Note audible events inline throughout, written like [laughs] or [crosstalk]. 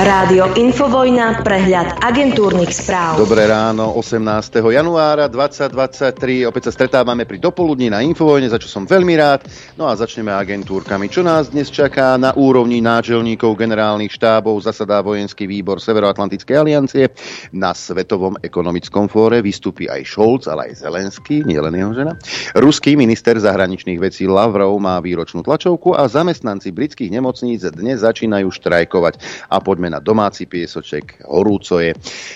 Rádio Infovojna, prehľad agentúrnych správ. Dobré ráno, 18. januára 2023. Opäť sa stretávame pri dopoludní na Infovojne, za čo som veľmi rád. No a začneme agentúrkami. Čo nás dnes čaká na úrovni náčelníkov generálnych štábov zasadá vojenský výbor Severoatlantickej aliancie. Na Svetovom ekonomickom fóre vystúpi aj Scholz, ale aj Zelenský, nielen jeho žena. Ruský minister zahraničných vecí Lavrov má výročnú tlačovku a zamestnanci britských nemocníc dnes začínajú štrajkovať. A poďme na domáci piesoček, horúco je.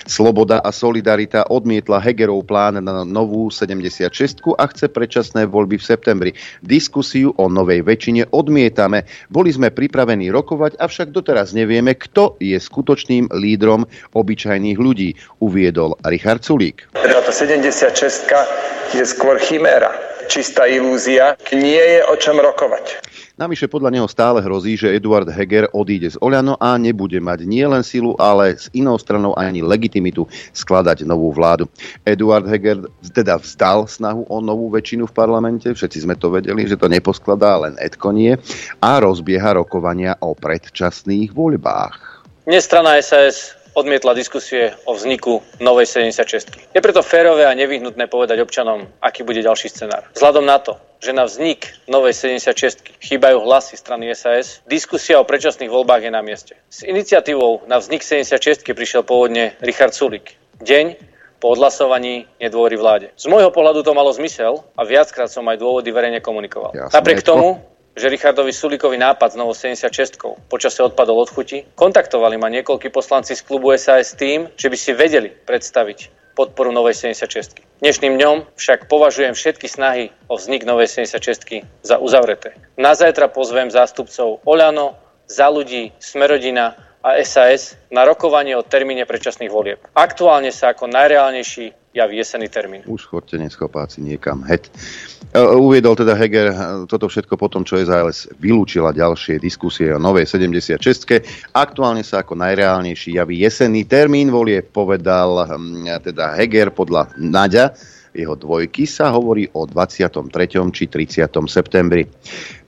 Sloboda a Solidarita odmietla Hegerov plán na novú 76 a chce predčasné voľby v septembri. Diskusiu o novej väčšine odmietame. Boli sme pripravení rokovať, avšak doteraz nevieme, kto je skutočným lídrom obyčajných ľudí, uviedol Richard Sulík. Táto 76 je skôr chiméra, čistá ilúzia, nie je o čom rokovať. Navyše podľa neho stále hrozí, že Eduard Heger odíde z Oľano a nebude mať nielen silu, ale s inou stranou ani legitimitu skladať novú vládu. Eduard Heger teda vzdal snahu o novú väčšinu v parlamente, všetci sme to vedeli, že to neposkladá, len Edko nie, a rozbieha rokovania o predčasných voľbách. Nestrana SAS odmietla diskusie o vzniku novej 76. Je preto férové a nevyhnutné povedať občanom, aký bude ďalší scenár. Vzhľadom na to, že na vznik novej 76 chýbajú hlasy strany SAS, diskusia o predčasných voľbách je na mieste. S iniciatívou na vznik 76 prišiel pôvodne Richard Sulik. Deň po odhlasovaní nedôvery vláde. Z môjho pohľadu to malo zmysel a viackrát som aj dôvody verejne komunikoval. Jasné, Napriek to- tomu, že Richardovi Sulíkovi nápad s novou 76 počasie odpadol od chuti, kontaktovali ma niekoľkí poslanci z klubu SAS tým, že by si vedeli predstaviť podporu novej 76. Dnešným dňom však považujem všetky snahy o vznik novej 76 za uzavreté. Na zajtra pozvem zástupcov Oľano, za ľudí, Smerodina a SAS na rokovanie o termíne predčasných volieb. Aktuálne sa ako najreálnejší javí jesený termín. Už chodte neschopáci niekam. Het. E, Uviedol teda Heger e, toto všetko po tom, čo SAS vylúčila ďalšie diskusie o novej 76. Aktuálne sa ako najreálnejší javí jesenný termín volie, povedal hm, teda Heger podľa Naďa. Jeho dvojky sa hovorí o 23. či 30. septembri.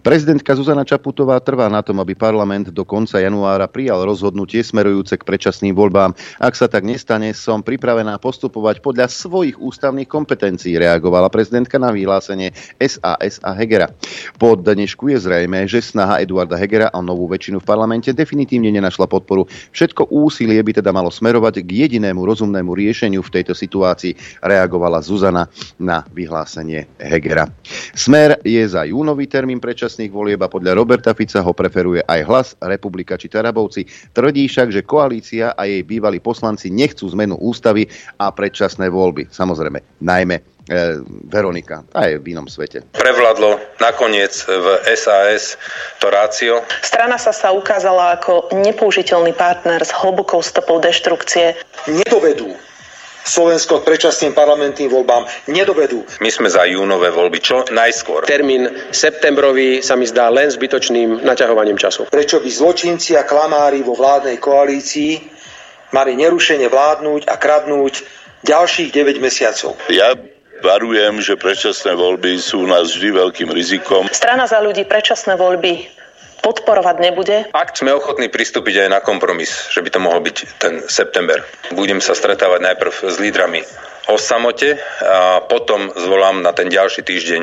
Prezidentka Zuzana Čaputová trvá na tom, aby parlament do konca januára prijal rozhodnutie smerujúce k predčasným voľbám. Ak sa tak nestane, som pripravená postupovať podľa svojich ústavných kompetencií, reagovala prezidentka na vyhlásenie SAS a Hegera. Po dnešku je zrejme, že snaha Eduarda Hegera o novú väčšinu v parlamente definitívne nenašla podporu. Všetko úsilie by teda malo smerovať k jedinému rozumnému riešeniu v tejto situácii, reagovala Zuzana na vyhlásenie Hegera. Smer je za júnový termín predčasných volieb a podľa Roberta Fica ho preferuje aj hlas, Republika či Tarabovci. Tvrdí však, že koalícia a jej bývalí poslanci nechcú zmenu ústavy a predčasné voľby. Samozrejme, najmä e, Veronika, tá je v inom svete. Prevládlo nakoniec v SAS to rácio. Strana sa sa ukázala ako nepoužiteľný partner s hlbokou stopou deštrukcie. nedovedú Slovensko k predčasným parlamentným voľbám, nedovedú. My sme za júnové voľby čo najskôr. Termín septembrový sa mi zdá len zbytočným naťahovaním času. Prečo by zločinci a klamári vo vládnej koalícii mali nerušene vládnuť a kradnúť ďalších 9 mesiacov. Ja varujem, že predčasné voľby sú u nás vždy veľkým rizikom. Strana za ľudí predčasné voľby podporovať nebude. Ak sme ochotní pristúpiť aj na kompromis, že by to mohol byť ten september, budem sa stretávať najprv s lídrami o samote a potom zvolám na ten ďalší týždeň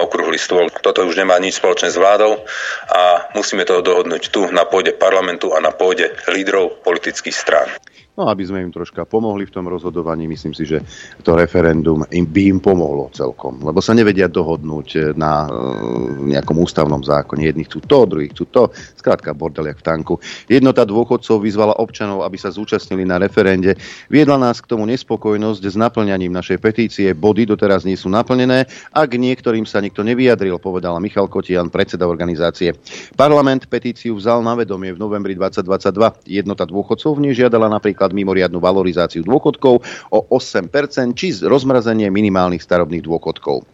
okrúhly stôl. Toto už nemá nič spoločné s vládou a musíme to dohodnúť tu na pôde parlamentu a na pôde lídrov politických strán. No aby sme im troška pomohli v tom rozhodovaní, myslím si, že to referendum im, by im pomohlo celkom, lebo sa nevedia dohodnúť na e, nejakom ústavnom zákone. Jedni chcú to, druhí chcú to, skrátka bordel jak v tanku. Jednota dôchodcov vyzvala občanov, aby sa zúčastnili na referende. Viedla nás k tomu nespokojnosť s naplňaním našej petície. Body doteraz nie sú naplnené a niektorým sa nikto nevyjadril, povedala Michal Kotian, predseda organizácie. Parlament petíciu vzal na vedomie v novembri 2022. Jednota dôchodcov v nej žiadala napríklad mimoriadnu valorizáciu dôchodkov o 8% či rozmrazenie minimálnych starobných dôchodkov.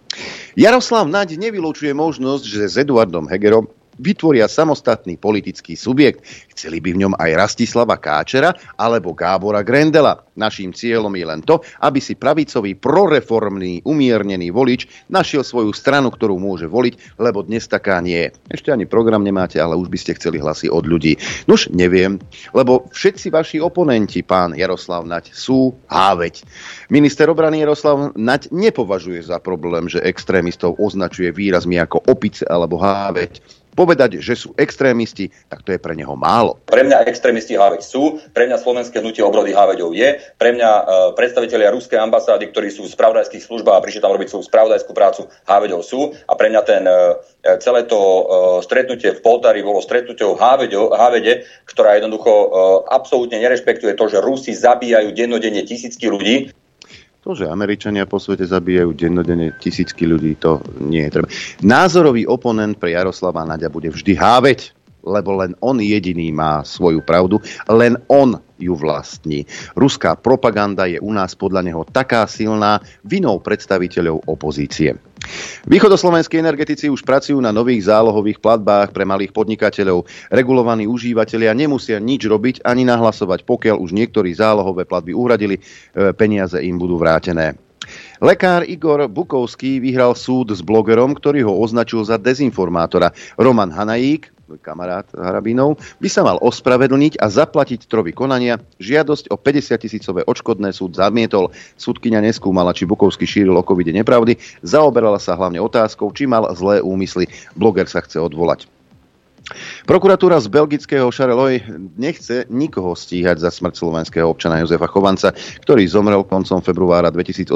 Jaroslav Naď nevylúčuje možnosť, že s Eduardom Hegerom vytvoria samostatný politický subjekt. Chceli by v ňom aj Rastislava Káčera alebo Gábora Grendela. Naším cieľom je len to, aby si pravicový, proreformný, umiernený volič našiel svoju stranu, ktorú môže voliť, lebo dnes taká nie je. Ešte ani program nemáte, ale už by ste chceli hlasy od ľudí. Nuž, neviem, lebo všetci vaši oponenti, pán Jaroslav Nať, sú háveť. Minister obrany Jaroslav Nať nepovažuje za problém, že extrémistov označuje výrazmi ako opice alebo háveť povedať, že sú extrémisti, tak to je pre neho málo. Pre mňa extrémisti háveď sú, pre mňa slovenské hnutie obrody háveďov je, pre mňa uh, predstavitelia ruskej ambasády, ktorí sú v spravodajských službách a prišli tam robiť svoju spravodajskú prácu, háveďov sú a pre mňa ten uh, celé to uh, stretnutie v Poltári bolo stretnutou hávede, ktorá jednoducho uh, absolútne nerešpektuje to, že Rusi zabíjajú dennodenne tisícky ľudí to, že Američania po svete zabíjajú dennodenne tisícky ľudí, to nie je treba. Názorový oponent pre Jaroslava Naďa bude vždy háveť, lebo len on jediný má svoju pravdu, len on ju vlastní. Ruská propaganda je u nás podľa neho taká silná vinou predstaviteľov opozície. Východoslovenskí energetici už pracujú na nových zálohových platbách pre malých podnikateľov. Regulovaní užívateľia nemusia nič robiť ani nahlasovať, pokiaľ už niektorí zálohové platby uhradili, e, peniaze im budú vrátené. Lekár Igor Bukovský vyhral súd s blogerom, ktorý ho označil za dezinformátora. Roman Hanajík, kamarát Harabinov, by sa mal ospravedlniť a zaplatiť troby konania. Žiadosť o 50 tisícové odškodné súd zamietol. Súdkyňa neskúmala, či Bukovský šíril o covide nepravdy. Zaoberala sa hlavne otázkou, či mal zlé úmysly. Bloger sa chce odvolať. Prokuratúra z belgického Charleroi nechce nikoho stíhať za smrť slovenského občana Jozefa Chovanca, ktorý zomrel koncom februára 2018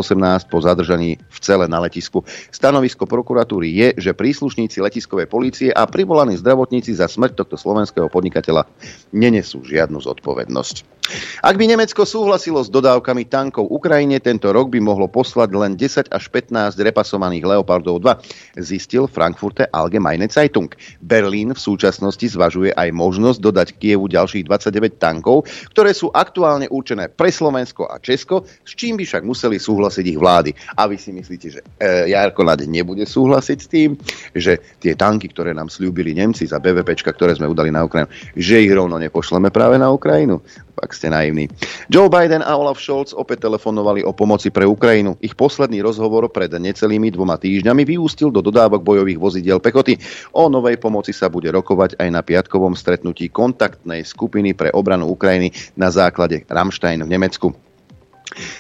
po zadržaní v cele na letisku. Stanovisko prokuratúry je, že príslušníci letiskovej polície a privolaní zdravotníci za smrť tohto slovenského podnikateľa nenesú žiadnu zodpovednosť. Ak by Nemecko súhlasilo s dodávkami tankov Ukrajine, tento rok by mohlo poslať len 10 až 15 repasovaných Leopardov 2, zistil Frankfurte Allgemeine Zeitung. Berlín v súčasnosti zvažuje aj možnosť dodať Kievu ďalších 29 tankov, ktoré sú aktuálne určené pre Slovensko a Česko, s čím by však museli súhlasiť ich vlády. A vy si myslíte, že e, Jarko Nade nebude súhlasiť s tým, že tie tanky, ktoré nám slúbili Nemci za BVP, ktoré sme udali na Ukrajinu, že ich rovno nepošleme práve na Ukrajinu? Ak ste naivní. Joe Biden a Olaf Scholz opäť telefonovali o pomoci pre Ukrajinu. Ich posledný rozhovor pred necelými dvoma týždňami vyústil do dodávok bojových vozidiel pechoty. O novej pomoci sa bude rokovať aj na piatkovom stretnutí kontaktnej skupiny pre obranu Ukrajiny na základe Ramstein v Nemecku.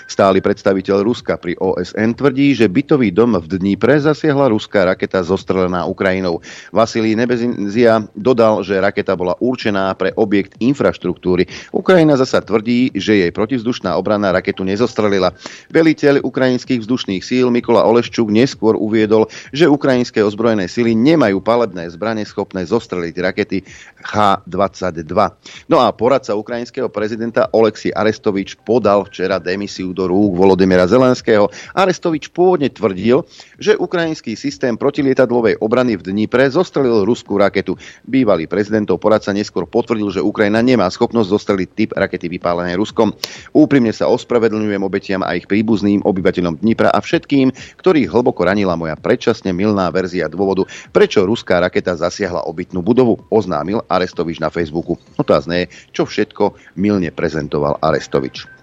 Stály predstaviteľ Ruska pri OSN tvrdí, že bytový dom v Dnípre zasiahla ruská raketa zostrelená Ukrajinou. Vasilij Nebezia dodal, že raketa bola určená pre objekt infraštruktúry. Ukrajina zasa tvrdí, že jej protivzdušná obrana raketu nezostrelila. Veliteľ ukrajinských vzdušných síl Mikola Oleščuk neskôr uviedol, že ukrajinské ozbrojené sily nemajú palebné zbranie schopné zostreliť rakety H-22. No a poradca ukrajinského prezidenta Oleksi Arestovič podal včera demisiu do rúk Volodymyra Zelenského. Arestovič pôvodne tvrdil, že ukrajinský systém protilietadlovej obrany v Dnipre zostrelil ruskú raketu. Bývalý prezidentov poradca neskôr potvrdil, že Ukrajina nemá schopnosť zostreliť typ rakety vypálenej Ruskom. Úprimne sa ospravedlňujem obetiam a ich príbuzným obyvateľom Dnipra a všetkým, ktorých hlboko ranila moja predčasne milná verzia dôvodu, prečo ruská raketa zasiahla obytnú budovu, oznámil Arestovič na Facebooku. Otázne je, čo všetko milne prezentoval Arestovič.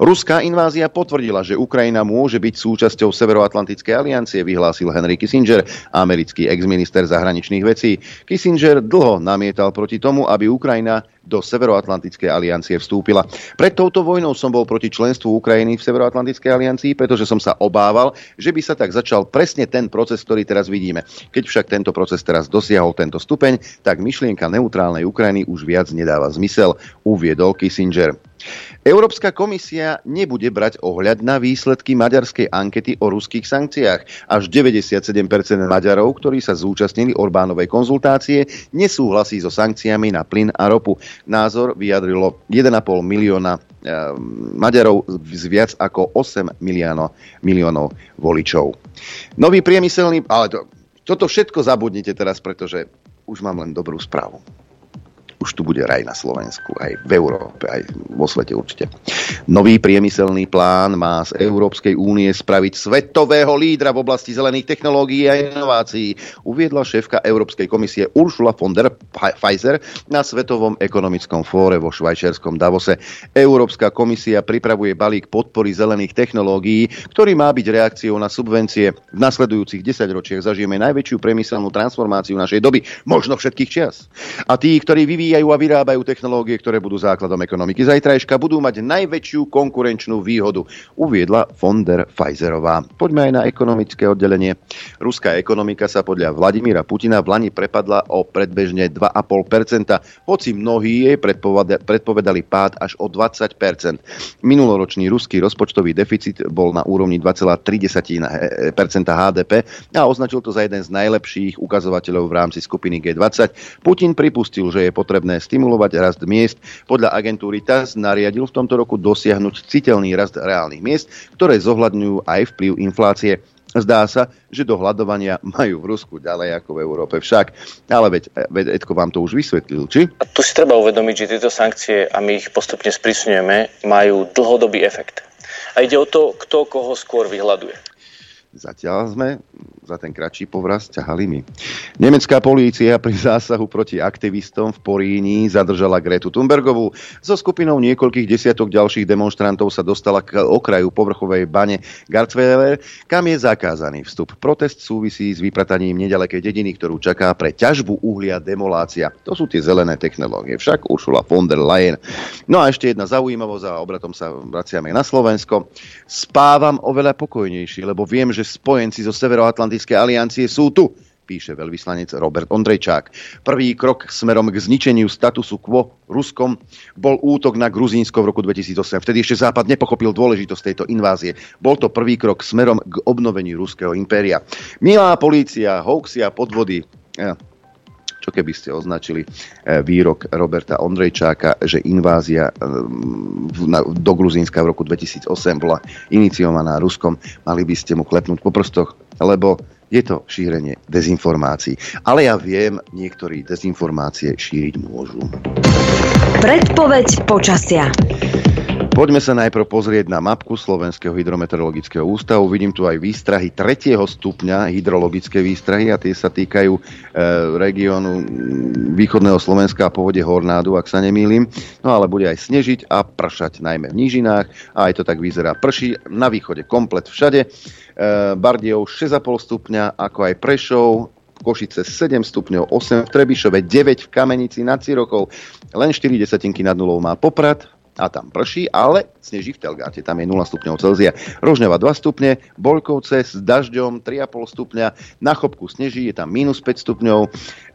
Ruská invázia potvrdila, že Ukrajina môže byť súčasťou Severoatlantickej aliancie, vyhlásil Henry Kissinger, americký exminister zahraničných vecí. Kissinger dlho namietal proti tomu, aby Ukrajina do Severoatlantickej aliancie vstúpila. Pred touto vojnou som bol proti členstvu Ukrajiny v Severoatlantickej aliancii, pretože som sa obával, že by sa tak začal presne ten proces, ktorý teraz vidíme. Keď však tento proces teraz dosiahol tento stupeň, tak myšlienka neutrálnej Ukrajiny už viac nedáva zmysel, uviedol Kissinger. Európska komisia nebude brať ohľad na výsledky maďarskej ankety o ruských sankciách. Až 97% Maďarov, ktorí sa zúčastnili Orbánovej konzultácie, nesúhlasí so sankciami na plyn a ropu. Názor vyjadrilo 1,5 milióna eh, Maďarov z viac ako 8 miliónov, miliónov voličov. Nový priemyselný... Ale to, toto všetko zabudnite teraz, pretože už mám len dobrú správu. Už tu bude raj na Slovensku, aj v Európe, aj vo svete určite. Nový priemyselný plán má z Európskej únie spraviť svetového lídra v oblasti zelených technológií a inovácií, uviedla šéfka Európskej komisie Ursula von der Pfizer na Svetovom ekonomickom fóre vo švajčiarskom Davose. Európska komisia pripravuje balík podpory zelených technológií, ktorý má byť reakciou na subvencie. V nasledujúcich 10 ročiach zažijeme najväčšiu priemyselnú transformáciu našej doby, možno všetkých čias. A tí, ktorí vyvíjajú a vyrábajú technológie, ktoré budú základom ekonomiky zajtrajška, budú mať najväčšiu konkurenčnú výhodu, uviedla von der Pfizerová. Poďme aj na ekonomické oddelenie. Ruská ekonomika sa podľa Vladimíra Putina v Lani prepadla o predbežne 2,5%, hoci mnohí jej predpovedali pád až o 20%. Minuloročný ruský rozpočtový deficit bol na úrovni 2,3% HDP a označil to za jeden z najlepších ukazovateľov v rámci skupiny G20. Putin pripustil, že je potrebné stimulovať rast miest. Podľa agentúry TAS nariadil v tomto roku dosiahnuť citeľný rast reálnych miest, ktoré zohľadňujú aj vplyv inflácie. Zdá sa, že do hľadovania majú v Rusku ďalej ako v Európe však. Ale veď, veď Edko vám to už vysvetlil, či? A tu si treba uvedomiť, že tieto sankcie, a my ich postupne sprísňujeme, majú dlhodobý efekt. A ide o to, kto koho skôr vyhľaduje. Zatiaľ sme za ten kratší povraz ťahali my. Nemecká polícia pri zásahu proti aktivistom v Poríni zadržala Gretu Thunbergovú. So skupinou niekoľkých desiatok ďalších demonstrantov sa dostala k okraju povrchovej bane Gartweiler, kam je zakázaný vstup. Protest súvisí s vyprataním nedalekej dediny, ktorú čaká pre ťažbu uhlia demolácia. To sú tie zelené technológie. Však Ursula von der Leyen. No a ešte jedna zaujímavosť a obratom sa vraciame na Slovensko. Spávam oveľa pokojnejšie, lebo viem, že spojenci zo Severoatlantické aliancie sú tu, píše veľvyslanec Robert Ondrejčák. Prvý krok smerom k zničeniu statusu quo Ruskom bol útok na Gruzínsko v roku 2008. Vtedy ešte Západ nepochopil dôležitosť tejto invázie. Bol to prvý krok smerom k obnoveniu ruského impéria. Milá polícia, hoaxy a podvody. Čo keby ste označili eh, výrok Roberta Ondrejčáka, že invázia eh, do Gruzínska v roku 2008 bola iniciovaná Ruskom, mali by ste mu klepnúť po prstoch lebo je to šírenie dezinformácií. Ale ja viem, niektorí dezinformácie šíriť môžu. Predpoveď počasia. Poďme sa najprv pozrieť na mapku Slovenského hydrometeorologického ústavu. Vidím tu aj výstrahy 3. stupňa, hydrologické výstrahy a tie sa týkajú e, regiónu východného Slovenska a povode Hornádu, ak sa nemýlim. No ale bude aj snežiť a pršať najmä v nížinách a aj to tak vyzerá. Prší na východe komplet všade. E, Bardejov 6,5 stupňa, ako aj Prešov, Košice 7 stupňov, 8 v Trebišove, 9 v Kamenici nad Cirokov, len 4 desatinky nad nulou má Poprad, a tam prší, ale sneží v Telgáte, tam je 0 stupňov Celzia. Rožňava 2 stupne, Boľkovce s dažďom 3,5 stupňa, na Chopku sneží, je tam minus 5 stupňov,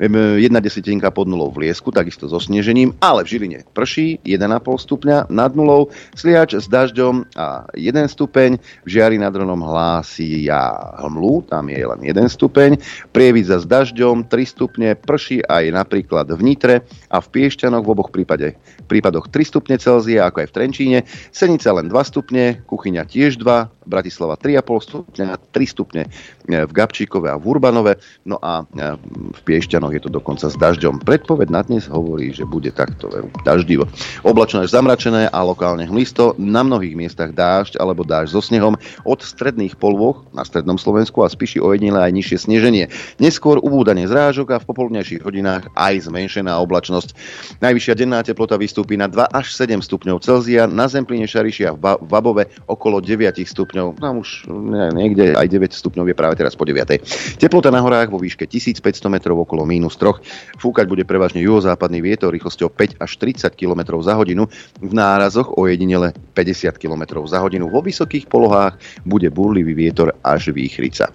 1 desetinka pod nulou v Liesku, takisto so snežením, ale v Žiline prší 1,5 stupňa nad nulou, Sliač s dažďom a 1 stupeň, v Žiari nad Ronom hlási ja hmlu, tam je len 1 stupeň, Prievidza s dažďom 3 stupne, prší aj napríklad v Nitre a v Piešťanoch v oboch prípade, prípadoch 3 stupne Celzia, Celzia, ako aj v Trenčíne. Senica len 2 stupne, Kuchyňa tiež 2, Bratislava 3,5 stupňa, 3 stupne v Gabčíkove a v Urbanove, no a e, v Piešťanoch je to dokonca s dažďom. Predpoved na dnes hovorí, že bude takto daždivo. Oblačno až zamračené a lokálne hmlisto, na mnohých miestach dážď alebo dážď so snehom, od stredných polôch na strednom Slovensku a spíši ojedinele aj nižšie sneženie. Neskôr ubúdanie zrážok a v popoludnejších hodinách aj zmenšená oblačnosť. Najvyššia denná teplota vystúpi na 2 až 7 stupňov Celzia, na Zempline Šariši a v Vabove okolo 9 stupňov stupňov, tam už niekde aj 9 stupňov je práve teraz po 9. Teplota na horách vo výške 1500 metrov okolo mínus 3. Fúkať bude prevažne juhozápadný vietor rýchlosťou 5 až 30 km za hodinu, v nárazoch o jedinele 50 km za hodinu. Vo vysokých polohách bude burlivý vietor až výchrica.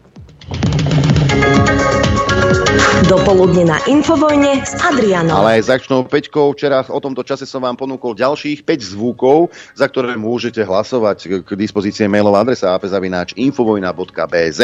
Dopoludne na Infovojne s Adrianom. Ale aj začnou Peťkou. Včera o tomto čase som vám ponúkol ďalších 5 zvukov, za ktoré môžete hlasovať k dispozície mailová adresa apzavináč infovojna.bz.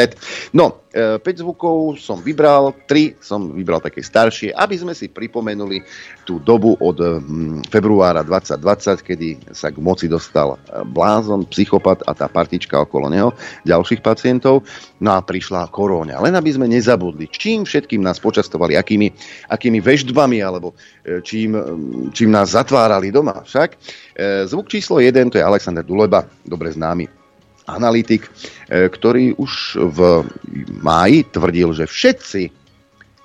No, 5 zvukov som vybral, 3 som vybral také staršie, aby sme si pripomenuli tú dobu od hm, februára 2020, kedy sa k moci dostal e, blázon, psychopat a tá partička okolo neho, ďalších pacientov. No a prišla koróňa. Len aby sme nezabudli, čím všetkým nás počastovali, akými, akými veždbami, alebo e, čím, čím nás zatvárali doma. Však zvuk číslo 1 to je Alexander Duleba, dobre známy analytik, e, ktorý už v máji tvrdil, že všetci,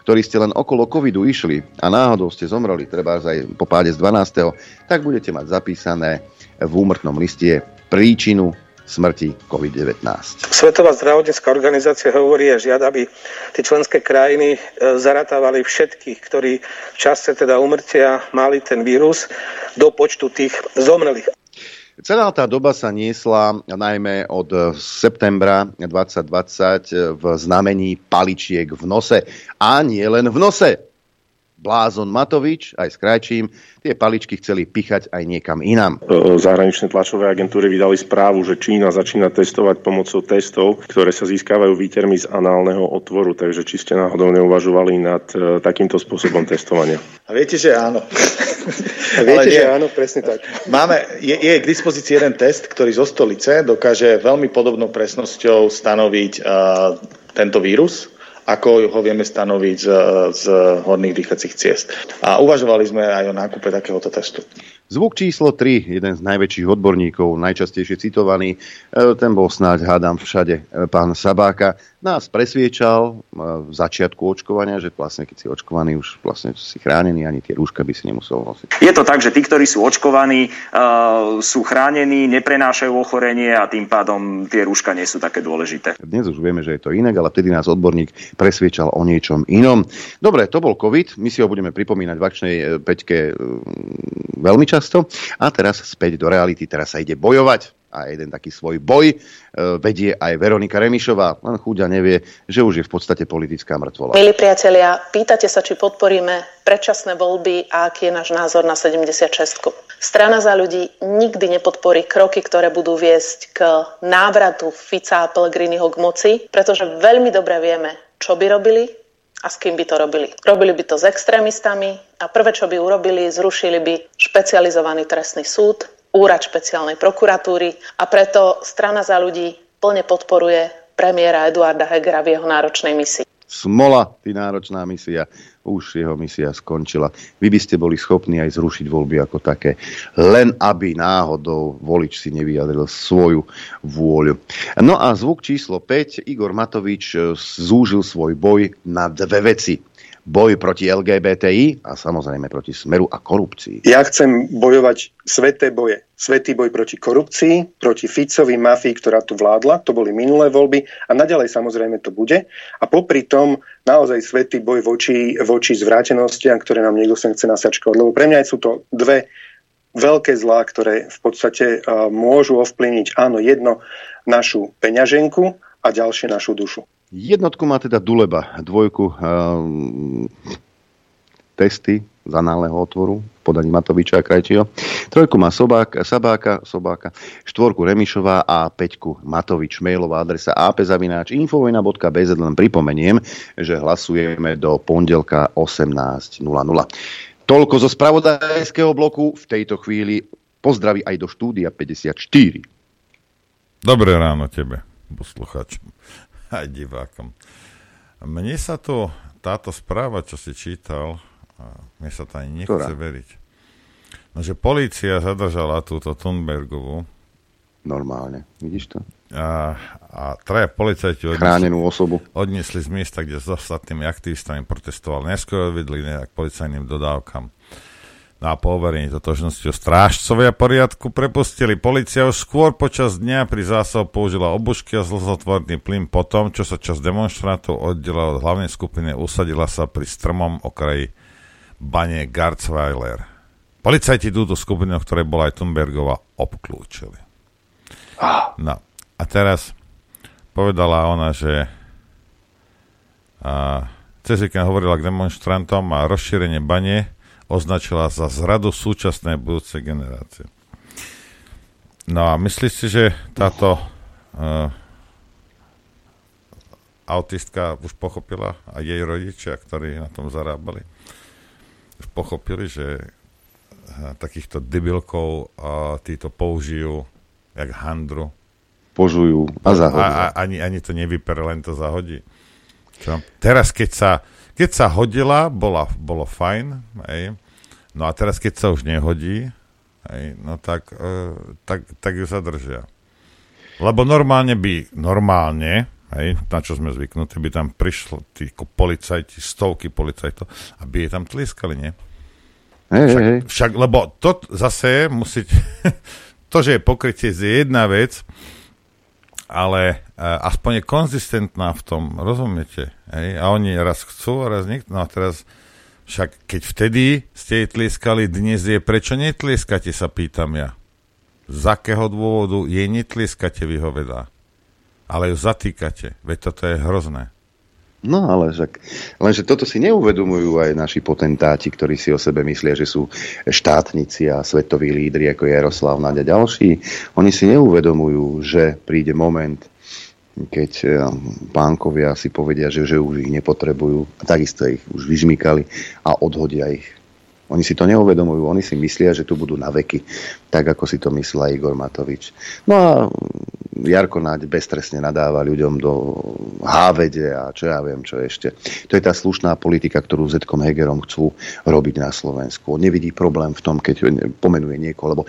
ktorí ste len okolo covidu išli a náhodou ste zomreli, treba aj po páde z 12., tak budete mať zapísané v úmrtnom liste príčinu smrti COVID-19. Svetová zdravotnícká organizácia hovorí a žiada, aby tie členské krajiny e, zaratávali všetkých, ktorí v čase teda umrtia mali ten vírus do počtu tých zomrelých. Celá tá doba sa niesla najmä od septembra 2020 v znamení paličiek v nose. A nie len v nose. Blázon Matovič aj s Krajčím tie paličky chceli pichať aj niekam inám. Zahraničné tlačové agentúry vydali správu, že Čína začína testovať pomocou testov, ktoré sa získavajú výtermi z análneho otvoru, takže či ste náhodou neuvažovali nad e, takýmto spôsobom testovania. A viete, že áno. A viete, nie, že áno, presne tak. Máme, je, je k dispozícii jeden test, ktorý zo stolice dokáže veľmi podobnou presnosťou stanoviť uh, tento vírus ako ho vieme stanoviť z, z horných dýchacích ciest. A uvažovali sme aj o nákupe takéhoto testu. Zvuk číslo 3, jeden z najväčších odborníkov, najčastejšie citovaný, e, ten bol snáď, hádam, všade, e, pán Sabáka, nás presviečal e, v začiatku očkovania, že vlastne keď si očkovaný, už vlastne si chránený, ani tie rúška by si nemusel nosiť. Je to tak, že tí, ktorí sú očkovaní, sú chránení, neprenášajú ochorenie a tým pádom tie rúška nie sú také dôležité. Dnes už vieme, že je to inak, ale vtedy nás odborník presviečal o niečom inom. Dobre, to bol COVID, my si ho budeme pripomínať v akčnej peťke veľmi často. A teraz späť do reality, teraz sa ide bojovať a jeden taký svoj boj e, vedie aj Veronika Remišová. Len chúďa nevie, že už je v podstate politická mŕtvola. Milí priatelia, pýtate sa, či podporíme predčasné voľby a aký je náš názor na 76. Strana za ľudí nikdy nepodporí kroky, ktoré budú viesť k návratu Fica a Pellegriniho k moci, pretože veľmi dobre vieme, čo by robili, a s kým by to robili. Robili by to s extrémistami a prvé, čo by urobili, zrušili by špecializovaný trestný súd, úrad špeciálnej prokuratúry a preto strana za ľudí plne podporuje premiéra Eduarda Hegera v jeho náročnej misii. Smola, ty náročná misia už jeho misia skončila. Vy by ste boli schopní aj zrušiť voľby ako také, len aby náhodou volič si nevyjadril svoju vôľu. No a zvuk číslo 5, Igor Matovič eh, zúžil svoj boj na dve veci boj proti LGBTI a samozrejme proti smeru a korupcii. Ja chcem bojovať sveté boje. Svetý boj proti korupcii, proti Ficovi mafii, ktorá tu vládla, to boli minulé voľby a naďalej samozrejme to bude. A popri tom naozaj svetý boj voči, voči zvrátenostiam, ktoré nám niekto sem chce nasačkovať. Lebo pre mňa sú to dve veľké zlá, ktoré v podstate uh, môžu ovplyvniť, áno, jedno našu peňaženku a ďalšie našu dušu. Jednotku má teda Duleba, dvojku um, testy z análneho otvoru v podaní Matoviča a Krajčího. Trojku má Sobák, Sabáka, Sobáka, štvorku Remišová a peťku Matovič. Mailová adresa apzavináč infovojna.bz len pripomeniem, že hlasujeme do pondelka 18.00. Toľko zo spravodajského bloku v tejto chvíli. Pozdraví aj do štúdia 54. Dobré ráno tebe, poslucháčom [laughs] aj divákom. Mne sa to, táto správa, čo si čítal, mne sa to ani nechce Ktorá? veriť. No, že polícia zadržala túto Thunbergovú. Normálne, vidíš to? A, a traja policajti odnesli, chránenú osobu odnesli z miesta, kde s ostatnými aktivistami protestovali. Neskôr odvedli nejak policajným dodávkam na poverenie totožnosti strážcovia poriadku prepustili. Polícia už skôr počas dňa pri zásahu použila obušky a zlozotvorný plyn po tom, čo sa časť demonstrantov oddelila od hlavnej skupiny usadila sa pri strmom okraji bane Garzweiler. Policajti túto skupinu, ktorej bola aj Thunbergova, obklúčili. No a teraz povedala ona, že a, cez hovorila k demonstrantom a rozšírenie bane označila za zradu súčasnej budúcej generácie. No a myslíš si, že táto uh, autistka už pochopila a jej rodičia, ktorí na tom zarábali, už pochopili, že eh, takýchto debilkov a títo použijú jak handru. Požujú a zahodí. A, a, ani, ani to nevypere, len to zahodí. Čo? Teraz, keď sa, keď sa hodila, bola, bolo fajn, hej. no a teraz, keď sa už nehodí, hej, no tak, uh, tak, tak ju zadržia. Lebo normálne by, normálne, hej, na čo sme zvyknutí, by tam prišlo tí policajti, stovky policajtov, aby je tam tlieskali, nie? Hej, však, hej. však, lebo to zase musíte, [laughs] to, že je pokrytie, je jedna vec, ale uh, aspoň je konzistentná v tom, rozumiete? Hej? A oni raz chcú, a raz niekto. No a teraz, však keď vtedy ste jej tlieskali, dnes je prečo netlieskate, sa pýtam ja. Z akého dôvodu jej netlieskate, vyhovedá. Ale ju zatýkate. Veď toto je hrozné. No ale však, lenže toto si neuvedomujú aj naši potentáti, ktorí si o sebe myslia, že sú štátnici a svetoví lídri ako Jaroslav Naď a ďalší. Oni si neuvedomujú, že príde moment, keď eh, pánkovia si povedia, že, že už ich nepotrebujú, a takisto ich už vyžmykali a odhodia ich oni si to neuvedomujú, oni si myslia, že tu budú na veky, tak ako si to myslel Igor Matovič. No a Jarko Náď beztresne nadáva ľuďom do hávede a čo ja viem, čo ešte. To je tá slušná politika, ktorú Zetkom Hegerom chcú robiť na Slovensku. On nevidí problém v tom, keď pomenuje niekoho, lebo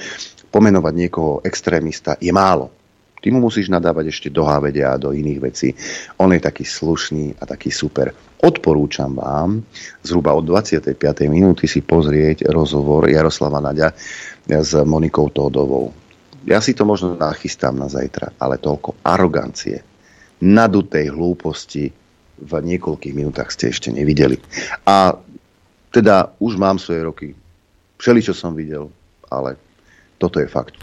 pomenovať niekoho extrémista je málo. Ty mu musíš nadávať ešte do hávede a do iných vecí. On je taký slušný a taký super. Odporúčam vám zhruba od 25. minúty si pozrieť rozhovor Jaroslava Naďa s Monikou Tódovou. Ja si to možno nachystám na zajtra, ale toľko arogancie, nadutej hlúposti v niekoľkých minútach ste ešte nevideli. A teda už mám svoje roky. Všeli, čo som videl, ale toto je fakt.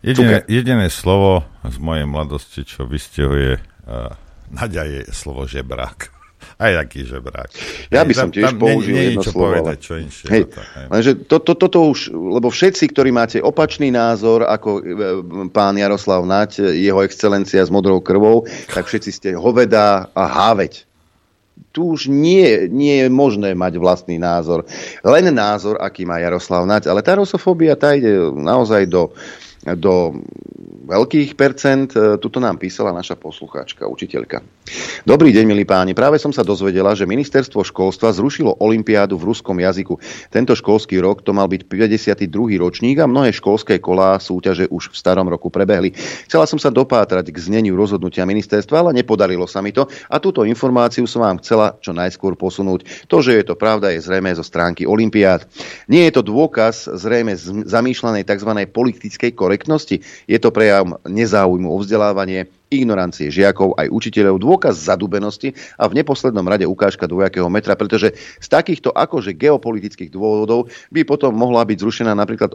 Jediné, jediné slovo z mojej mladosti, čo vystihuje uh, Naďa je slovo žebrák. Aj taký žebrák. Ja by som tiež tam použil nie, nie jedno slovo. Povedať, čo inšie, hej, to, hej. Lenže to, to, toto už, lebo všetci, ktorí máte opačný názor ako e, pán Jaroslav Nať, jeho excelencia s modrou krvou, tak všetci ste hoveda a háveť. Tu už nie, nie je možné mať vlastný názor. Len názor, aký má Jaroslav Nať, ale tá rusofóbia tá ide naozaj do, do veľkých percent. E, tuto nám písala naša poslucháčka, učiteľka. Dobrý deň, milí páni. Práve som sa dozvedela, že ministerstvo školstva zrušilo olympiádu v ruskom jazyku. Tento školský rok to mal byť 52. ročník a mnohé školské kolá súťaže už v starom roku prebehli. Chcela som sa dopátrať k zneniu rozhodnutia ministerstva, ale nepodarilo sa mi to a túto informáciu som vám chcela čo najskôr posunúť. To, že je to pravda, je zrejme zo stránky olympiád. Nie je to dôkaz zrejme zamýšľanej tzv. politickej korektnosti. Je to prejav nezáujmu o vzdelávanie, ignorancie žiakov aj učiteľov, dôkaz zadubenosti a v neposlednom rade ukážka dvojakého metra, pretože z takýchto akože geopolitických dôvodov by potom mohla byť zrušená napríklad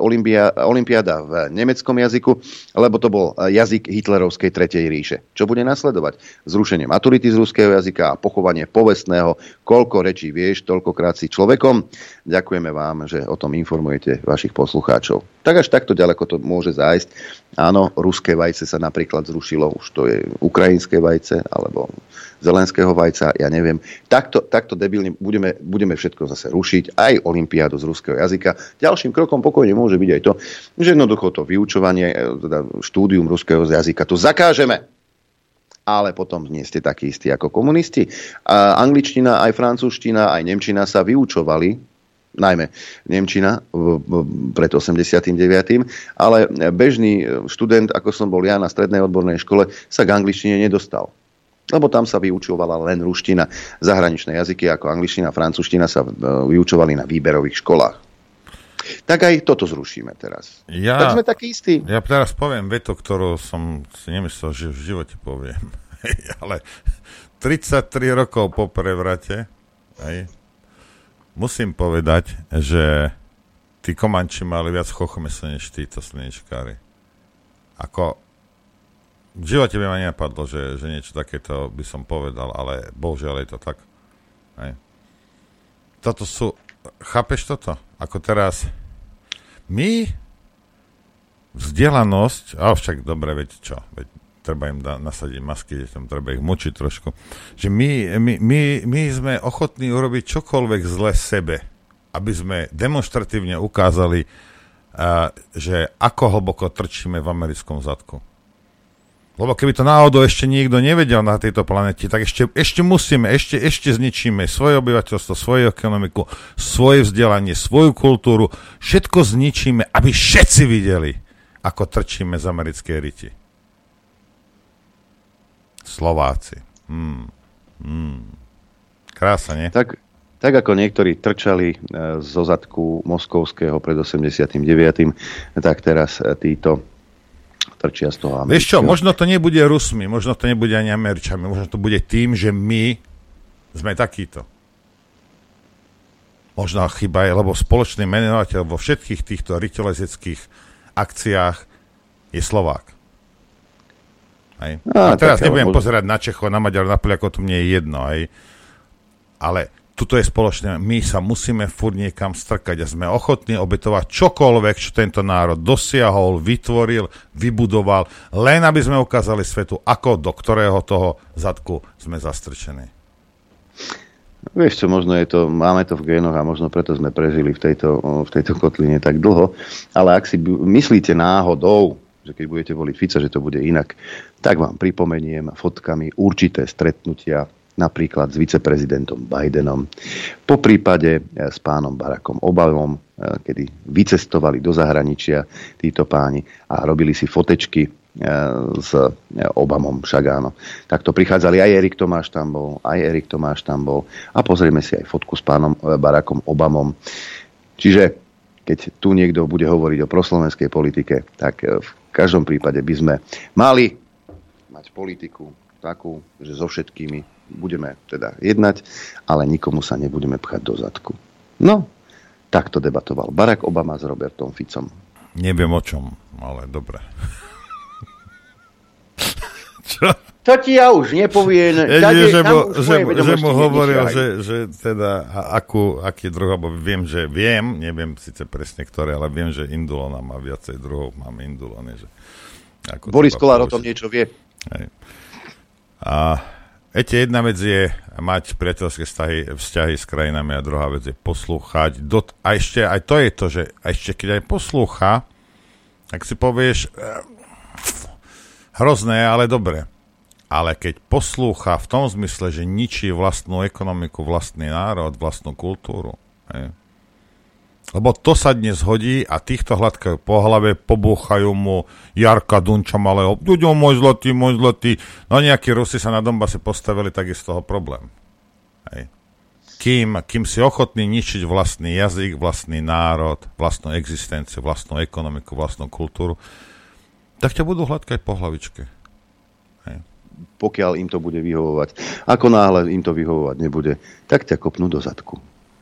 Olympiáda v nemeckom jazyku, lebo to bol jazyk hitlerovskej tretej ríše. Čo bude nasledovať? Zrušenie maturity z ruského jazyka a pochovanie povestného, koľko rečí vieš, toľkokrát si človekom. Ďakujeme vám, že o tom informujete vašich poslucháčov. Tak až takto ďaleko to môže zájsť. Áno, ruské vajce sa napríklad zrušilo, už to je ukrajinské vajce alebo zelenského vajca, ja neviem. Takto, takto debilne budeme, budeme všetko zase rušiť, aj olympiádu z ruského jazyka. Ďalším krokom pokojne môže byť aj to, že jednoducho to vyučovanie, e, teda štúdium ruského jazyka tu zakážeme ale potom nie ste takí istí ako komunisti. A angličtina, aj francúzština, aj nemčina sa vyučovali najmä Nemčina pred 89. Ale bežný študent, ako som bol ja na strednej odbornej škole, sa k angličtine nedostal. Lebo tam sa vyučovala len ruština. Zahraničné jazyky ako angličtina francúzština sa e, vyučovali na výberových školách. Tak aj toto zrušíme teraz. Ja, tak sme takí istí. Ja teraz poviem veto, ktorú som si nemyslel, že v živote poviem. [laughs] Ale 33 rokov po prevrate, hej, musím povedať, že tí komanči mali viac chochmesa než títo slnečkári. Ako v živote by ma nenapadlo, že, že niečo takéto by som povedal, ale bohužiaľ je to tak. Hej. Toto sú, chápeš toto? Ako teraz, my vzdelanosť, a však dobre, veď čo, veď treba im da, nasadiť masky, tam treba ich močiť trošku. Že my, my, my, my sme ochotní urobiť čokoľvek zle sebe, aby sme demonstratívne ukázali, uh, že ako hlboko trčíme v americkom zadku. Lebo keby to náhodou ešte niekto nevedel na tejto planete, tak ešte, ešte musíme, ešte, ešte zničíme svoje obyvateľstvo, svoju ekonomiku, svoje vzdelanie, svoju kultúru. Všetko zničíme, aby všetci videli, ako trčíme z americkej riti. Slováci. Hmm. Hmm. Krása, nie? Tak, tak ako niektorí trčali e, zo zadku moskovského pred 89., tak teraz e, títo trčia z toho Vieš čo, možno to nebude Rusmi, možno to nebude ani Američami, možno to bude tým, že my sme takíto. Možno chyba je, lebo spoločný menovateľ vo všetkých týchto riteľezeckých akciách je Slovák. Hej. A, a teraz nebudem možno... pozerať na Čechov, na Maďar, na Poliakov, to mne je jedno. Hej. Ale tuto je spoločné, my sa musíme furt niekam strkať a sme ochotní obetovať čokoľvek, čo tento národ dosiahol, vytvoril, vybudoval, len aby sme ukázali svetu, ako do ktorého toho zadku sme zastrčení. Vieš čo, možno je to, máme to v génoch a možno preto sme prežili v tejto, v tejto kotline tak dlho, ale ak si myslíte náhodou, že keď budete voliť Fica, že to bude inak, tak vám pripomeniem fotkami určité stretnutia napríklad s viceprezidentom Bidenom, po prípade eh, s pánom Barackom Obamom, eh, kedy vycestovali do zahraničia títo páni a robili si fotečky eh, s Obamom však áno. Takto prichádzali aj Erik Tomáš tam bol, aj Erik Tomáš tam bol a pozrieme si aj fotku s pánom Barackom Obamom. Čiže keď tu niekto bude hovoriť o proslovenskej politike, tak každom prípade by sme mali mať politiku takú, že so všetkými budeme teda jednať, ale nikomu sa nebudeme pchať do zadku. No, takto debatoval Barack Obama s Robertom Ficom. Neviem o čom, ale dobre. [laughs] Čo? To ti ja už nepoviem. Ja, nie, že, mu, že, že mu hovoril, že, že teda akú, aký druh, alebo viem, že viem, neviem síce presne ktoré, ale viem, že indulona má viacej druhov, mám indulony. Že, ako Boris Kolár o tom niečo vie. Hej. A Viete, jedna vec je mať priateľské vzťahy, vzťahy s krajinami a druhá vec je poslúchať. Do, a ešte aj to je to, že ešte keď aj poslúcha, tak si povieš, eh, hrozné, ale dobre. Ale keď poslúcha v tom zmysle, že ničí vlastnú ekonomiku, vlastný národ, vlastnú kultúru, je, lebo to sa dnes hodí a týchto hladkajú po hlave, pobúchajú mu Jarka Dunča malého. Duďo, môj zlatý, môj zlatý. No nejakí Rusi sa na Donbase postavili, tak je z toho problém. Hej. Kým, kým si ochotný ničiť vlastný jazyk, vlastný národ, vlastnú existenciu, vlastnú ekonomiku, vlastnú kultúru, tak ťa budú hladkať po hlavičke. Pokiaľ im to bude vyhovovať. Ako náhle im to vyhovovať nebude, tak ťa kopnú do zadku.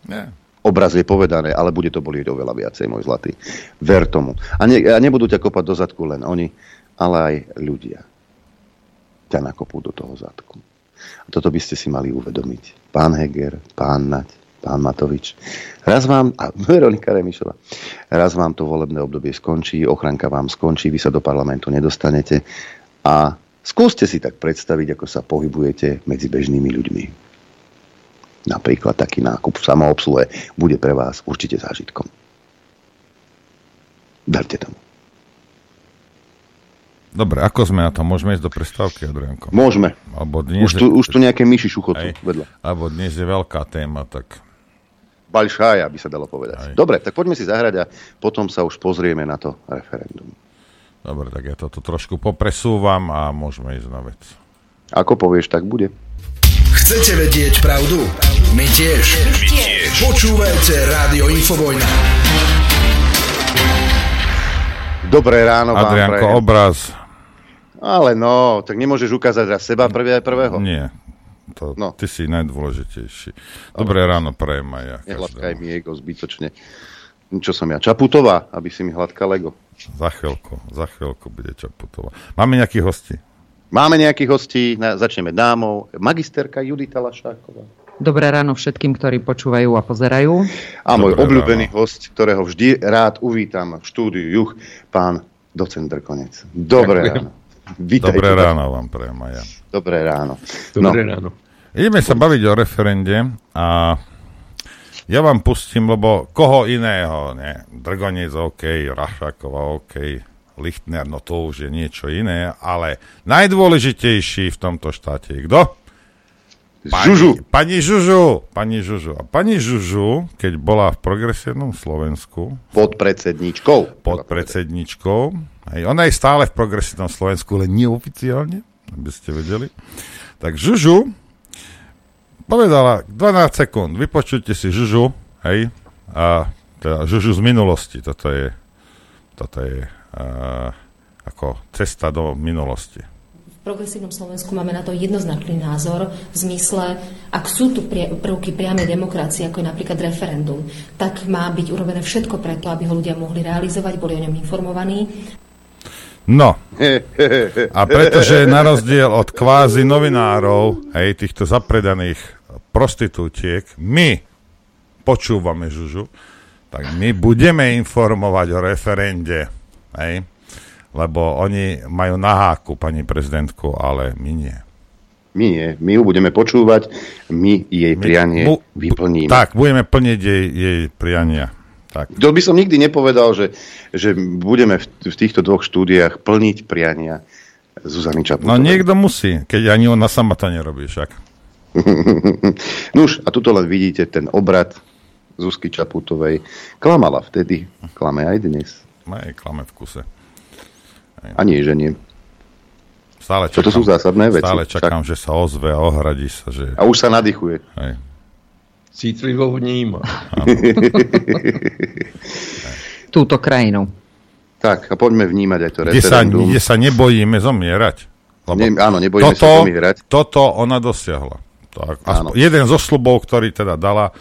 Nie obrazne povedané, ale bude to bolieť oveľa viacej, môj zlatý. Ver tomu. A, ne, a nebudú ťa kopať do zadku len oni, ale aj ľudia. Ťa nakopú do toho zadku. A toto by ste si mali uvedomiť. Pán Heger, pán Nať, pán Matovič. Raz vám, a [laughs] Veronika Remišová, raz vám to volebné obdobie skončí, ochranka vám skončí, vy sa do parlamentu nedostanete a skúste si tak predstaviť, ako sa pohybujete medzi bežnými ľuďmi Napríklad taký nákup v samoobsluhe bude pre vás určite zážitkom. Verte tomu. Dobre, ako sme na to? Môžeme ísť do prestávky, Adrianko? Môžeme. Alebo dnes už, tu, je... už tu nejaké myši šuchocú vedľa. Alebo dnes je veľká téma, tak... Balšája by sa dalo povedať. Aj. Dobre, tak poďme si zahrať a potom sa už pozrieme na to referendum. Dobre, tak ja toto trošku popresúvam a môžeme ísť na vec. Ako povieš, tak bude. Chcete vedieť pravdu? My tiež. My tiež. Počúvajte Rádio Infovojna. Dobré ráno vám Adrianko, prajem. obraz. Ale no, tak nemôžeš ukázať raz seba prvý aj prvého. Nie. To, no. Ty si najdôležitejší. Dobré ráno prajem aj ja. Nehladkaj mi ego zbytočne. Čo som ja? Čaputová, aby si mi hladká Lego. Za chvíľku, za chvíľku bude Čaputová. Máme nejakých hostí? Máme nejakých hostí, na, začneme dámou. Magisterka Judita Lašáková. Dobré ráno všetkým, ktorí počúvajú a pozerajú. A môj Dobré obľúbený ráno. host, ktorého vždy rád uvítam v štúdiu Juch, pán docent Drkonec. Dobré Ďakujem. ráno. Vítajte, Dobré ráno vám prejem ja. Dobré ráno. Dobré no. ráno. Ideme sa baviť o referende a ja vám pustím, lebo koho iného, ne? Drgonec OK, Rašáková OK, Lichtner, no to už je niečo iné, ale najdôležitejší v tomto štáte je kto? Pani, Žužu. Pani Žužu. Pani Žužu. A pani Žužu, keď bola v progresívnom Slovensku, Pod predsedničkou. pod predsedničkou, hej, ona je stále v progresívnom Slovensku, len neoficiálne, aby ste vedeli, tak Žužu povedala 12 sekúnd, vypočujte si Žužu, hej, a teda Žužu z minulosti, toto je, toto je uh, ako cesta do minulosti. V progresívnom Slovensku máme na to jednoznačný názor v zmysle, ak sú tu prvky priamej demokracie, ako je napríklad referendum, tak má byť urobené všetko preto, aby ho ľudia mohli realizovať, boli o ňom informovaní. No, [laughs] a pretože na rozdiel od kvázi novinárov, hej, týchto zapredaných prostitútiek, my počúvame Žužu, tak my budeme informovať o referende, hej, lebo oni majú na háku pani prezidentku, ale my nie. My nie. My ju budeme počúvať, my jej prianie bu- vyplníme. Tak, budeme plniť jej, jej priania. Tak. To by som nikdy nepovedal, že, že budeme v, v týchto dvoch štúdiách plniť priania Zuzany No Čaputovej. niekto musí, keď ani ona sama to nerobí však. [laughs] Nuž, a tuto len vidíte ten obrad Zuzky Čaputovej. Klamala vtedy, klame aj dnes. Aj klame v kuse. A nie, že nie. Stále Toto sú zásadné veci. Stále čakám, že sa ozve a ohradí sa, že... A už sa nadýchuje. Hej. Citlivo vníma. [laughs] Túto krajinu. Tak, a poďme vnímať aj to Kde sa, referendum. kde sa nebojíme zomierať. Lebo Ne, áno, nebojíme toto, sa zomierať. Toto ona dosiahla. Tak, Áno. aspoň, jeden zo slubov, ktorý teda dala,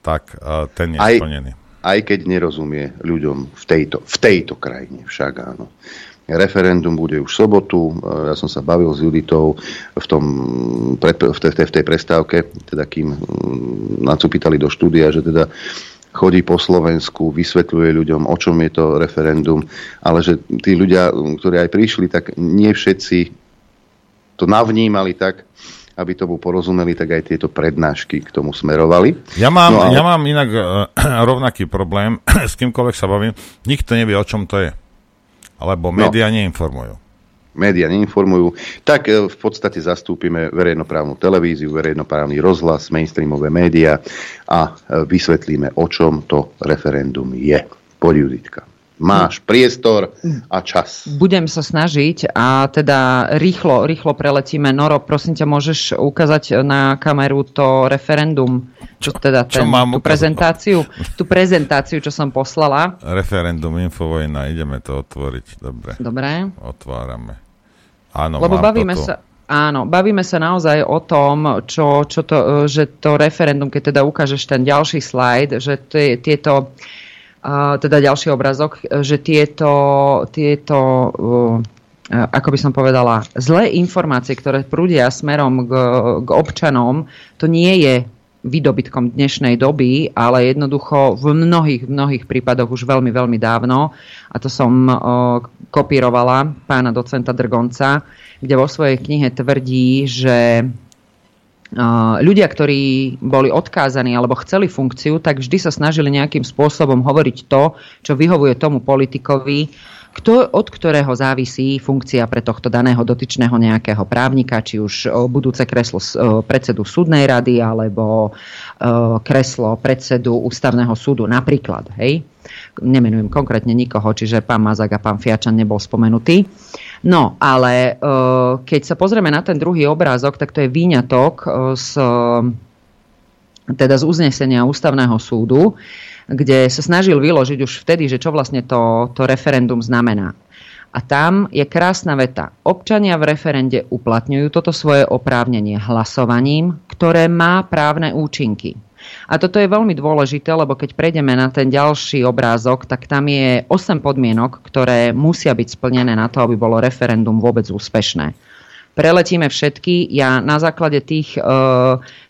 tak uh, ten je Aj- splnený. Aj keď nerozumie ľuďom v tejto, v tejto krajine však áno. Referendum bude už v sobotu. Ja som sa bavil s Juditou v, tom, v, tej, v tej prestávke, teda kým mm, nás upýtali do štúdia, že teda chodí po Slovensku, vysvetľuje ľuďom, o čom je to referendum, ale že tí ľudia, ktorí aj prišli, tak nie všetci to navnímali tak, aby tomu porozumeli, tak aj tieto prednášky k tomu smerovali. Ja mám, No, ale- ja mám inak uh, [clears throat] rovnaký problém, [clears throat] s kýmkoľvek sa bavím, nikto nevie, o čom to je. Alebo No. médiá neinformujú. médiá neinformujú, tak e, v podstate zastúpime verejnoprávnu televíziu, verejnoprávny rozhlas, mainstreamové médiá a e, vysvetlíme, o čom to referendum je. Poď, Juditka. Máš priestor a čas. Budem sa snažiť a teda rýchlo, rýchlo preletíme. Noro, prosím ťa, môžeš ukázať na kameru to referendum, čo, teda čo ten, mám tú ukázať? prezentáciu, tú prezentáciu, čo som poslala. Referendum, infovojna, ideme to otvoriť. Dobre. Dobre. Otvárame. Áno, Lebo mám bavíme toto. sa, áno, bavíme sa naozaj o tom, čo, čo to, že to referendum, keď teda ukážeš ten ďalší slajd, že tie, tieto, teda ďalší obrazok, e, že tieto, tieto uh, ako by som povedala, zlé informácie, ktoré prúdia smerom k, k občanom, to nie je výdobytkom dnešnej doby, ale jednoducho v mnohých, mnohých prípadoch už veľmi, veľmi dávno, a to som o, kopírovala pána docenta Drgonca, kde vo svojej knihe tvrdí, že Uh, ľudia, ktorí boli odkázaní alebo chceli funkciu, tak vždy sa snažili nejakým spôsobom hovoriť to, čo vyhovuje tomu politikovi, kto, od ktorého závisí funkcia pre tohto daného dotyčného nejakého právnika, či už budúce kreslo predsedu súdnej rady alebo kreslo predsedu ústavného súdu napríklad. Hej? Nemenujem konkrétne nikoho, čiže pán Mazak a pán Fiačan nebol spomenutý. No, ale e, keď sa pozrieme na ten druhý obrázok, tak to je výňatok e, z, teda z uznesenia ústavného súdu, kde sa snažil vyložiť už vtedy, že čo vlastne to, to referendum znamená. A tam je krásna veta. Občania v referende uplatňujú toto svoje oprávnenie hlasovaním, ktoré má právne účinky. A toto je veľmi dôležité, lebo keď prejdeme na ten ďalší obrázok, tak tam je 8 podmienok, ktoré musia byť splnené na to, aby bolo referendum vôbec úspešné. Preletíme všetky. Ja na základe tých e,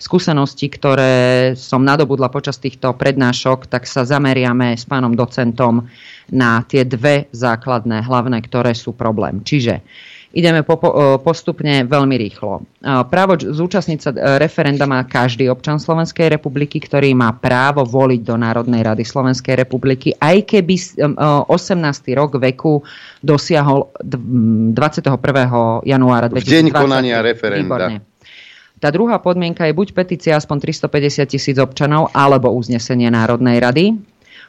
skúseností, ktoré som nadobudla počas týchto prednášok, tak sa zameriame s pánom docentom na tie dve základné, hlavné, ktoré sú problém. Čiže Ideme po, po, postupne veľmi rýchlo. Právo zúčastniť sa referenda má každý občan Slovenskej republiky, ktorý má právo voliť do Národnej rady Slovenskej republiky, aj keby 18. rok veku dosiahol 21. januára 2020. V deň konania referenda. Výborne. Tá druhá podmienka je buď petícia aspoň 350 tisíc občanov, alebo uznesenie Národnej rady.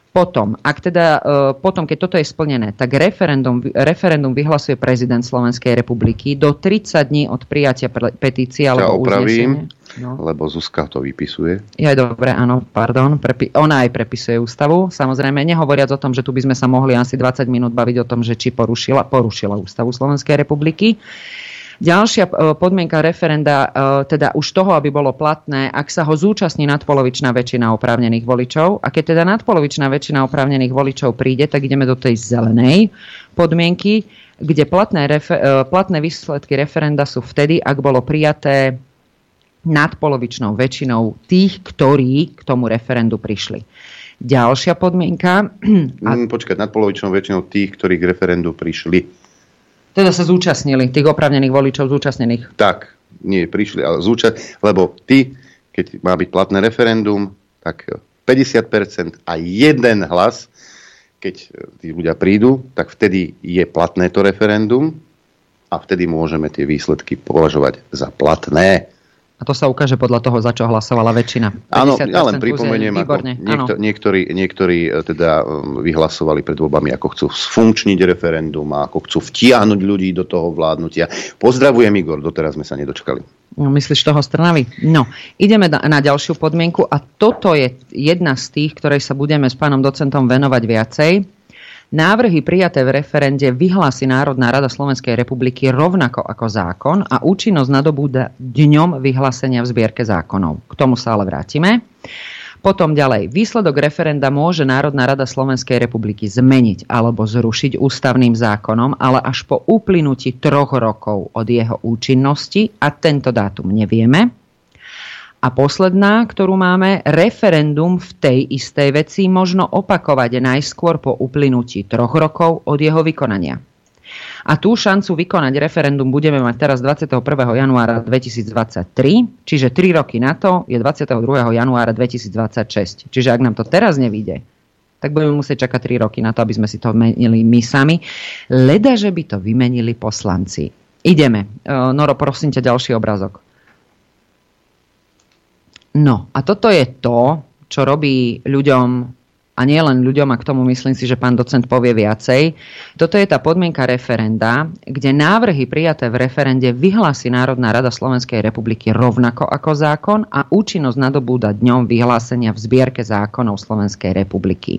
Potom, ak teda, e, potom, keď toto je splnené, tak referendum, referendum vyhlasuje prezident Slovenskej republiky do 30 dní od prijatia petície alebo opravím, no. lebo Zuzka to vypisuje. Je dobre, áno, pardon. Prepi- ona aj prepisuje ústavu. Samozrejme, nehovoriac o tom, že tu by sme sa mohli asi 20 minút baviť o tom, že či porušila, porušila ústavu Slovenskej republiky. Ďalšia e, podmienka referenda, e, teda už toho, aby bolo platné, ak sa ho zúčastní nadpolovičná väčšina oprávnených voličov. A keď teda nadpolovičná väčšina oprávnených voličov príde, tak ideme do tej zelenej podmienky, kde platné, refer- e, platné výsledky referenda sú vtedy, ak bolo prijaté nadpolovičnou väčšinou tých, ktorí k tomu referendu prišli. Ďalšia podmienka... A... Mm, počkať, nadpolovičnou väčšinou tých, ktorí k referendu prišli. Teda sa zúčastnili, tých opravnených voličov zúčastnených. Tak, nie prišli, ale zúčast, lebo ty, keď má byť platné referendum, tak 50% a jeden hlas, keď tí ľudia prídu, tak vtedy je platné to referendum a vtedy môžeme tie výsledky považovať za platné. A to sa ukáže podľa toho, za čo hlasovala väčšina. Áno, ja len pripomeniem, ako niekto, niektorí, niektorí e, teda um, vyhlasovali pred voľbami, ako chcú sfunkčniť referendum a ako chcú vtiahnuť ľudí do toho vládnutia. Pozdravujem Igor, doteraz sme sa nedočkali. No, myslíš toho strnavy? No, ideme na, na ďalšiu podmienku a toto je jedna z tých, ktorej sa budeme s pánom docentom venovať viacej. Návrhy prijaté v referende vyhlási Národná rada Slovenskej republiky rovnako ako zákon a účinnosť nadobúda dňom vyhlásenia v zbierke zákonov. K tomu sa ale vrátime. Potom ďalej, výsledok referenda môže Národná rada Slovenskej republiky zmeniť alebo zrušiť ústavným zákonom, ale až po uplynutí troch rokov od jeho účinnosti a tento dátum nevieme. A posledná, ktorú máme, referendum v tej istej veci možno opakovať najskôr po uplynutí troch rokov od jeho vykonania. A tú šancu vykonať referendum budeme mať teraz 21. januára 2023, čiže 3 roky na to je 22. januára 2026. Čiže ak nám to teraz nevíde, tak budeme musieť čakať 3 roky na to, aby sme si to menili my sami. Leda, že by to vymenili poslanci. Ideme. Noro, prosím ťa, ďalší obrazok. No a toto je to, čo robí ľuďom a nie len ľuďom, a k tomu myslím si, že pán docent povie viacej. Toto je tá podmienka referenda, kde návrhy prijaté v referende vyhlási Národná rada Slovenskej republiky rovnako ako zákon a účinnosť nadobúda dňom vyhlásenia v zbierke zákonov Slovenskej republiky.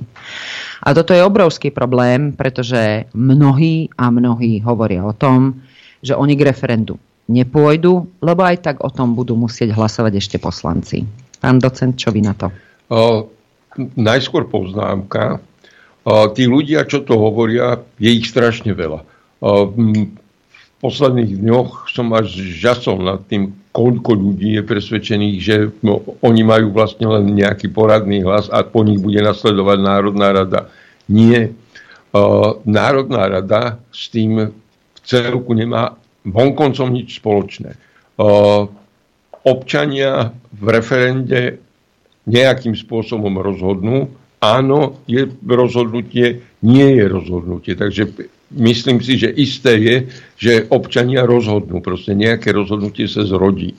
A toto je obrovský problém, pretože mnohí a mnohí hovoria o tom, že oni k referendu nepôjdu, lebo aj tak o tom budú musieť hlasovať ešte poslanci. Pán docent, čo vy na to? O, najskôr poznámka. O, tí ľudia, čo to hovoria, je ich strašne veľa. O, v posledných dňoch som až žasol nad tým, koľko ľudí je presvedčených, že no, oni majú vlastne len nejaký poradný hlas a po nich bude nasledovať Národná rada. Nie. Národná rada s tým v celku nemá vonkoncom nič spoločné. Občania v referende nejakým spôsobom rozhodnú. Áno, je rozhodnutie, nie je rozhodnutie. Takže myslím si, že isté je, že občania rozhodnú. Proste nejaké rozhodnutie sa zrodí.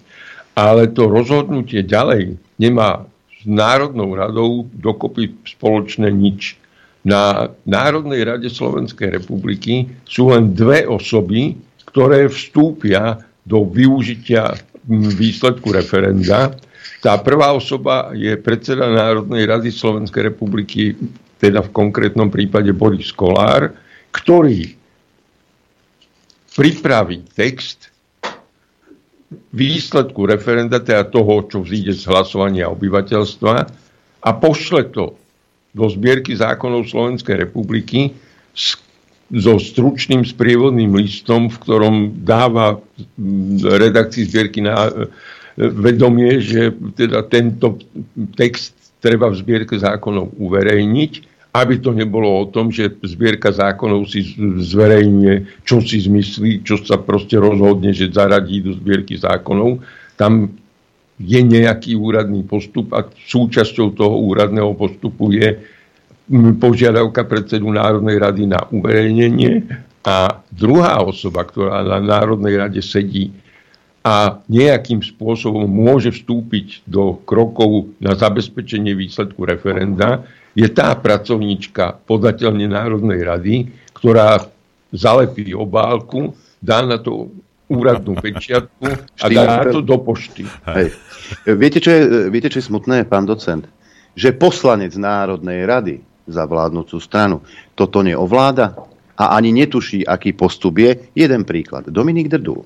Ale to rozhodnutie ďalej nemá s Národnou radou dokopy spoločné nič. Na Národnej rade Slovenskej republiky sú len dve osoby, ktoré vstúpia do využitia výsledku referenda. Tá prvá osoba je predseda Národnej rady Slovenskej republiky, teda v konkrétnom prípade Boris Kolár, ktorý pripraví text výsledku referenda, teda toho, čo vzíde z hlasovania obyvateľstva a pošle to do zbierky zákonov Slovenskej republiky s so stručným sprievodným listom, v ktorom dáva redakcii zbierky na e, vedomie, že teda tento text treba v zbierke zákonov uverejniť aby to nebolo o tom, že zbierka zákonov si zverejňuje, čo si zmyslí, čo sa proste rozhodne, že zaradí do zbierky zákonov. Tam je nejaký úradný postup a súčasťou toho úradného postupu je požiadavka predsedu Národnej rady na uverejnenie a druhá osoba, ktorá na Národnej rade sedí a nejakým spôsobom môže vstúpiť do krokov na zabezpečenie výsledku referenda, je tá pracovníčka podateľne Národnej rady, ktorá zalepí obálku, dá na to úradnú pečiatku a dá to do pošty. Hej. Viete, čo je, viete, čo je smutné, pán docent? Že poslanec Národnej rady za vládnúcu stranu toto neovláda a ani netuší, aký postup je. Jeden príklad. Dominik Drdul.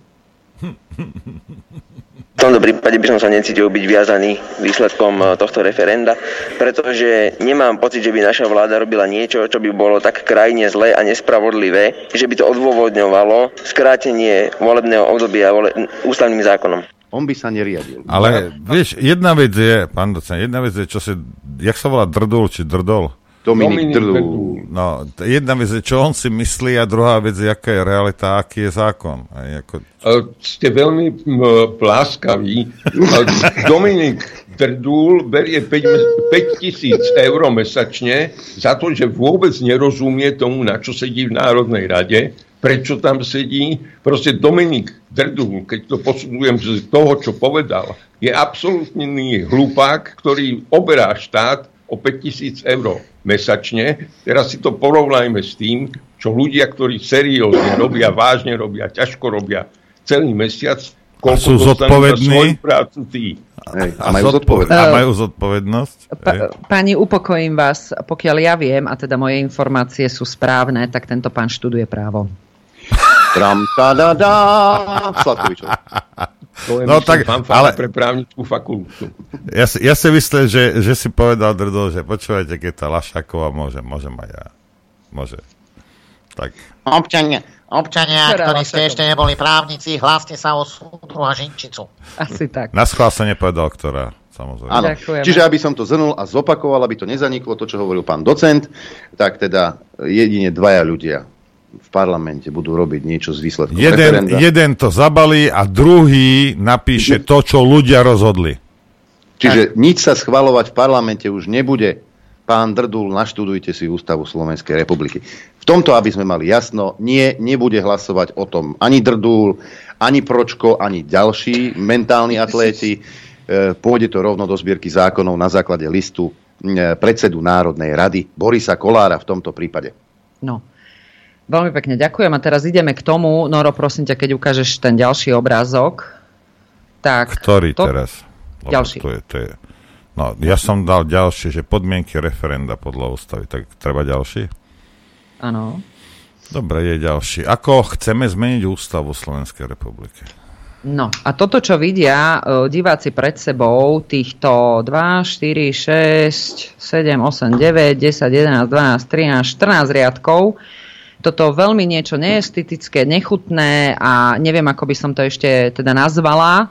V tomto prípade by som sa necítil byť viazaný výsledkom eh, tohto referenda, pretože nemám pocit, že by naša vláda robila niečo, čo by bolo tak krajine zlé a nespravodlivé, že by to odôvodňovalo skrátenie volebného obdobia vole- ústavným zákonom. On by sa neriadil. Ale vieš, jedna vec je, pán docent, jedna vec je, čo sa, jak sa volá Drdul, či Drdol? Dominik Drdul. No, jedna vec je, čo on si myslí a druhá vec je, aká je realita, aký je zákon. Aj ako... Ste veľmi m, pláskaví. Dominik Drdul berie 5 tisíc eur mesačne za to, že vôbec nerozumie tomu, na čo sedí v Národnej rade, prečo tam sedí. Proste Dominik Drdul, keď to posudzujem z toho, čo povedal, je absolútny hlupák, ktorý oberá štát o 5000 eur mesačne. Teraz si to porovnajme s tým, čo ľudia, ktorí seriózne robia, vážne robia, ťažko robia celý mesiac, a sú zodpovední. prácu tí. Hej, a, majú zodpovednosť. a majú zodpovednosť. Pa, pani, upokojím vás, pokiaľ ja viem, a teda moje informácie sú správne, tak tento pán študuje právo. Tram, ta, da, da, Sladkovičov. [laughs] To je, No tak, ale- pre právnickú fakultu. Ja, si- ja si myslím, že, že si povedal Drdo, že počúvajte, keď tá Lašáková môže, môžem aj ja. Môže. Tak. Občania, občania Ktorá ktorí ste ešte neboli právnici, hláste sa o súdru a žinčicu. Asi tak. Na schvál sa nepovedal, ktorá, samozrejme. Áno. Ďakujeme. Čiže aby som to zhrnul a zopakoval, aby to nezaniklo, to, čo hovoril pán docent, tak teda jedine dvaja ľudia v parlamente budú robiť niečo z výsledkov Jeden, referenda. jeden to zabalí a druhý napíše to, čo ľudia rozhodli. Čiže nič sa schvalovať v parlamente už nebude. Pán Drdul, naštudujte si Ústavu Slovenskej republiky. V tomto, aby sme mali jasno, nie, nebude hlasovať o tom ani Drdul, ani Pročko, ani ďalší mentálni atléti. E, Pôjde to rovno do zbierky zákonov na základe listu e, predsedu Národnej rady Borisa Kolára v tomto prípade. No. Veľmi pekne ďakujem a teraz ideme k tomu. Noro, prosím ťa, keď ukážeš ten ďalší obrázok. Tak, Ktorý to- teraz? Lebo Ďalší. To je, to je, no, ja som dal ďalšie, že podmienky referenda podľa ústavy. Tak treba ďalší? Áno. Dobre, je ďalší. Ako chceme zmeniť ústavu Slovenskej republiky? No a toto, čo vidia e, diváci pred sebou, týchto 2, 4, 6, 7, 8, 9, 10, 11, 12, 13, 14 riadkov, toto veľmi niečo neestetické, nechutné a neviem, ako by som to ešte teda nazvala.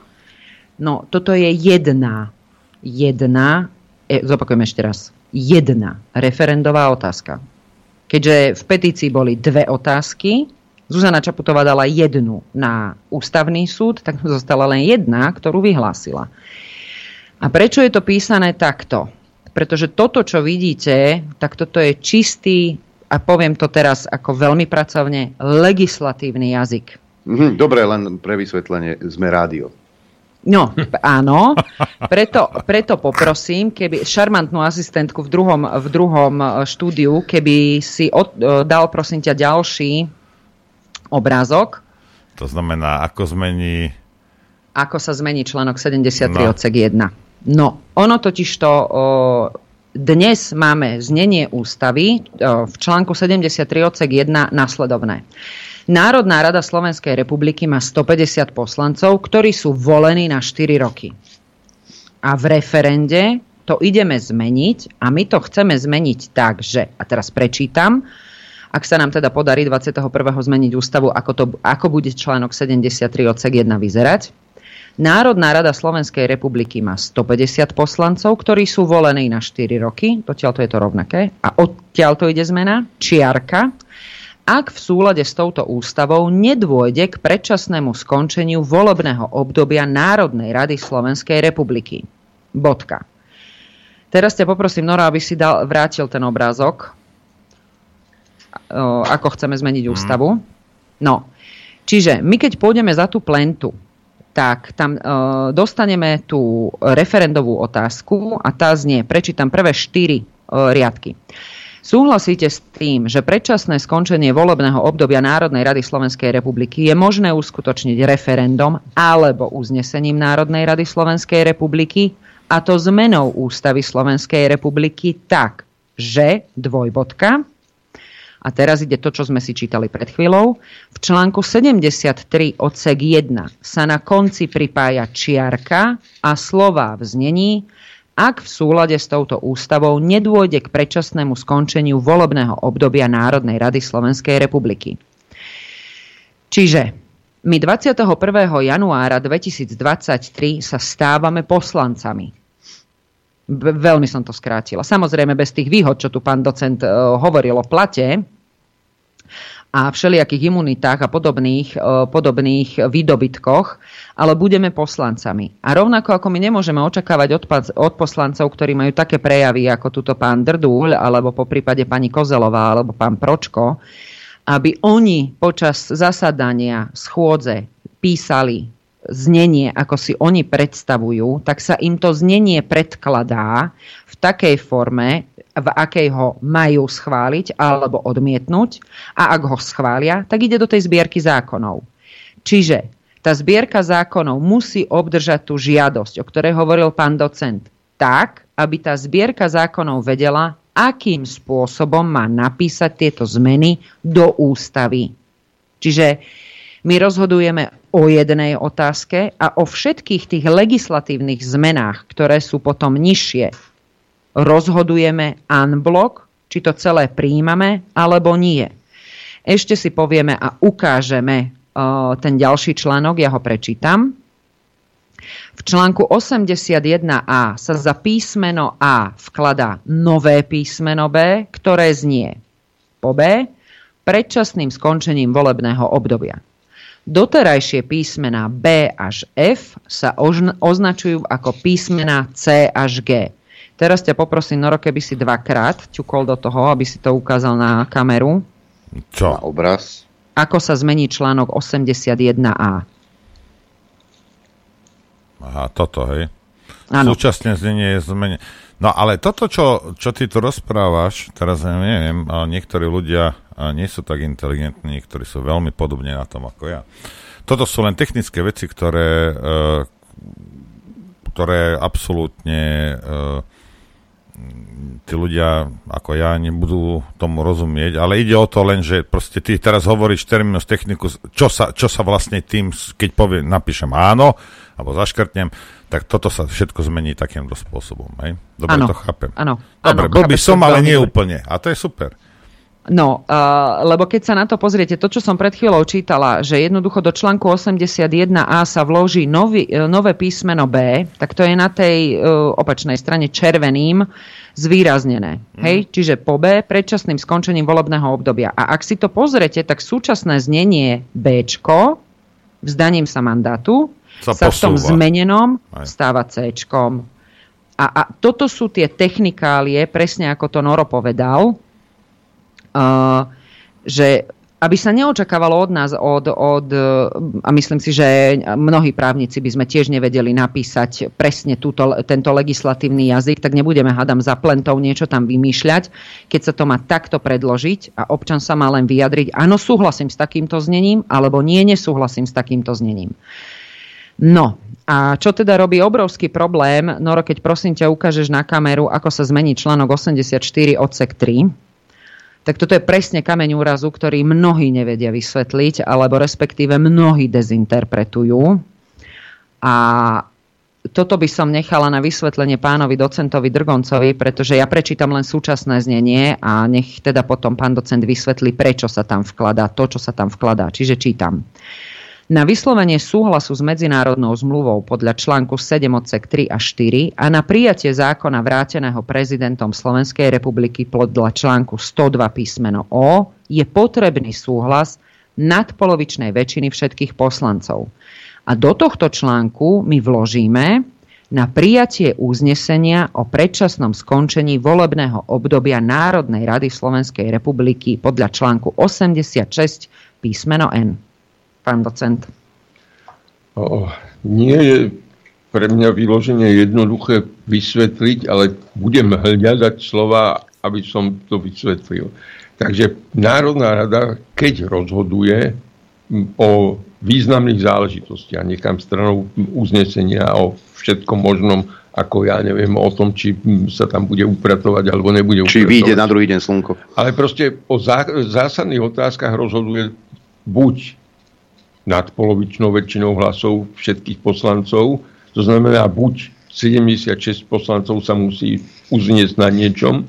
No, toto je jedna, jedna, e, zopakujem ešte raz, jedna referendová otázka. Keďže v petícii boli dve otázky, Zuzana Čaputová dala jednu na ústavný súd, tak zostala len jedna, ktorú vyhlásila. A prečo je to písané takto? Pretože toto, čo vidíte, tak toto je čistý, a poviem to teraz ako veľmi pracovne, legislatívny jazyk. Mhm, Dobre, len pre vysvetlenie, sme rádio. No, áno. Preto, preto poprosím, keby šarmantnú asistentku v druhom, v druhom e, štúdiu, keby si od, e, dal prosím ťa ďalší obrázok, To znamená, ako zmení... ako sa zmení článok 73 No. odsek 1. No, ono totiž to dnes máme znenie ústavy o, v článku 73 odsek 1 nasledovné. Národná rada Slovenskej republiky má 150 poslancov, ktorí sú volení na 4 roky. A v referende to ideme zmeniť a my to chceme zmeniť tak, že, a teraz prečítam, ak sa nám teda podarí 21. zmeniť ústavu, ako, to, ako bude článok 73 odsek 1 vyzerať. Národná rada Slovenskej republiky má 150 poslancov, ktorí sú volení na 4 roky, odtiaľ to je to rovnaké, a odtiaľ to ide zmena, čiarka, ak v súlade s touto ústavou nedôjde k predčasnému skončeniu volebného obdobia Národnej rady Slovenskej republiky. Bodka. Teraz ťa poprosím, Nora, aby si dal, vrátil ten obrázok, ako chceme zmeniť ústavu. No, čiže my keď pôjdeme za tú plentu, tak tam e, dostaneme tú referendovú otázku a tá znie, prečítam prvé štyri e, riadky. Súhlasíte s tým, že predčasné skončenie volebného obdobia Národnej rady Slovenskej republiky je možné uskutočniť referendum alebo uznesením Národnej rady Slovenskej republiky a to zmenou ústavy Slovenskej republiky tak, že dvojbodka a teraz ide to, čo sme si čítali pred chvíľou. V článku 73 odsek 1 sa na konci pripája čiarka a slova v znení, ak v súlade s touto ústavou nedôjde k predčasnému skončeniu volebného obdobia Národnej rady Slovenskej republiky. Čiže my 21. januára 2023 sa stávame poslancami. Veľmi som to skrátila. Samozrejme bez tých výhod, čo tu pán docent uh, hovoril o plate, a všelijakých imunitách a podobných, e, podobných výdobytkoch, ale budeme poslancami. A rovnako ako my nemôžeme očakávať od, poslancov, ktorí majú také prejavy ako tuto pán Drdúľ, alebo po prípade pani Kozelová, alebo pán Pročko, aby oni počas zasadania schôdze písali znenie, ako si oni predstavujú, tak sa im to znenie predkladá v takej forme, v akej ho majú schváliť alebo odmietnúť a ak ho schvália, tak ide do tej zbierky zákonov. Čiže tá zbierka zákonov musí obdržať tú žiadosť, o ktorej hovoril pán docent, tak, aby tá zbierka zákonov vedela, akým spôsobom má napísať tieto zmeny do ústavy. Čiže my rozhodujeme o jednej otázke a o všetkých tých legislatívnych zmenách, ktoré sú potom nižšie rozhodujeme unblock, či to celé príjmame alebo nie. Ešte si povieme a ukážeme uh, ten ďalší článok, ja ho prečítam. V článku 81a sa za písmeno A vkladá nové písmeno B, ktoré znie po B predčasným skončením volebného obdobia. Doterajšie písmená B až F sa označujú ako písmená C až G. Teraz ťa poprosím, Noro, keby si dvakrát ťukol do toho, aby si to ukázal na kameru. Čo? Na obraz. Ako sa zmení článok 81a. Aha, toto, hej. Áno. Súčasne znenie je zmene. No ale toto, čo, čo ty tu rozprávaš, teraz ja neviem, ale niektorí ľudia nie sú tak inteligentní, niektorí sú veľmi podobne na tom ako ja. Toto sú len technické veci, ktoré, e, ktoré absolútne e, tí ľudia ako ja nebudú tomu rozumieť, ale ide o to len, že proste ty teraz hovoríš terminus technicus, čo sa, čo sa vlastne tým, keď povie, napíšem áno, alebo zaškrtnem, tak toto sa všetko zmení takýmto spôsobom. Hej? Dobre ano, to chápem. Áno. Dobre, bol by som, ale nie úplne. A to je super. No, uh, lebo keď sa na to pozriete, to, čo som pred chvíľou čítala, že jednoducho do článku 81a sa vloží nový, uh, nové písmeno B, tak to je na tej uh, opačnej strane červeným zvýraznené. Mm. Hej? Čiže po B predčasným skončením volebného obdobia. A ak si to pozrete, tak súčasné znenie B vzdaním sa mandátu sa, sa v tom zmenenom Aj. stáva C. A, a toto sú tie technikálie, presne ako to Noro povedal, že aby sa neočakávalo od nás, od, od, a myslím si, že mnohí právnici by sme tiež nevedeli napísať presne túto, tento legislatívny jazyk, tak nebudeme, hádam, za plentou niečo tam vymýšľať, keď sa to má takto predložiť a občan sa má len vyjadriť, áno, súhlasím s takýmto znením, alebo nie, nesúhlasím s takýmto znením. No, a čo teda robí obrovský problém, Noro, keď prosím ťa ukážeš na kameru, ako sa zmení článok 84 odsek 3, tak toto je presne kameň úrazu, ktorý mnohí nevedia vysvetliť, alebo respektíve mnohí dezinterpretujú. A toto by som nechala na vysvetlenie pánovi docentovi Drgoncovi, pretože ja prečítam len súčasné znenie a nech teda potom pán docent vysvetlí, prečo sa tam vkladá to, čo sa tam vkladá. Čiže čítam. Na vyslovenie súhlasu s medzinárodnou zmluvou podľa článku 7 odsek 3 a 4 a na prijatie zákona vráteného prezidentom Slovenskej republiky podľa článku 102 písmeno O je potrebný súhlas nadpolovičnej väčšiny všetkých poslancov. A do tohto článku my vložíme na prijatie uznesenia o predčasnom skončení volebného obdobia Národnej rady Slovenskej republiky podľa článku 86 písmeno N pán docent? O, nie je pre mňa vyloženie jednoduché vysvetliť, ale budem hľadať slova, aby som to vysvetlil. Takže Národná rada, keď rozhoduje o významných záležitostiach, nechám stranou uznesenia o všetkom možnom, ako ja neviem o tom, či sa tam bude upratovať alebo nebude upratovať. Či vyjde na druhý deň slnko. Ale proste o zásadných otázkach rozhoduje buď nadpolovičnou väčšinou hlasov všetkých poslancov. To znamená, buď 76 poslancov sa musí uzniesť na niečom,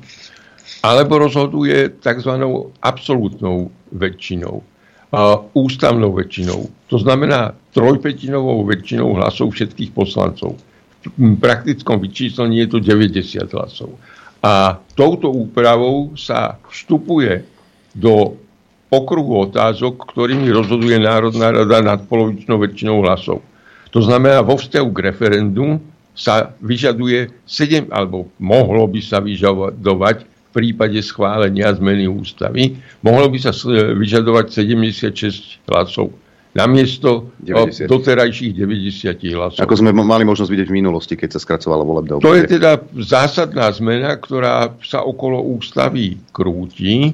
alebo rozhoduje tzv. absolútnou väčšinou, a ústavnou väčšinou. To znamená trojpetinovou väčšinou hlasov všetkých poslancov. V praktickom vyčíslení je to 90 hlasov. A touto úpravou sa vstupuje do okruhu otázok, ktorými rozhoduje Národná rada nad polovičnou väčšinou hlasov. To znamená, vo vzťahu k referendum sa vyžaduje 7, alebo mohlo by sa vyžadovať v prípade schválenia zmeny ústavy, mohlo by sa vyžadovať 76 hlasov namiesto 90. doterajších 90 hlasov. Ako sme mali možnosť vidieť v minulosti, keď sa skracovalo volebné obdobie. To je teda zásadná zmena, ktorá sa okolo ústavy krúti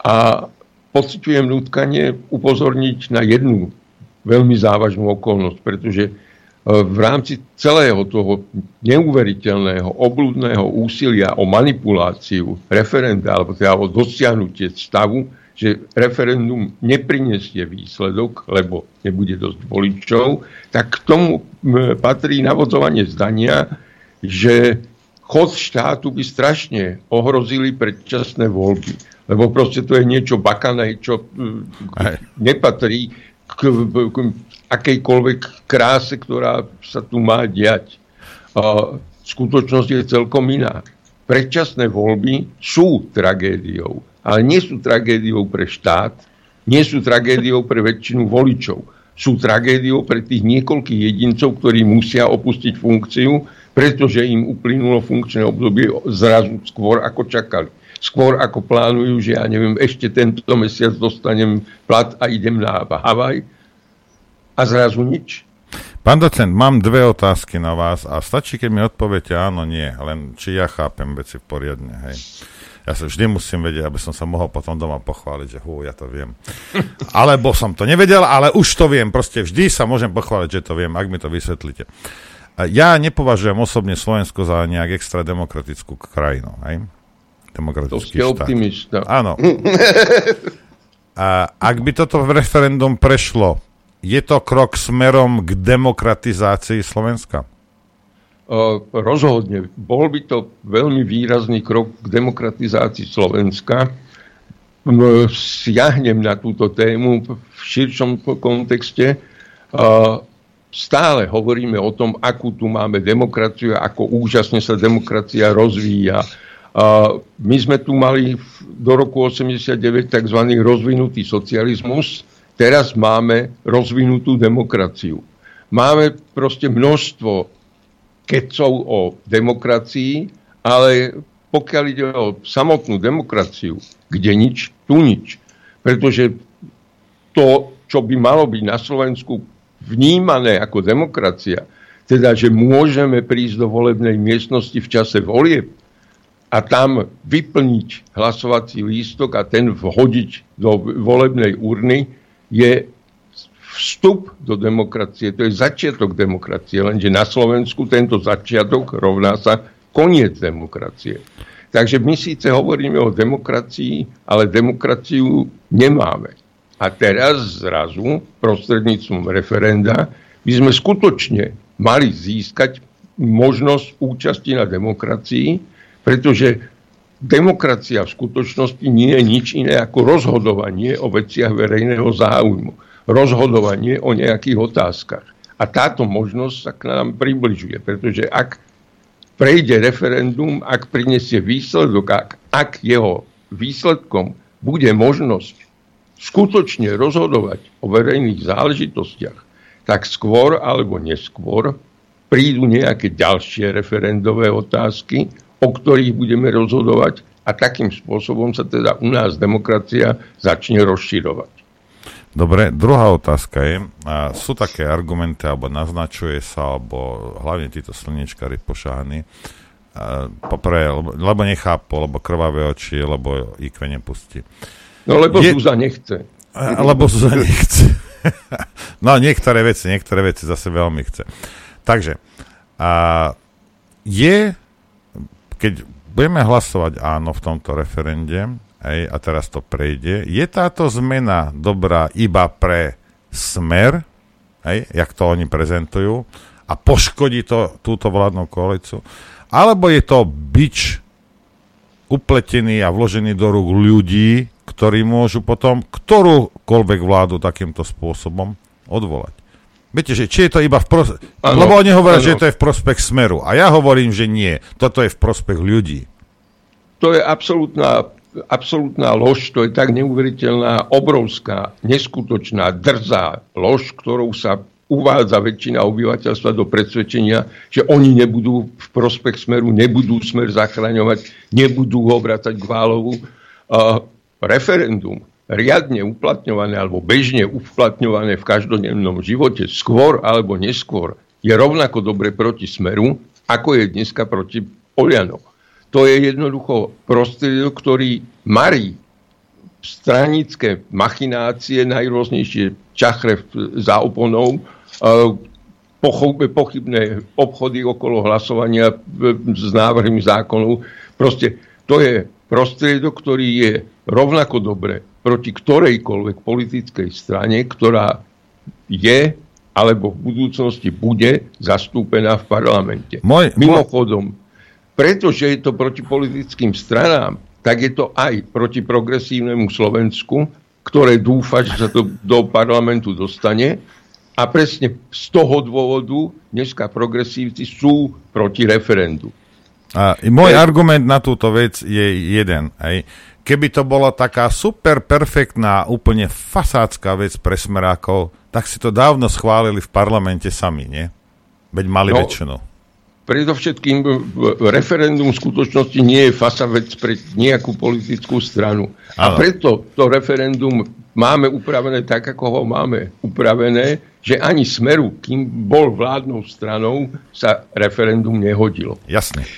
a pociťujem nutkanie upozorniť na jednu veľmi závažnú okolnosť, pretože e, v rámci celého toho neuveriteľného, oblúdneho úsilia o manipuláciu referenda, alebo teda o dosiahnutie stavu, že referendum neprinesie výsledok, lebo nebude dosť voličov, tak k tomu patrí navodzovanie zdania, že chod štátu by strašne ohrozili predčasné voľby lebo proste to je niečo bakané, čo Aj. nepatrí k, k akejkoľvek kráse, ktorá sa tu má diať. A skutočnosť je celkom iná. Predčasné voľby sú tragédiou, ale nie sú tragédiou pre štát, nie sú tragédiou pre väčšinu voličov. Sú tragédiou pre tých niekoľkých jedincov, ktorí musia opustiť funkciu, pretože im uplynulo funkčné obdobie zrazu skôr, ako čakali skôr ako plánujú, že ja neviem, ešte tento mesiac dostanem plat a idem na Havaj a zrazu nič. Pán docent, mám dve otázky na vás a stačí, keď mi odpoviete áno, nie, len či ja chápem veci poriadne, hej. Ja sa vždy musím vedieť, aby som sa mohol potom doma pochváliť, že hú, ja to viem. [laughs] Alebo som to nevedel, ale už to viem. Proste vždy sa môžem pochváliť, že to viem, ak mi to vysvetlíte. Ja nepovažujem osobne Slovensko za nejak extra demokratickú krajinu. Hej? demokratický to štát. optimista. Áno. [laughs] A ak by toto referendum prešlo, je to krok smerom k demokratizácii Slovenska? Uh, rozhodne. Bol by to veľmi výrazný krok k demokratizácii Slovenska. Siahnem na túto tému v širšom kontexte. Uh, stále hovoríme o tom, akú tu máme demokraciu, ako úžasne sa demokracia rozvíja, my sme tu mali do roku 89 tzv. rozvinutý socializmus, teraz máme rozvinutú demokraciu. Máme proste množstvo kecov o demokracii, ale pokiaľ ide o samotnú demokraciu, kde nič, tu nič. Pretože to, čo by malo byť na Slovensku vnímané ako demokracia, teda, že môžeme prísť do volebnej miestnosti v čase volieb, a tam vyplniť hlasovací lístok a ten vhodiť do volebnej urny je vstup do demokracie, to je začiatok demokracie, lenže na Slovensku tento začiatok rovná sa koniec demokracie. Takže my síce hovoríme o demokracii, ale demokraciu nemáme. A teraz zrazu prostredníctvom referenda by sme skutočne mali získať možnosť účasti na demokracii, pretože demokracia v skutočnosti nie je nič iné ako rozhodovanie o veciach verejného záujmu. rozhodovanie o nejakých otázkach. A táto možnosť sa k nám približuje, pretože ak prejde referendum, ak prinesie výsledok, ak, ak jeho výsledkom bude možnosť skutočne rozhodovať o verejných záležitostiach, tak skôr alebo neskôr prídu nejaké ďalšie referendové otázky, o ktorých budeme rozhodovať a takým spôsobom sa teda u nás demokracia začne rozširovať. Dobre, druhá otázka je, a sú také argumenty, alebo naznačuje sa, alebo hlavne títo slnečkári pošáhaní, poprvé, lebo, lebo nechápu, lebo krvavé oči, lebo IQ nepustí. No lebo je, Zúza nechce. Lebo Zúza nechce. [laughs] no niektoré veci, niektoré veci zase veľmi chce. Takže, a je, keď budeme hlasovať áno v tomto referende, hej, a teraz to prejde, je táto zmena dobrá iba pre smer, hej, jak to oni prezentujú, a poškodí to túto vládnu koalíciu, alebo je to bič upletený a vložený do rúk ľudí, ktorí môžu potom ktorúkoľvek vládu takýmto spôsobom odvolať. Viete, že či je to iba v prospech... Lebo oni hovoria, ano. že to je v prospech smeru. A ja hovorím, že nie. Toto je v prospech ľudí. To je absolútna absolútna lož, to je tak neuveriteľná, obrovská, neskutočná, drzá lož, ktorou sa uvádza väčšina obyvateľstva do predsvedčenia, že oni nebudú v prospech smeru, nebudú smer zachraňovať, nebudú ho vrácať k Válovu. Uh, referendum riadne uplatňované alebo bežne uplatňované v každodennom živote skôr alebo neskôr je rovnako dobre proti smeru, ako je dneska proti Olianov to je jednoducho prostriedok, ktorý marí stranické machinácie, najrôznejšie čachre za oponou, pochybné obchody okolo hlasovania s návrhmi zákonov. Proste to je prostriedok, ktorý je rovnako dobre proti ktorejkoľvek politickej strane, ktorá je alebo v budúcnosti bude zastúpená v parlamente. Môj, Mimochodom, pretože je to proti politickým stranám, tak je to aj proti progresívnemu Slovensku, ktoré dúfa, že sa to do parlamentu dostane. A presne z toho dôvodu dneska progresívci sú proti referendu. A môj Pre... argument na túto vec je jeden. Aj. Keby to bola taká super perfektná, úplne fasácká vec pre smerákov, tak si to dávno schválili v parlamente sami, nie? Veď mali no, väčšinu predovšetkým referendum v skutočnosti nie je fasa vec pre nejakú politickú stranu. Ano. A preto to referendum máme upravené tak, ako ho máme upravené, že ani smeru, kým bol vládnou stranou, sa referendum nehodilo. Jasne.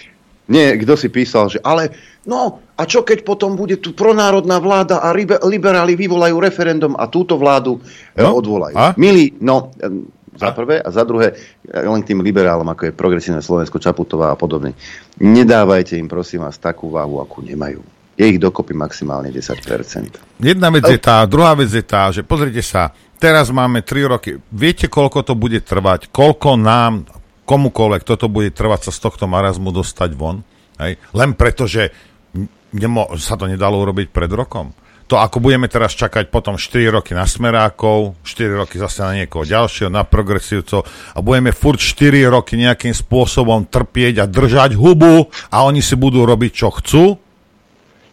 Nie, kto si písal, že ale no a čo keď potom bude tu pronárodná vláda a liberáli vyvolajú referendum a túto vládu eh, no? odvolajú. A? Milí, no za prvé a za druhé, len tým liberálom, ako je progresívne Slovensko, Čaputová a podobne. Nedávajte im, prosím vás, takú váhu, akú nemajú. Je ich dokopy maximálne 10%. Jedna vec je tá, druhá vec je tá, že pozrite sa, teraz máme 3 roky. Viete, koľko to bude trvať? Koľko nám, komukoľvek, toto bude trvať sa z tohto marazmu dostať von? Hej? Len preto, že nemo, sa to nedalo urobiť pred rokom to ako budeme teraz čakať potom 4 roky na smerákov, 4 roky zase na niekoho ďalšieho, na progresívcov a budeme furt 4 roky nejakým spôsobom trpieť a držať hubu a oni si budú robiť, čo chcú?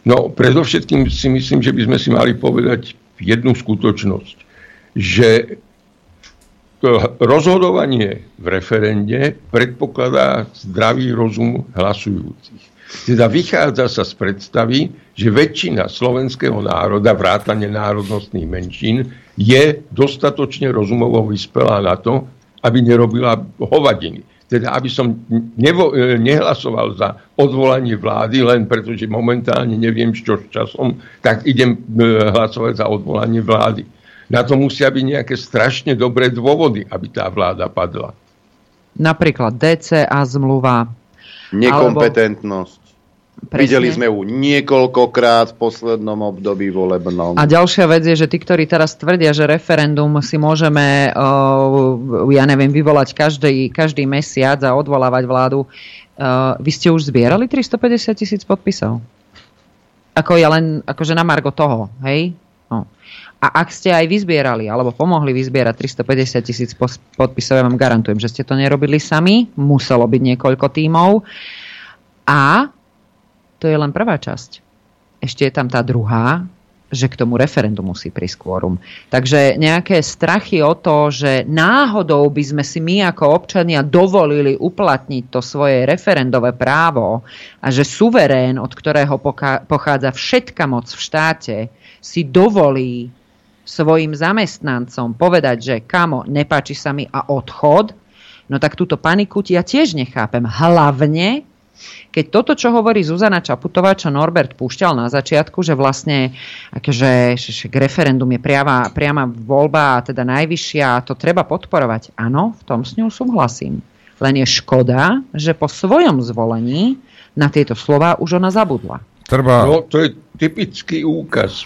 No, predovšetkým si myslím, že by sme si mali povedať jednu skutočnosť, že rozhodovanie v referende predpokladá zdravý rozum hlasujúcich. Teda vychádza sa z predstavy, že väčšina slovenského národa, vrátane národnostných menšín, je dostatočne rozumovo vyspelá na to, aby nerobila hovadiny. Teda aby som nevo, e, nehlasoval za odvolanie vlády, len preto, že momentálne neviem, čo s časom, tak idem e, hlasovať za odvolanie vlády. Na to musia byť nejaké strašne dobré dôvody, aby tá vláda padla. Napríklad DCA zmluva. Nekompetentnosť. Presne. Videli sme ju niekoľkokrát v poslednom období volebnom. A ďalšia vec je, že tí, ktorí teraz tvrdia, že referendum si môžeme, ja neviem, vyvolať každý, každý mesiac a odvolávať vládu, vy ste už zbierali 350 tisíc podpisov? Ako ja len, akože na margo toho, hej? No. A ak ste aj vyzbierali, alebo pomohli vyzbierať 350 tisíc podpisov, ja vám garantujem, že ste to nerobili sami, muselo byť niekoľko tímov. A to je len prvá časť. Ešte je tam tá druhá, že k tomu referendu musí prísť quórum. Takže nejaké strachy o to, že náhodou by sme si my ako občania dovolili uplatniť to svoje referendové právo a že suverén, od ktorého pochádza všetka moc v štáte, si dovolí svojim zamestnancom povedať, že kamo, nepáči sa mi a odchod, no tak túto paniku ja tiež nechápem. Hlavne, keď toto, čo hovorí Zuzana Čaputová, čo Norbert púšťal na začiatku, že vlastne akože, že referendum je priama, priama voľba, a teda najvyššia, a to treba podporovať. Áno, v tom s ňou súhlasím. Len je škoda, že po svojom zvolení na tieto slova už ona zabudla. Treba... No, to je typický úkaz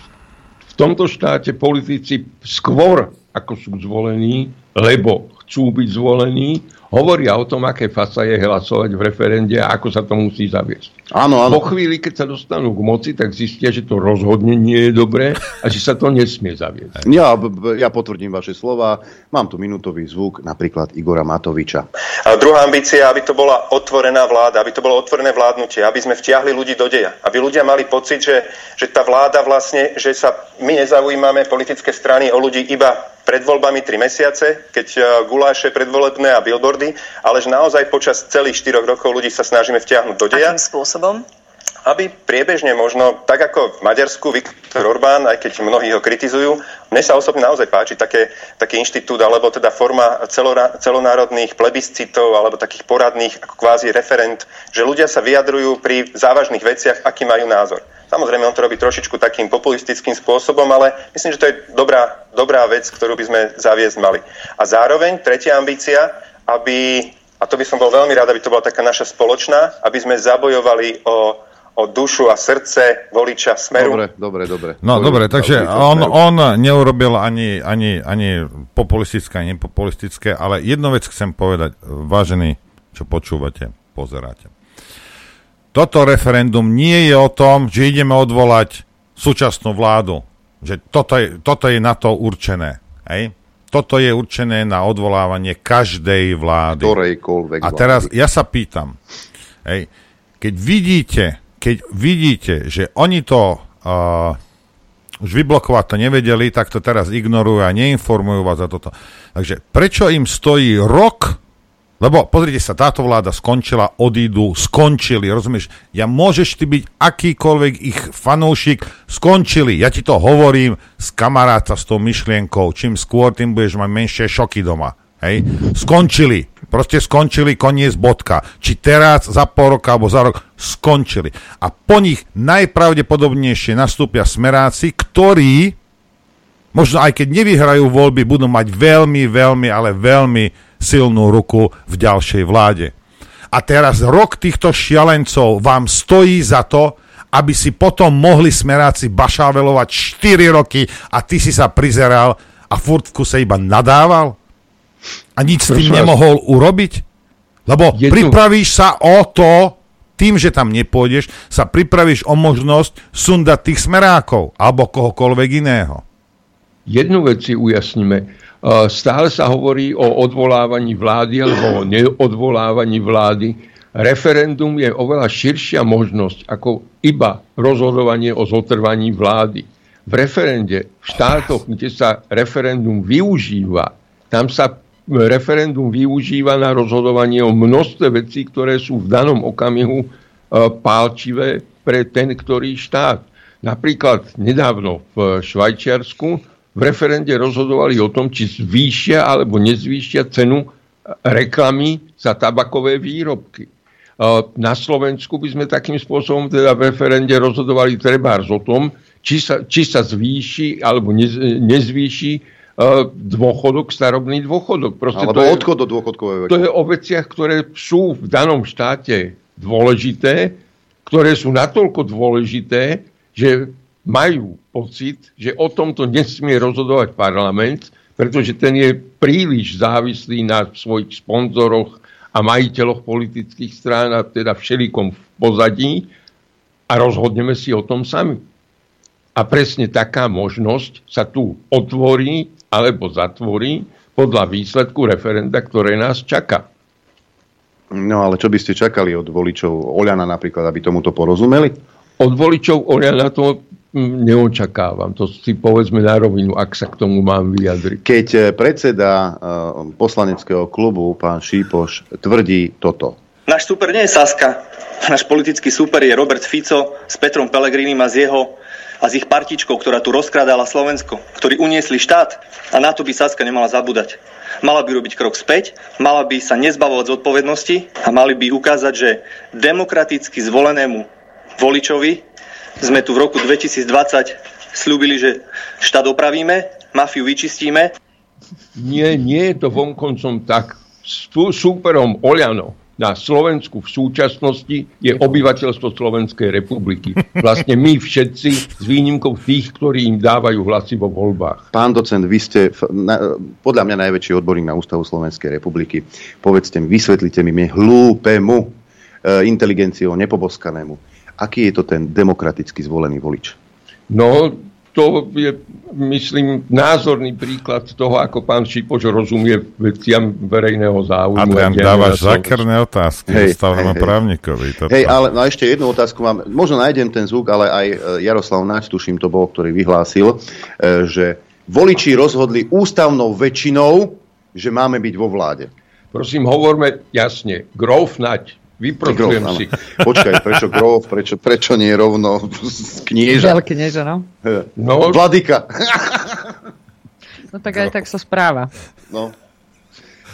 tomto štáte politici skôr, ako sú zvolení, lebo chcú byť zvolení, hovoria o tom, aké fasa je hlasovať v referende a ako sa to musí zaviesť. Áno, áno. Po chvíli, keď sa dostanú k moci, tak zistia, že to rozhodne nie je dobré a že sa to nesmie zaviesť. Ja, ja potvrdím vaše slova. Mám tu minútový zvuk napríklad Igora Matoviča. A druhá ambícia, aby to bola otvorená vláda, aby to bolo otvorené vládnutie, aby sme vtiahli ľudí do deja. Aby ľudia mali pocit, že, že tá vláda vlastne, že sa my nezaujímame politické strany o ľudí iba pred voľbami 3 mesiace, keď e, guláše predvolebné a billboardy, ale že naozaj počas celých 4 rokov ľudí sa snažíme vtiahnuť do deja. Akým spôsobom? aby priebežne možno, tak ako v Maďarsku Viktor Orbán, aj keď mnohí ho kritizujú, mne sa osobne naozaj páči také, taký inštitút, alebo teda forma celonárodných plebiscitov, alebo takých poradných, ako kvázi referent, že ľudia sa vyjadrujú pri závažných veciach, aký majú názor. Samozrejme, on to robí trošičku takým populistickým spôsobom, ale myslím, že to je dobrá, dobrá vec, ktorú by sme zaviesť mali. A zároveň tretia ambícia, aby, a to by som bol veľmi rád, aby to bola taká naša spoločná, aby sme zabojovali o o dušu a srdce voliča Smeru. Dobre, dobre, dobre. No dobre, takže on, on neurobil ani, ani, ani populistické, ani nepopulistické, ale jednu vec chcem povedať, vážení, čo počúvate, pozeráte. Toto referendum nie je o tom, že ideme odvolať súčasnú vládu. Že toto je, toto je na to určené. Hej? Toto je určené na odvolávanie každej vlády. Ktorejkoľvek A teraz ja sa pýtam, hej, keď vidíte, keď vidíte, že oni to uh, už vyblokovať to nevedeli, tak to teraz ignorujú a neinformujú vás za toto. Takže prečo im stojí rok lebo pozrite sa, táto vláda skončila, odídu, skončili, rozumieš? Ja môžeš ty byť akýkoľvek ich fanúšik, skončili. Ja ti to hovorím z kamaráta s tou myšlienkou. Čím skôr, tým budeš mať menšie šoky doma. Hej? Skončili. Proste skončili, koniec bodka. Či teraz, za pol roka, alebo za rok, skončili. A po nich najpravdepodobnejšie nastúpia smeráci, ktorí, možno aj keď nevyhrajú voľby, budú mať veľmi, veľmi, ale veľmi silnú ruku v ďalšej vláde. A teraz rok týchto šialencov vám stojí za to, aby si potom mohli smeráci bašávelovať 4 roky a ty si sa prizeral a furt v kuse iba nadával? A nič s tým nemohol urobiť? Lebo Jednu... pripravíš sa o to, tým, že tam nepôjdeš, sa pripravíš o možnosť sundať tých smerákov alebo kohokoľvek iného. Jednu vec si ujasníme Stále sa hovorí o odvolávaní vlády alebo o neodvolávaní vlády. Referendum je oveľa širšia možnosť ako iba rozhodovanie o zotrvaní vlády. V referende, v štátoch, kde sa referendum využíva, tam sa referendum využíva na rozhodovanie o množstve vecí, ktoré sú v danom okamihu e, pálčivé pre ten, ktorý štát. Napríklad nedávno v Švajčiarsku v referende rozhodovali o tom, či zvýšia alebo nezvýšia cenu reklamy za tabakové výrobky. Na Slovensku by sme takým spôsobom teda v referende rozhodovali trebárs o tom, či sa, či sa zvýši alebo nez, nezvýši dôchodok, starobný dôchodok. Proste alebo to je, odchod do dôchodkového veku. To je o veciach, ktoré sú v danom štáte dôležité, ktoré sú natoľko dôležité, že majú pocit, že o tomto nesmie rozhodovať parlament, pretože ten je príliš závislý na svojich sponzoroch a majiteľoch politických strán a teda všelikom v pozadí a rozhodneme si o tom sami. A presne taká možnosť sa tu otvorí alebo zatvorí podľa výsledku referenda, ktoré nás čaká. No ale čo by ste čakali od voličov Oľana napríklad, aby tomuto porozumeli? Od voličov Oľana to neočakávam. To si povedzme na rovinu, ak sa k tomu mám vyjadriť. Keď eh, predseda uh, poslaneckého klubu, pán Šípoš, tvrdí toto. Náš super nie je Saska. Náš politický super je Robert Fico s Petrom Pelegrinim a z jeho a s ich partičkou, ktorá tu rozkrádala Slovensko, ktorí uniesli štát a na to by Saska nemala zabúdať. Mala by robiť krok späť, mala by sa nezbavovať zodpovednosti a mali by ukázať, že demokraticky zvolenému voličovi sme tu v roku 2020 slúbili, že štát opravíme, mafiu vyčistíme. Nie, nie je to vonkoncom tak. Súperom Oľano na Slovensku v súčasnosti je obyvateľstvo Slovenskej republiky. Vlastne my všetci s výnimkou tých, ktorí im dávajú hlasy vo voľbách. Pán docent, vy ste na, podľa mňa najväčší odborník na Ústavu Slovenskej republiky. Povedzte mi, vysvetlite mi, mne hlúpemu, e, inteligenciou nepoboskanému, aký je to ten demokraticky zvolený volič? No, to je, myslím, názorný príklad toho, ako pán Šipoč rozumie veciam verejného záujmu. Adrian, dávaš zakerné otázky hej, ústavnému hej, právnikovi. Toto. Hej, ale no ešte jednu otázku mám. Možno nájdem ten zvuk, ale aj e, Jaroslav Nač, tuším to bol, ktorý vyhlásil, e, že voliči rozhodli ústavnou väčšinou, že máme byť vo vláde. Prosím, hovorme jasne. Grof Nať Vyprostujem si. Počkaj, prečo Grof, prečo, prečo nie rovno knieža? knieža, no. no. Vladyka. no tak aj tak sa správa. No.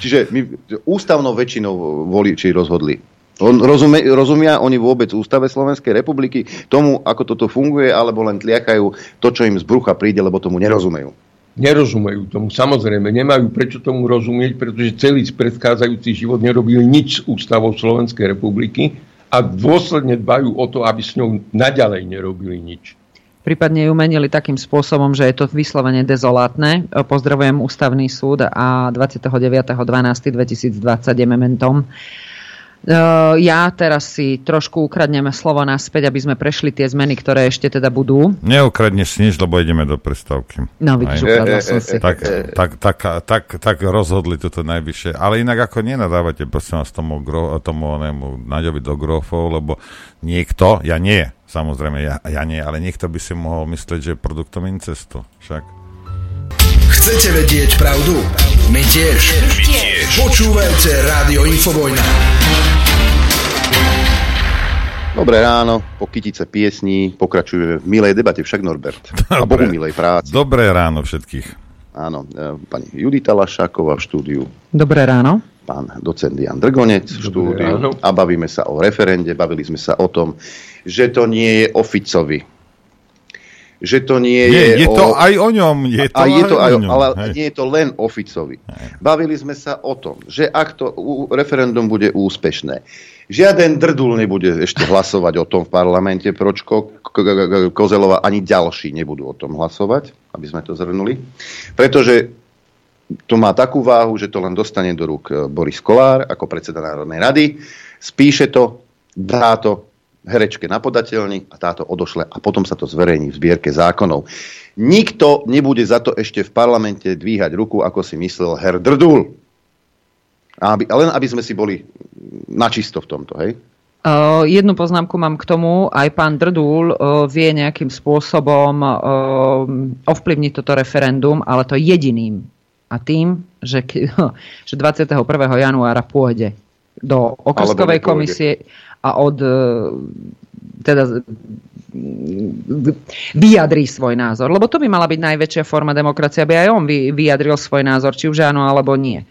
Čiže my ústavnou väčšinou voliči rozhodli. On, rozumie, rozumia oni vôbec ústave Slovenskej republiky tomu, ako toto funguje, alebo len tliakajú to, čo im z brucha príde, lebo tomu nerozumejú nerozumejú tomu. Samozrejme, nemajú prečo tomu rozumieť, pretože celý predchádzajúci život nerobili nič s ústavou Slovenskej republiky a dôsledne dbajú o to, aby s ňou naďalej nerobili nič. Prípadne ju menili takým spôsobom, že je to vyslovene dezolátne. Pozdravujem ústavný súd a 29.12.2020 je mementom. Ja teraz si trošku ukradneme slovo naspäť, aby sme prešli tie zmeny, ktoré ešte teda budú. Neukradneš nič, lebo ideme do prestávky. No, vidíš, ukradla som si. Tak, tak, tak, tak, tak rozhodli toto najvyššie. Ale inak ako nenadávate, prosím vás, tomu, gro, tomu onému Naďovi do grofov, lebo niekto, ja nie, samozrejme, ja, ja nie, ale niekto by si mohol myslieť, že produktom incestu. Však. Chcete vedieť pravdu? My tiež. My tiež. Počúvajte Rádio Infovojna. Dobré ráno, po kytice piesní pokračujeme v milej debate, však Norbert. Dobre. A bohu milej práci. Dobré ráno všetkých. Áno, e, pani Judita Lašáková v štúdiu. Dobré ráno. Pán docent Jan Drgonec v štúdiu. Ráno. A bavíme sa o referende, bavili sme sa o tom, že to nie je oficovi že to nie, je... Je o, to aj o ňom. Je to, a je to aj, o ňom. Ale hej. nie je to len o Ficovi. Hej. Bavili sme sa o tom, že ak to referendum bude úspešné, žiaden drdul nebude ešte hlasovať o tom v parlamente, Pročko, Kozelova, ani ďalší nebudú o tom hlasovať, aby sme to zhrnuli. Pretože to má takú váhu, že to len dostane do rúk e, Boris Kolár ako predseda Národnej rady, spíše to, dá to herečke na podateľni a táto odošle a potom sa to zverejní v zbierke zákonov. Nikto nebude za to ešte v parlamente dvíhať ruku, ako si myslel her Drdul. Aby, len aby sme si boli načisto v tomto, hej? Uh, jednu poznámku mám k tomu. Aj pán Drdul uh, vie nejakým spôsobom uh, ovplyvniť toto referendum, ale to jediným. A tým, že, [laughs] že 21. januára pôjde do okrskovej komisie a od e, teda vyjadrí svoj názor. Lebo to by mala byť najväčšia forma demokracie, aby aj on vyjadril svoj názor, či už áno alebo nie.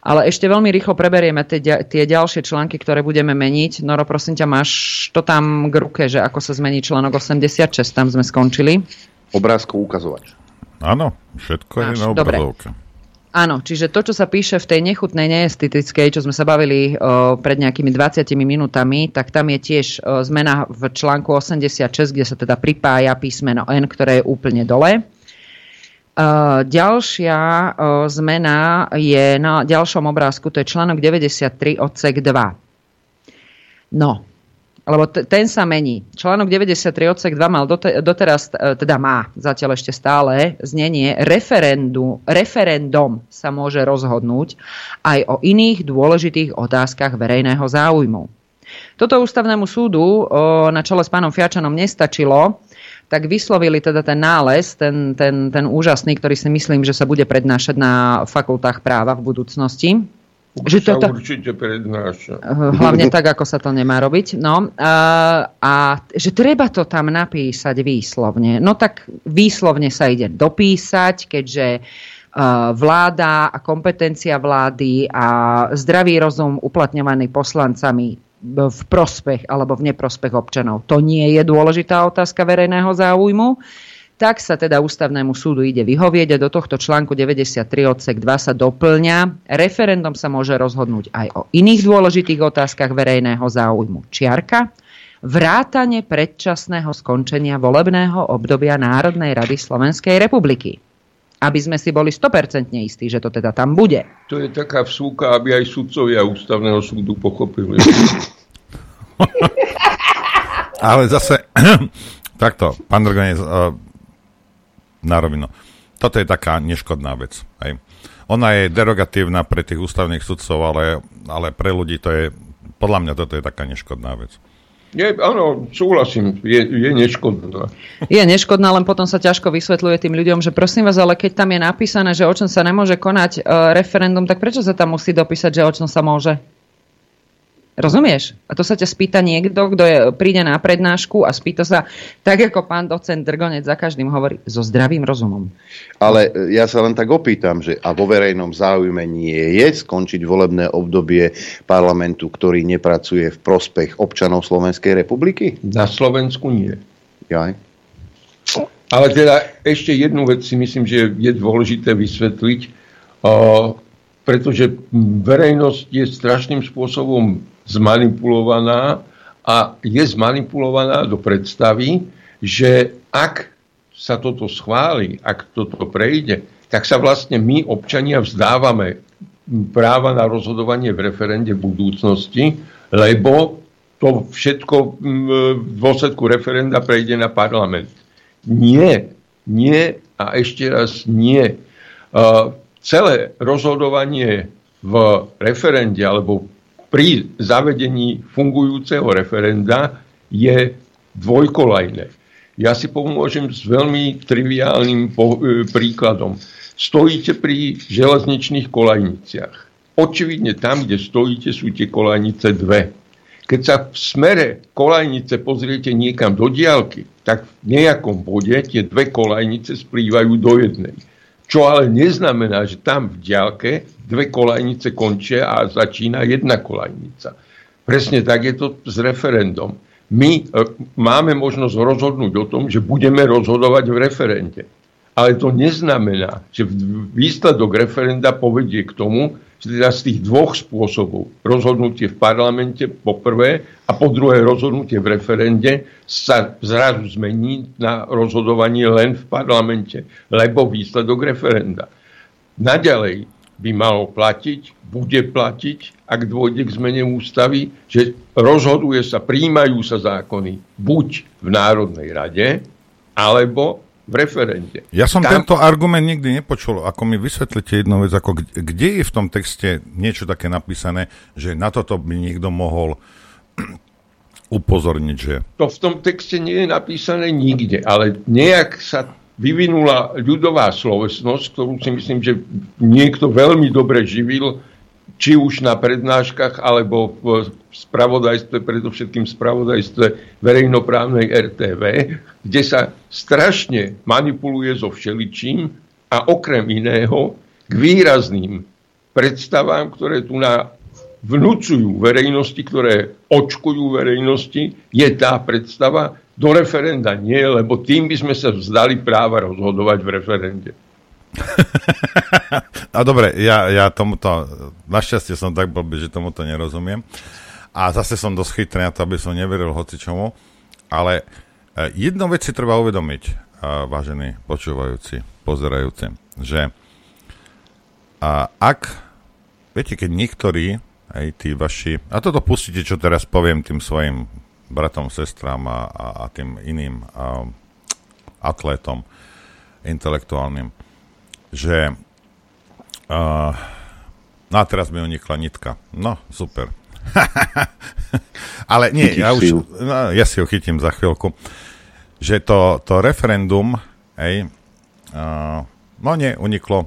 Ale ešte veľmi rýchlo preberieme tie, tie ďalšie články, ktoré budeme meniť. Noro, prosím ťa, máš to tam k ruke, že ako sa zmení článok 86, tam sme skončili. Obrázku ukazovač. Áno, všetko Máš, je na obrazovke. Áno, čiže to, čo sa píše v tej nechutnej neestetickej, čo sme sa bavili o, pred nejakými 20 minútami, tak tam je tiež o, zmena v článku 86, kde sa teda pripája písmeno N, ktoré je úplne dole. Uh, ďalšia zmena je na ďalšom obrázku, to je článok 93 odsek 2. No, lebo t- ten sa mení. Článok 93 odsek 2 mal dote- doteraz, e, teda má zatiaľ ešte stále znenie, referendu, referendum sa môže rozhodnúť aj o iných dôležitých otázkach verejného záujmu. Toto ústavnému súdu o, na čele s pánom Fiačanom nestačilo, tak vyslovili teda ten nález, ten, ten, ten úžasný, ktorý si myslím, že sa bude prednášať na fakultách práva v budúcnosti že to sa určite prednáša. Hlavne tak, ako sa to nemá robiť. No, a, a že treba to tam napísať výslovne. No tak výslovne sa ide dopísať, keďže vláda a kompetencia vlády a zdravý rozum uplatňovaný poslancami v prospech alebo v neprospech občanov. To nie je dôležitá otázka verejného záujmu tak sa teda ústavnému súdu ide vyhovieť a do tohto článku 93 odsek 2 sa doplňa. Referendum sa môže rozhodnúť aj o iných dôležitých otázkach verejného záujmu. Čiarka, vrátane predčasného skončenia volebného obdobia Národnej rady Slovenskej republiky. Aby sme si boli 100% istí, že to teda tam bude. To je taká vsúka, aby aj sudcovia ústavného súdu pochopili. [laughs] Ale zase, [clears throat] takto, pán Drgonec, na rovinu. Toto je taká neškodná vec. Hej. Ona je derogatívna pre tých ústavných sudcov, ale, ale pre ľudí to je, podľa mňa toto je taká neškodná vec. Je, áno, súhlasím, je, je neškodná. Je neškodná, len potom sa ťažko vysvetľuje tým ľuďom, že prosím vás, ale keď tam je napísané, že o čom sa nemôže konať e, referendum, tak prečo sa tam musí dopísať, že o čom sa môže? Rozumieš? A to sa ťa spýta niekto, kto je, príde na prednášku a spýta sa, tak ako pán docent Drgonec za každým hovorí, so zdravým rozumom. Ale e, ja sa len tak opýtam, že a vo verejnom záujme nie je skončiť volebné obdobie parlamentu, ktorý nepracuje v prospech občanov Slovenskej republiky? Na Slovensku nie. Jaj. Ale teda ešte jednu vec si myslím, že je dôležité vysvetliť, uh, pretože verejnosť je strašným spôsobom zmanipulovaná a je zmanipulovaná do predstavy, že ak sa toto schváli, ak toto prejde, tak sa vlastne my, občania, vzdávame práva na rozhodovanie v referende v budúcnosti, lebo to všetko v dôsledku referenda prejde na parlament. Nie, nie a ešte raz nie. celé rozhodovanie v referende alebo pri zavedení fungujúceho referenda je dvojkolajné. Ja si pomôžem s veľmi triviálnym e, príkladom. Stojíte pri železničných kolajniciach. Očividne tam, kde stojíte, sú tie kolajnice dve. Keď sa v smere kolajnice pozriete niekam do diálky, tak v nejakom bode tie dve kolajnice splývajú do jednej. Čo ale neznamená, že tam v diálke dve kolajnice končia a začína jedna kolajnica. Presne tak je to s referendum. My e, máme možnosť rozhodnúť o tom, že budeme rozhodovať v referende. Ale to neznamená, že výsledok referenda povedie k tomu, teda z tých dvoch spôsobov, rozhodnutie v parlamente po prvé a po druhé rozhodnutie v referende, sa zrazu zmení na rozhodovanie len v parlamente, lebo výsledok referenda. Naďalej by malo platiť, bude platiť, ak dôjde k zmene ústavy, že rozhoduje sa, príjmajú sa zákony buď v Národnej rade, alebo v referende. Ja som Tam... tento argument nikdy nepočul. Ako mi vysvetlíte jednu vec, ako kde, kde je v tom texte niečo také napísané, že na toto by niekto mohol [clears throat] upozorniť, že... To v tom texte nie je napísané nikde, ale nejak sa vyvinula ľudová slovesnosť, ktorú si myslím, že niekto veľmi dobre živil či už na prednáškach, alebo v spravodajstve, predovšetkým spravodajstve verejnoprávnej RTV, kde sa strašne manipuluje so všeličím a okrem iného k výrazným predstavám, ktoré tu na vnúcujú verejnosti, ktoré očkujú verejnosti, je tá predstava, do referenda nie, lebo tým by sme sa vzdali práva rozhodovať v referende. [laughs] A dobre, ja, ja tomuto, našťastie som tak blbý, že tomuto nerozumiem. A zase som dosť chytrý na to, aby som neveril hoci čomu. Ale e, jednu vec si treba uvedomiť, e, vážení počúvajúci, pozerajúci, že a ak, viete, keď niektorí, aj tí vaši, a toto pustíte, čo teraz poviem tým svojim bratom, sestram a, a, a tým iným a, atlétom intelektuálnym, že a, no a teraz mi unikla nitka. No, super. [laughs] Ale nie, ja už, no, ja si ho chytím za chvíľku, že to, to referendum, hej, uh, no nie, uniklo.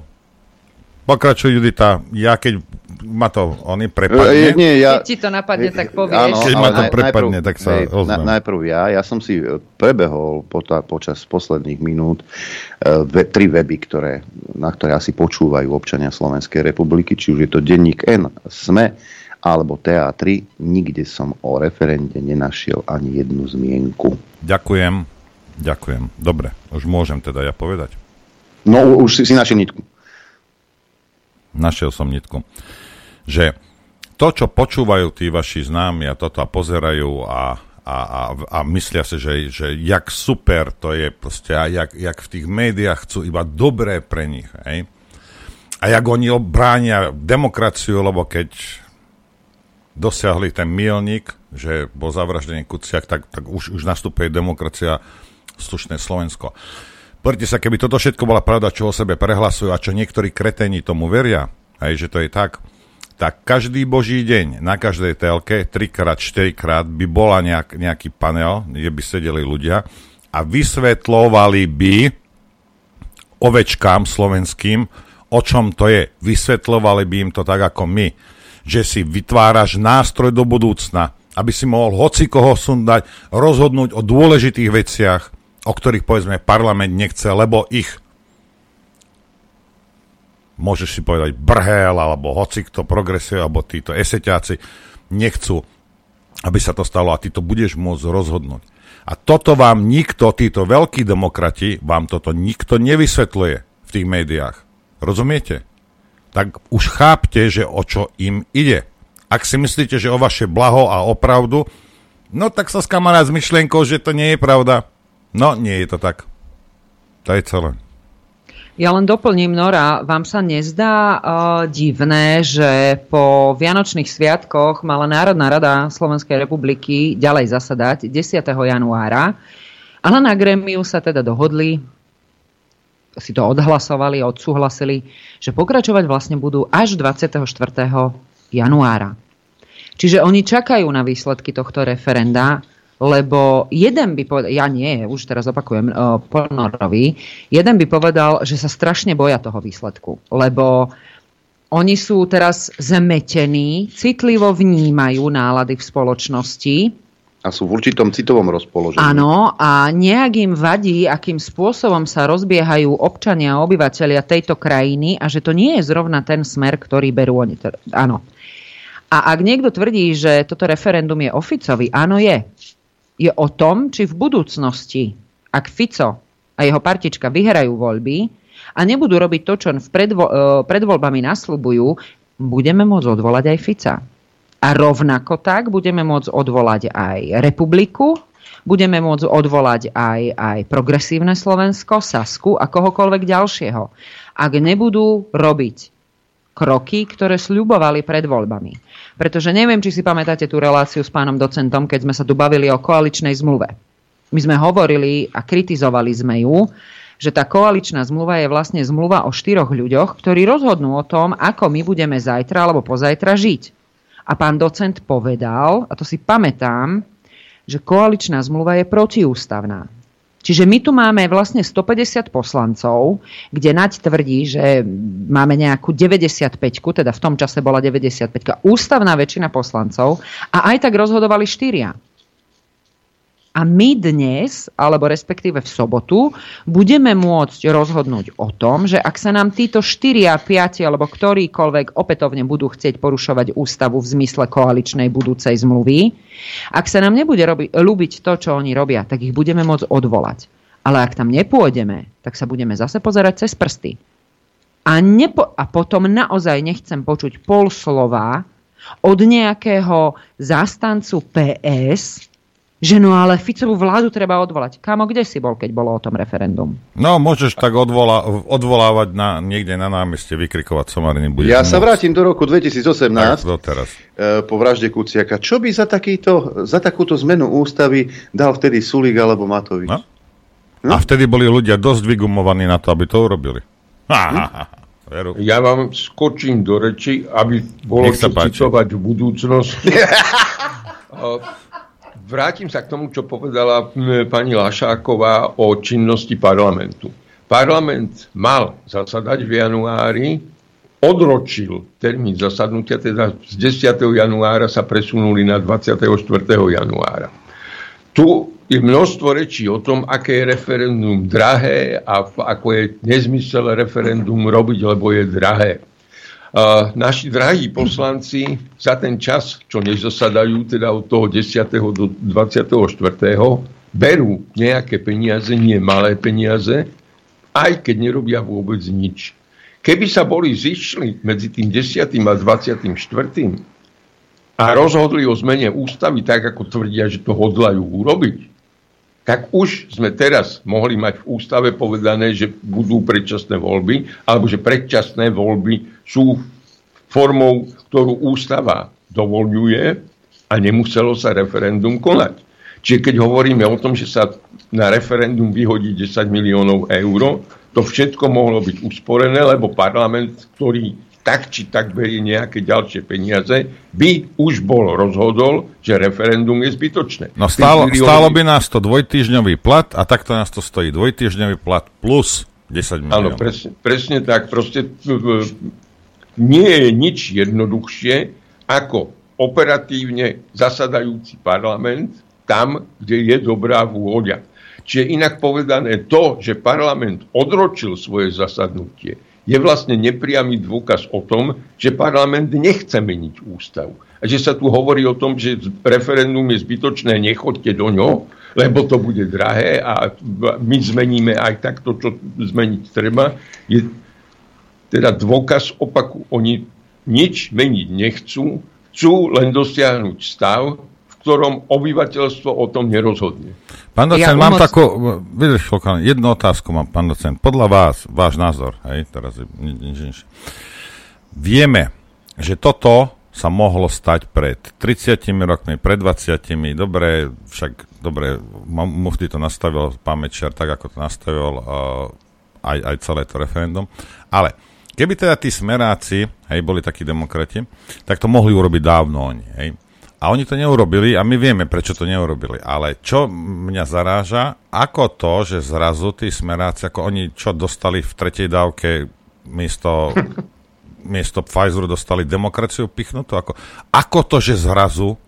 Pokračuj Judita, ja keď ma to oni prepadne. E, nie, ja, keď ti to napadne, tak povieš. Áno, keď ma to prepadne, najprv, tak sa hej, na, najprv ja, ja som si prebehol po ta, počas posledných minút uh, ve, tri weby, ktoré, na ktoré asi počúvajú občania Slovenskej republiky, či už je to denník N, SME, alebo TA3, nikde som o referende nenašiel ani jednu zmienku. Ďakujem, ďakujem. Dobre, už môžem teda ja povedať. No, už si, si našiel nitku. Našiel som nitku. Že to, čo počúvajú tí vaši známi a toto a pozerajú a, a, a, a myslia si, že, že jak super to je proste a jak, jak v tých médiách chcú iba dobré pre nich. Hej? A jak oni obránia demokraciu, lebo keď dosiahli ten milník, že bol zavraždený Kuciak, tak, tak už, už nastupuje demokracia, slušné Slovensko. Pozrite sa, keby toto všetko bola pravda, čo o sebe prehlasujú a čo niektorí kreténi tomu veria, aj že to je tak, tak každý boží deň na každej telke 3 4 krát by bola nejak, nejaký panel, kde by sedeli ľudia a vysvetlovali by ovečkám slovenským, o čom to je. Vysvetlovali by im to tak ako my že si vytváraš nástroj do budúcna, aby si mohol hoci koho sundať, rozhodnúť o dôležitých veciach, o ktorých povedzme parlament nechce, lebo ich môžeš si povedať brhel, alebo hoci kto progresuje, alebo títo eseťáci nechcú, aby sa to stalo a ty to budeš môcť rozhodnúť. A toto vám nikto, títo veľkí demokrati, vám toto nikto nevysvetľuje v tých médiách. Rozumiete? tak už chápte, že o čo im ide. Ak si myslíte, že o vaše blaho a o pravdu, no tak sa skamará s myšlienkou, že to nie je pravda. No, nie je to tak. To je celé. Ja len doplním, Nora, vám sa nezdá uh, divné, že po Vianočných sviatkoch mala Národná rada Slovenskej republiky ďalej zasadať 10. januára, ale na gremiu sa teda dohodli, si to odhlasovali, odsúhlasili, že pokračovať vlastne budú až 24. januára. Čiže oni čakajú na výsledky tohto referenda, lebo jeden by povedal, ja nie, už teraz opakujem uh, Polnorovi, jeden by povedal, že sa strašne boja toho výsledku, lebo oni sú teraz zmetení, citlivo vnímajú nálady v spoločnosti, a sú v určitom citovom rozpoložení. Áno, a nejak im vadí, akým spôsobom sa rozbiehajú občania a obyvateľia tejto krajiny a že to nie je zrovna ten smer, ktorý berú oni. Áno. A ak niekto tvrdí, že toto referendum je oficový, áno je. Je o tom, či v budúcnosti, ak Fico a jeho partička vyhrajú voľby a nebudú robiť to, čo v predvo- e, pred voľbami nasľubujú, budeme môcť odvolať aj Fica. A rovnako tak budeme môcť odvolať aj republiku, budeme môcť odvolať aj, aj progresívne Slovensko, Sasku a kohokoľvek ďalšieho. Ak nebudú robiť kroky, ktoré sľubovali pred voľbami. Pretože neviem, či si pamätáte tú reláciu s pánom docentom, keď sme sa tu bavili o koaličnej zmluve. My sme hovorili a kritizovali sme ju, že tá koaličná zmluva je vlastne zmluva o štyroch ľuďoch, ktorí rozhodnú o tom, ako my budeme zajtra alebo pozajtra žiť. A pán docent povedal, a to si pamätám, že koaličná zmluva je protiústavná. Čiže my tu máme vlastne 150 poslancov, kde Naď tvrdí, že máme nejakú 95, teda v tom čase bola 95, ústavná väčšina poslancov a aj tak rozhodovali štyria. A my dnes, alebo respektíve v sobotu, budeme môcť rozhodnúť o tom, že ak sa nám títo 4 a 5 alebo ktorýkoľvek opätovne budú chcieť porušovať ústavu v zmysle koaličnej budúcej zmluvy, ak sa nám nebude robi- ľúbiť to, čo oni robia, tak ich budeme môcť odvolať. Ale ak tam nepôjdeme, tak sa budeme zase pozerať cez prsty. A, nepo- a potom naozaj nechcem počuť pol slova od nejakého zástancu PS, že no ale Ficovú vládu treba odvolať. Kamo, kde si bol, keď bolo o tom referendum? No, môžeš tak odvola, odvolávať na, niekde na námeste, vykrikovať somariny. Bude Ja sa vrátim do roku 2018, Tak, teraz. e, po vražde Kuciaka. Čo by za, takýto, za takúto zmenu ústavy dal vtedy Sulík alebo Matovič? No? A vtedy boli ľudia dosť vygumovaní na to, aby to urobili. Ha, ha, ha. Veru. Ja vám skočím do reči, aby bolo čo páči. citovať v budúcnosti. [laughs] Vrátim sa k tomu, čo povedala pani Lašáková o činnosti parlamentu. Parlament mal zasadať v januári, odročil termín zasadnutia, teda z 10. januára sa presunuli na 24. januára. Tu je množstvo rečí o tom, aké je referendum drahé a ako je nezmysel referendum robiť, lebo je drahé. Naši drahí poslanci za ten čas, čo nezasadajú, teda od toho 10. do 24. berú nejaké peniaze, nie malé peniaze, aj keď nerobia vôbec nič. Keby sa boli zišli medzi tým 10. a 24. a rozhodli o zmene ústavy tak, ako tvrdia, že to hodlajú urobiť, tak už sme teraz mohli mať v ústave povedané, že budú predčasné voľby, alebo že predčasné voľby sú formou, ktorú ústava dovoľuje a nemuselo sa referendum konať. Čiže keď hovoríme o tom, že sa na referendum vyhodí 10 miliónov eur, to všetko mohlo byť usporené, lebo parlament, ktorý tak či tak berie nejaké ďalšie peniaze, by už bol rozhodol, že referendum je zbytočné. No stálo, stálo by nás to dvojtýždňový plat a takto nás to stojí dvojtýždňový plat plus 10 Áno, miliónov. presne, presne tak. Proste nie je nič jednoduchšie, ako operatívne zasadajúci parlament tam, kde je dobrá vôľa. Čiže inak povedané to, že parlament odročil svoje zasadnutie, je vlastne nepriamy dôkaz o tom, že parlament nechce meniť ústavu. A že sa tu hovorí o tom, že referendum je zbytočné, nechoďte do ňo, lebo to bude drahé a my zmeníme aj takto, čo zmeniť treba, je teda dôkaz opaku. Oni nič meniť nechcú, chcú len dosiahnuť stav, v ktorom obyvateľstvo o tom nerozhodne. Pán docent, Ja mám takú, vydrž jednu otázku mám, pán docent. Podľa vás, váš názor, hej, teraz je nič, nič. Vieme, že toto sa mohlo stať pred 30 rokmi, pred 20, dobre, však, dobre, Mufti to nastavil, pán Mečiar, tak ako to nastavil uh, aj, aj celé to referendum, ale keby teda tí smeráci, hej, boli takí demokrati, tak to mohli urobiť dávno oni, hej. A oni to neurobili a my vieme, prečo to neurobili. Ale čo mňa zaráža, ako to, že zrazu tí smeráci, ako oni čo dostali v tretej dávke miesto, [laughs] miesto Pfizeru dostali demokraciu pichnutú? Ako, ako to, že zrazu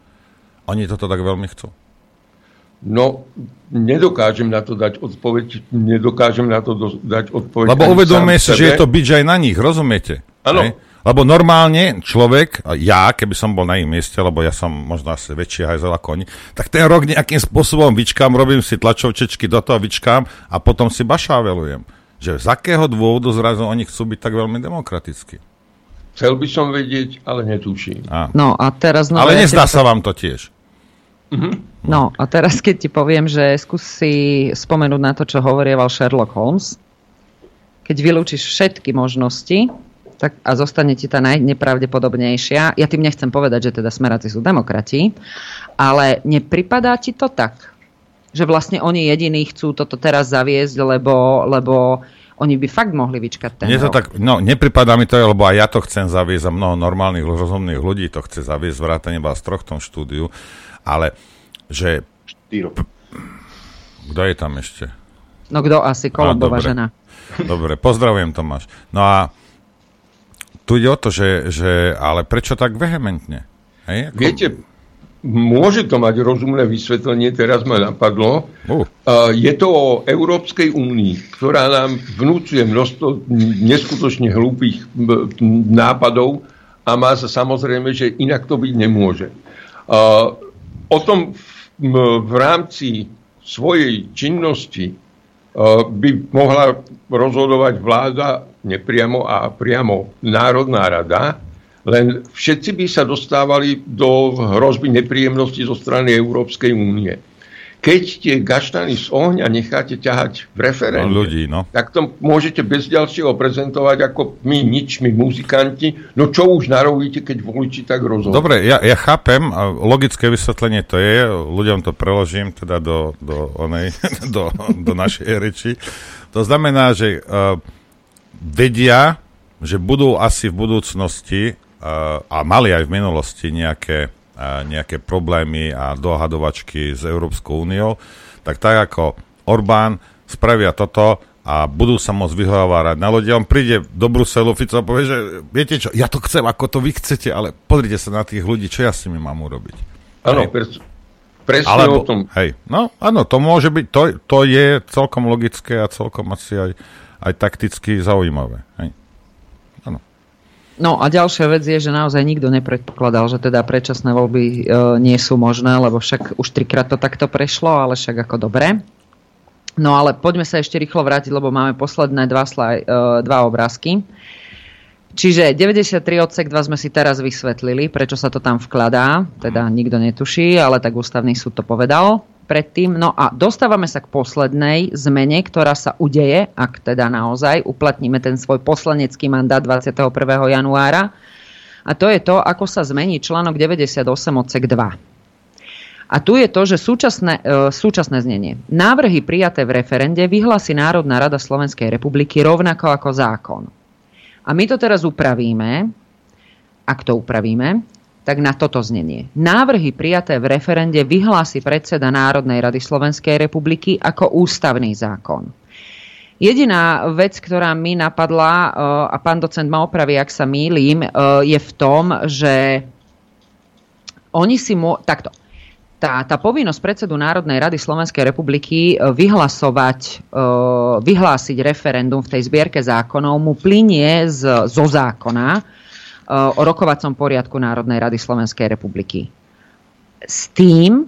oni toto tak veľmi chcú? No, nedokážem na to dať odpoveď, nedokážem na to do, dať odpoveď. Lebo sám si, že je to byč aj na nich, rozumiete? Áno. Lebo normálne človek, a ja, keby som bol na ich mieste, lebo ja som možno asi väčší hajzel ako oni, tak ten rok nejakým spôsobom vyčkám, robím si tlačovčečky, do toho vyčkám a potom si bašávelujem. Že z akého dôvodu zrazu oni chcú byť tak veľmi demokratickí. Chcel by som vedieť, ale netuším. Á. No a teraz... No, Ale ja nezdá sa vám to tiež. No a teraz keď ti poviem, že skús si spomenúť na to, čo hovorieval Sherlock Holmes, keď vylúčiš všetky možnosti tak, a zostane ti tá najnepravdepodobnejšia, ja tým nechcem povedať, že teda smeráci sú demokrati, ale nepripadá ti to tak, že vlastne oni jediní chcú toto teraz zaviesť, lebo, lebo oni by fakt mohli vyčkať ten Mne to rok. tak, no, nepripadá mi to, lebo aj ja to chcem zaviesť a mnoho normálnych, rozumných ľudí to chce zaviesť, vrátane vás troch tom štúdiu, ale že... Štyro. Kto je tam ešte? No kto asi, Kolumbová dobre. žena. Dobre, pozdravujem Tomáš. No a tu ide o to, že, že ale prečo tak vehementne? Hej? Ako, Viete, môže to mať rozumné vysvetlenie, teraz ma napadlo. Uh. Je to o Európskej únii, ktorá nám vnúcuje množstvo neskutočne hlúpých nápadov a má sa samozrejme, že inak to byť nemôže. O tom v, rámci svojej činnosti uh, by mohla rozhodovať vláda nepriamo a priamo Národná rada, len všetci by sa dostávali do hrozby nepríjemnosti zo strany Európskej únie. Keď tie gaštany z ohňa necháte ťahať v referende, No, ľudí, no. tak to môžete bez ďalšieho prezentovať ako my nič, my muzikanti. No čo už narovíte, keď voliči tak rozhodnú. Dobre, ja, ja chápem, logické vysvetlenie to je, ľuďom to preložím teda do, do, onej, [laughs] do, do našej reči. To znamená, že uh, vedia, že budú asi v budúcnosti uh, a mali aj v minulosti nejaké, nejaké problémy a dohadovačky s Európskou úniou, tak tak ako Orbán spravia toto a budú sa môcť vyhovárať na lodi. On príde do Bruselu, Fico a povie, že viete čo, ja to chcem, ako to vy chcete, ale pozrite sa na tých ľudí, čo ja s nimi mám urobiť. Áno, presne Alebo, o tom. Hej, no áno, to môže byť, to, to je celkom logické a celkom asi aj, aj takticky zaujímavé. Hej. No a ďalšia vec je, že naozaj nikto nepredpokladal, že teda predčasné voľby e, nie sú možné, lebo však už trikrát to takto prešlo, ale však ako dobre. No ale poďme sa ešte rýchlo vrátiť, lebo máme posledné dva, slaj, e, dva obrázky. Čiže 93 odsek 2 sme si teraz vysvetlili, prečo sa to tam vkladá, teda nikto netuší, ale tak ústavný súd to povedal predtým. No a dostávame sa k poslednej zmene, ktorá sa udeje, ak teda naozaj uplatníme ten svoj poslanecký mandát 21. januára. A to je to, ako sa zmení článok 98 odsek 2. A tu je to, že súčasné, e, súčasné znenie. Návrhy prijaté v referende vyhlási Národná rada Slovenskej republiky rovnako ako zákon. A my to teraz upravíme, ak to upravíme, tak na toto znenie. Návrhy prijaté v referende vyhlási predseda Národnej rady Slovenskej republiky ako ústavný zákon. Jediná vec, ktorá mi napadla, e, a pán docent ma opraví, ak sa mýlim, e, je v tom, že oni si mô... Takto. Tá, tá povinnosť predsedu Národnej rady Slovenskej republiky e, vyhlasovať, vyhlásiť referendum v tej zbierke zákonov mu plinie z, zo zákona o rokovacom poriadku Národnej rady Slovenskej republiky. S tým,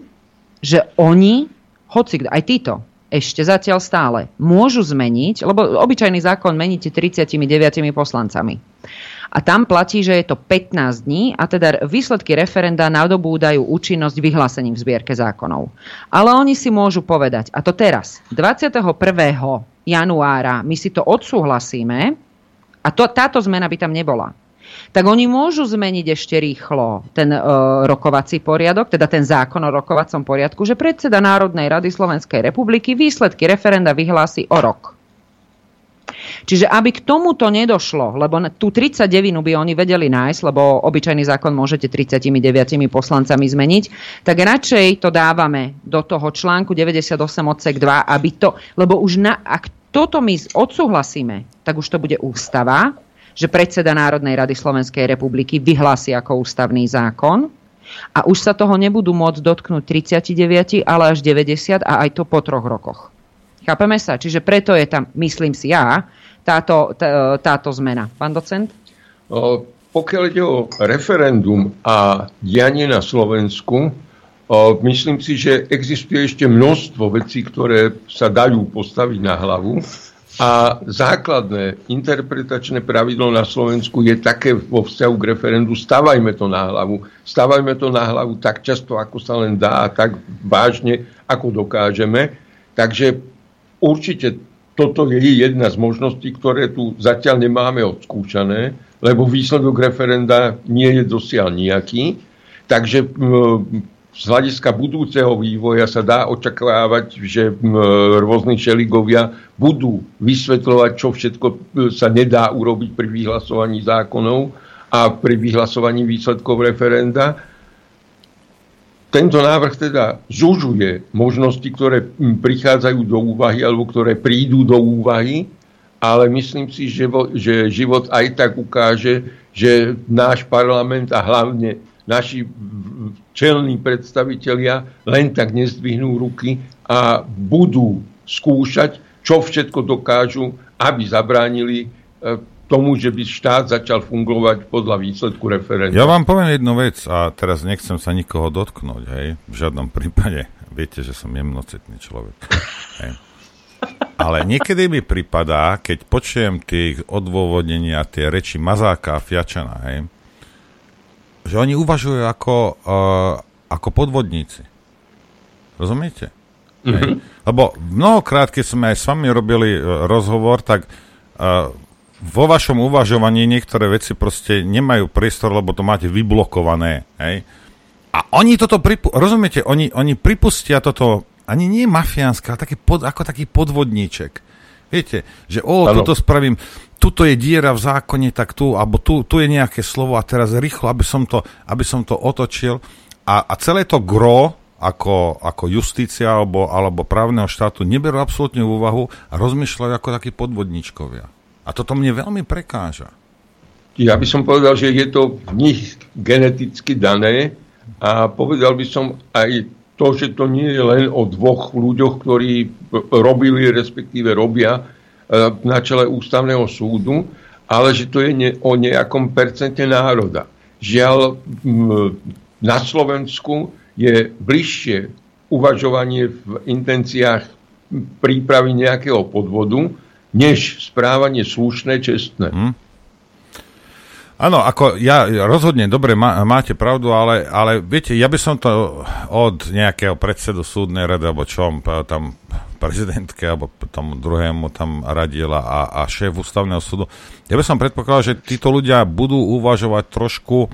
že oni, hoci aj títo, ešte zatiaľ stále, môžu zmeniť, lebo obyčajný zákon meníte 39 poslancami. A tam platí, že je to 15 dní a teda výsledky referenda nadobúdajú účinnosť vyhlásením v zbierke zákonov. Ale oni si môžu povedať, a to teraz, 21. januára my si to odsúhlasíme a to, táto zmena by tam nebola. Tak oni môžu zmeniť ešte rýchlo ten e, rokovací poriadok, teda ten zákon o rokovacom poriadku, že predseda Národnej rady Slovenskej republiky výsledky referenda vyhlási o rok. Čiže aby k tomuto nedošlo, lebo tú 39 by oni vedeli nájsť, lebo obyčajný zákon môžete 39 poslancami zmeniť, tak radšej to dávame do toho článku 98 odsek 2, aby to, lebo už na, ak toto my odsúhlasíme, tak už to bude ústava, že predseda Národnej rady Slovenskej republiky vyhlási ako ústavný zákon a už sa toho nebudú môcť dotknúť 39, ale až 90 a aj to po troch rokoch. Chápeme sa? Čiže preto je tam, myslím si ja, táto, tá, táto zmena. Pán docent? Pokiaľ ide o referendum a dianie na Slovensku, myslím si, že existuje ešte množstvo vecí, ktoré sa dajú postaviť na hlavu. A základné interpretačné pravidlo na Slovensku je také vo vzťahu k referendu, stavajme to na hlavu. Stavajme to na hlavu tak často, ako sa len dá a tak vážne, ako dokážeme. Takže určite toto je jedna z možností, ktoré tu zatiaľ nemáme odskúšané, lebo výsledok referenda nie je dosiaľ nejaký. Takže z hľadiska budúceho vývoja sa dá očakávať, že rôzni šeligovia budú vysvetľovať, čo všetko sa nedá urobiť pri vyhlasovaní zákonov a pri vyhlasovaní výsledkov referenda. Tento návrh teda zužuje možnosti, ktoré prichádzajú do úvahy alebo ktoré prídu do úvahy, ale myslím si, že, že život aj tak ukáže, že náš parlament a hlavne naši čelní predstavitelia len tak nezdvihnú ruky a budú skúšať, čo všetko dokážu, aby zabránili tomu, že by štát začal fungovať podľa výsledku referenda. Ja vám poviem jednu vec a teraz nechcem sa nikoho dotknúť, hej, v žiadnom prípade. Viete, že som jemnocitný človek. Hej. Ale niekedy mi pripadá, keď počujem tie odôvodnenia, tie reči Mazáka a Fiačana, hej, že oni uvažujú ako, uh, ako podvodníci. Rozumiete? Hej. Lebo mnohokrát, keď sme aj s vami robili e, rozhovor, tak uh, vo vašom uvažovaní niektoré veci proste nemajú priestor, lebo to máte vyblokované. Hej. A oni toto, pripu- rozumiete, oni, oni pripustia toto, ani nie mafiánske, ale taký pod, ako taký podvodníček. Viete, že o, Ano. toto spravím, tuto je diera v zákone, tak tu, alebo tu, tu je nejaké slovo a teraz rýchlo, aby som to, aby som to otočil. A, a celé to gro, ako, ako justícia alebo, alebo právneho štátu, neberú absolútne v úvahu a rozmýšľajú ako takí podvodníčkovia. A toto mne veľmi prekáža. Ja by som povedal, že je to v nich geneticky dané a povedal by som aj to, že to nie je len o dvoch ľuďoch, ktorí robili, respektíve robia na čele ústavného súdu, ale že to je ne, o nejakom percente národa. Žiaľ, na Slovensku je bližšie uvažovanie v intenciách prípravy nejakého podvodu, než správanie slušné, čestné. Hm? Áno, ako ja rozhodne, dobre, má, máte pravdu, ale, ale viete, ja by som to od nejakého predsedu súdnej rady, alebo čo on p- tam prezidentke, alebo tomu druhému tam radila a, a šéf ústavného súdu, ja by som predpokladal, že títo ľudia budú uvažovať trošku,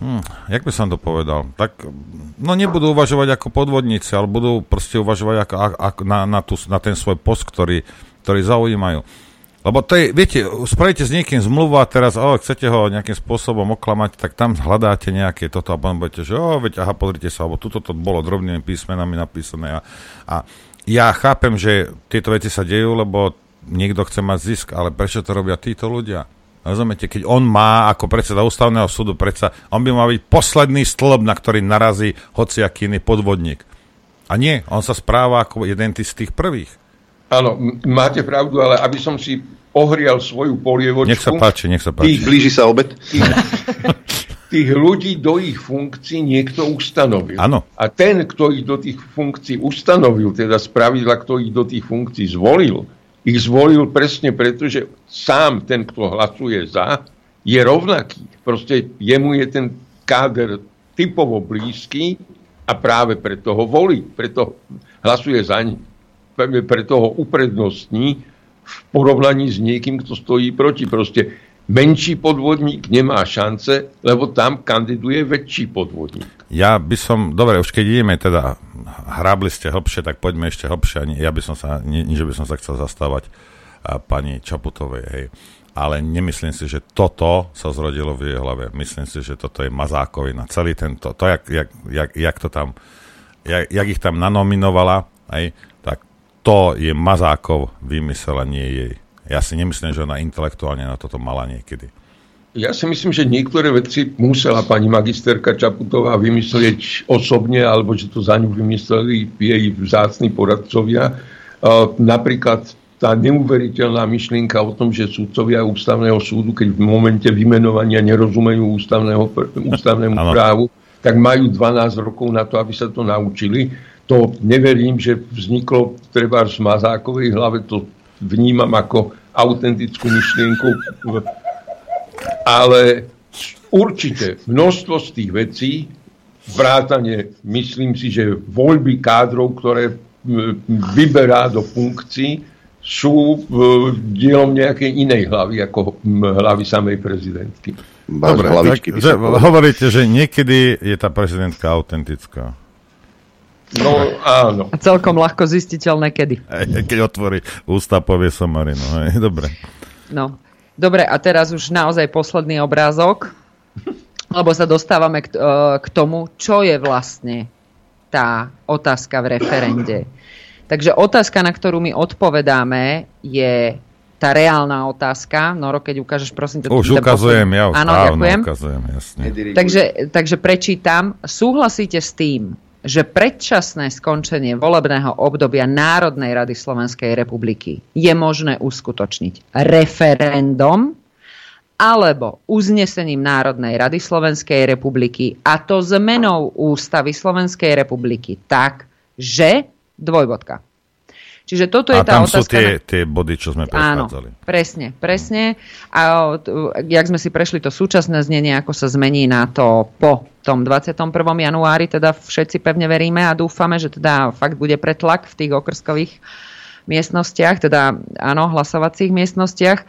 hm, jak by som to povedal, tak no nebudú uvažovať ako podvodníci, ale budú proste uvažovať ako, ako, na, na, tú, na ten svoj post, ktorý, ktorý zaujímajú. Lebo to je, viete, spravíte s niekým zmluvu a teraz, o, chcete ho nejakým spôsobom oklamať, tak tam hľadáte nejaké toto a potom budete, že o, veď, aha, pozrite sa, alebo tuto to bolo drobnými písmenami napísané a, a ja chápem, že tieto veci sa dejú, lebo niekto chce mať zisk, ale prečo to robia títo ľudia? Rozumiete, keď on má ako predseda ústavného súdu, predsa, on by mal byť posledný stĺp, na ktorý narazí hociaký iný podvodník. A nie, on sa správa ako jeden z tých prvých. Áno, máte pravdu, ale aby som si ohrial svoju polievočku... Nech sa páči, nech sa páči. Tých, Blíži sa obed. tých, tých ľudí do ich funkcií niekto ustanovil. Áno. A ten, kto ich do tých funkcií ustanovil, teda spravidla, kto ich do tých funkcií zvolil, ich zvolil presne preto, že sám ten, kto hlasuje za, je rovnaký. Proste jemu je ten káder typovo blízky a práve preto ho volí, preto hlasuje za ním. Pre- Preto ho uprednostní v porovnaní s niekým, kto stojí proti. Proste menší podvodník nemá šance, lebo tam kandiduje väčší podvodník. Ja by som, dobre, už keď ideme teda, hrábli ste hlbšie, tak poďme ešte hlbšie. Ani- Ja by som sa, nie, že by som sa chcel zastávať a, pani Čaputovej, hej. Ale nemyslím si, že toto sa zrodilo v jej hlave. Myslím si, že toto je mazákovina. Celý tento, to, jak, jak, jak, jak to tam, jak, jak ich tam nanominovala, hej, to je mazákov vymysel a nie jej. Ja si nemyslím, že ona intelektuálne na toto mala niekedy. Ja si myslím, že niektoré veci musela pani magisterka Čaputová vymyslieť osobne, alebo že to za ňu vymysleli jej vzácni poradcovia. Uh, napríklad tá neuveriteľná myšlienka o tom, že súdcovia ústavného súdu, keď v momente vymenovania nerozumejú ústavného, ústavnému právu, tak majú 12 rokov na to, aby sa to naučili. To neverím, že vzniklo treba v Mazákovej hlave, to vnímam ako autentickú myšlienku ale určite množstvo z tých vecí, vrátane, myslím si, že voľby kádrov, ktoré vyberá do funkcií, sú e, dielom nejakej inej hlavy ako hlavy samej prezidentky. Dobre, tak, že, hovoríte, že niekedy je tá prezidentka autentická. No áno. A celkom ľahko zistiteľné kedy. Keď otvorí ústa, povie sa Marino. Hej, dobre. No. Dobre, a teraz už naozaj posledný obrázok, lebo sa dostávame k, e, k tomu, čo je vlastne tá otázka v referende. Takže otázka, na ktorú my odpovedáme, je tá reálna otázka. Noro, keď ukážeš, prosím ťa. Už ukazujem, ja už Áno, dávno ďakujem. ukazujem, jasne. Takže, takže prečítam. Súhlasíte s tým, že predčasné skončenie volebného obdobia Národnej rady Slovenskej republiky je možné uskutočniť referendum alebo uznesením Národnej rady Slovenskej republiky a to zmenou ústavy Slovenskej republiky tak, že dvojbodka. Čiže toto je A tá tam sú otázka. tie, na- tie body, čo sme Áno, prechádzali. presne, presne. A jak sme si prešli to súčasné znenie, ako sa zmení na to po tom 21. januári, teda všetci pevne veríme a dúfame, že teda fakt bude pretlak v tých okrskových miestnostiach, teda áno, hlasovacích miestnostiach.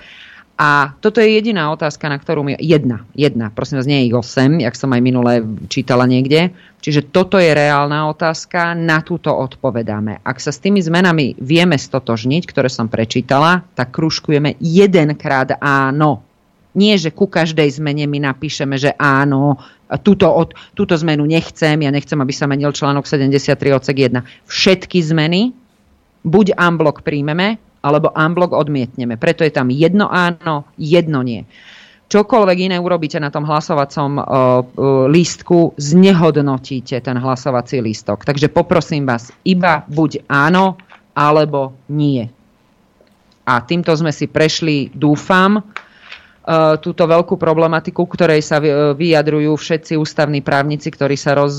A toto je jediná otázka, na ktorú mi... Jedna, jedna, prosím vás, nie je ich 8, jak som aj minule čítala niekde. Čiže toto je reálna otázka, na túto odpovedáme. Ak sa s tými zmenami vieme stotožniť, ktoré som prečítala, tak kružkujeme jedenkrát áno. Nie, že ku každej zmene my napíšeme, že áno, túto, od, túto zmenu nechcem, ja nechcem, aby sa menil článok 73 odsek 1. Všetky zmeny buď unblock príjmeme, alebo unblock odmietneme. Preto je tam jedno áno, jedno nie. Čokoľvek iné urobíte na tom hlasovacom uh, lístku, znehodnotíte ten hlasovací lístok. Takže poprosím vás, iba buď áno, alebo nie. A týmto sme si prešli, dúfam, uh, túto veľkú problematiku, ktorej sa vy- vyjadrujú všetci ústavní právnici, ktorí sa roz,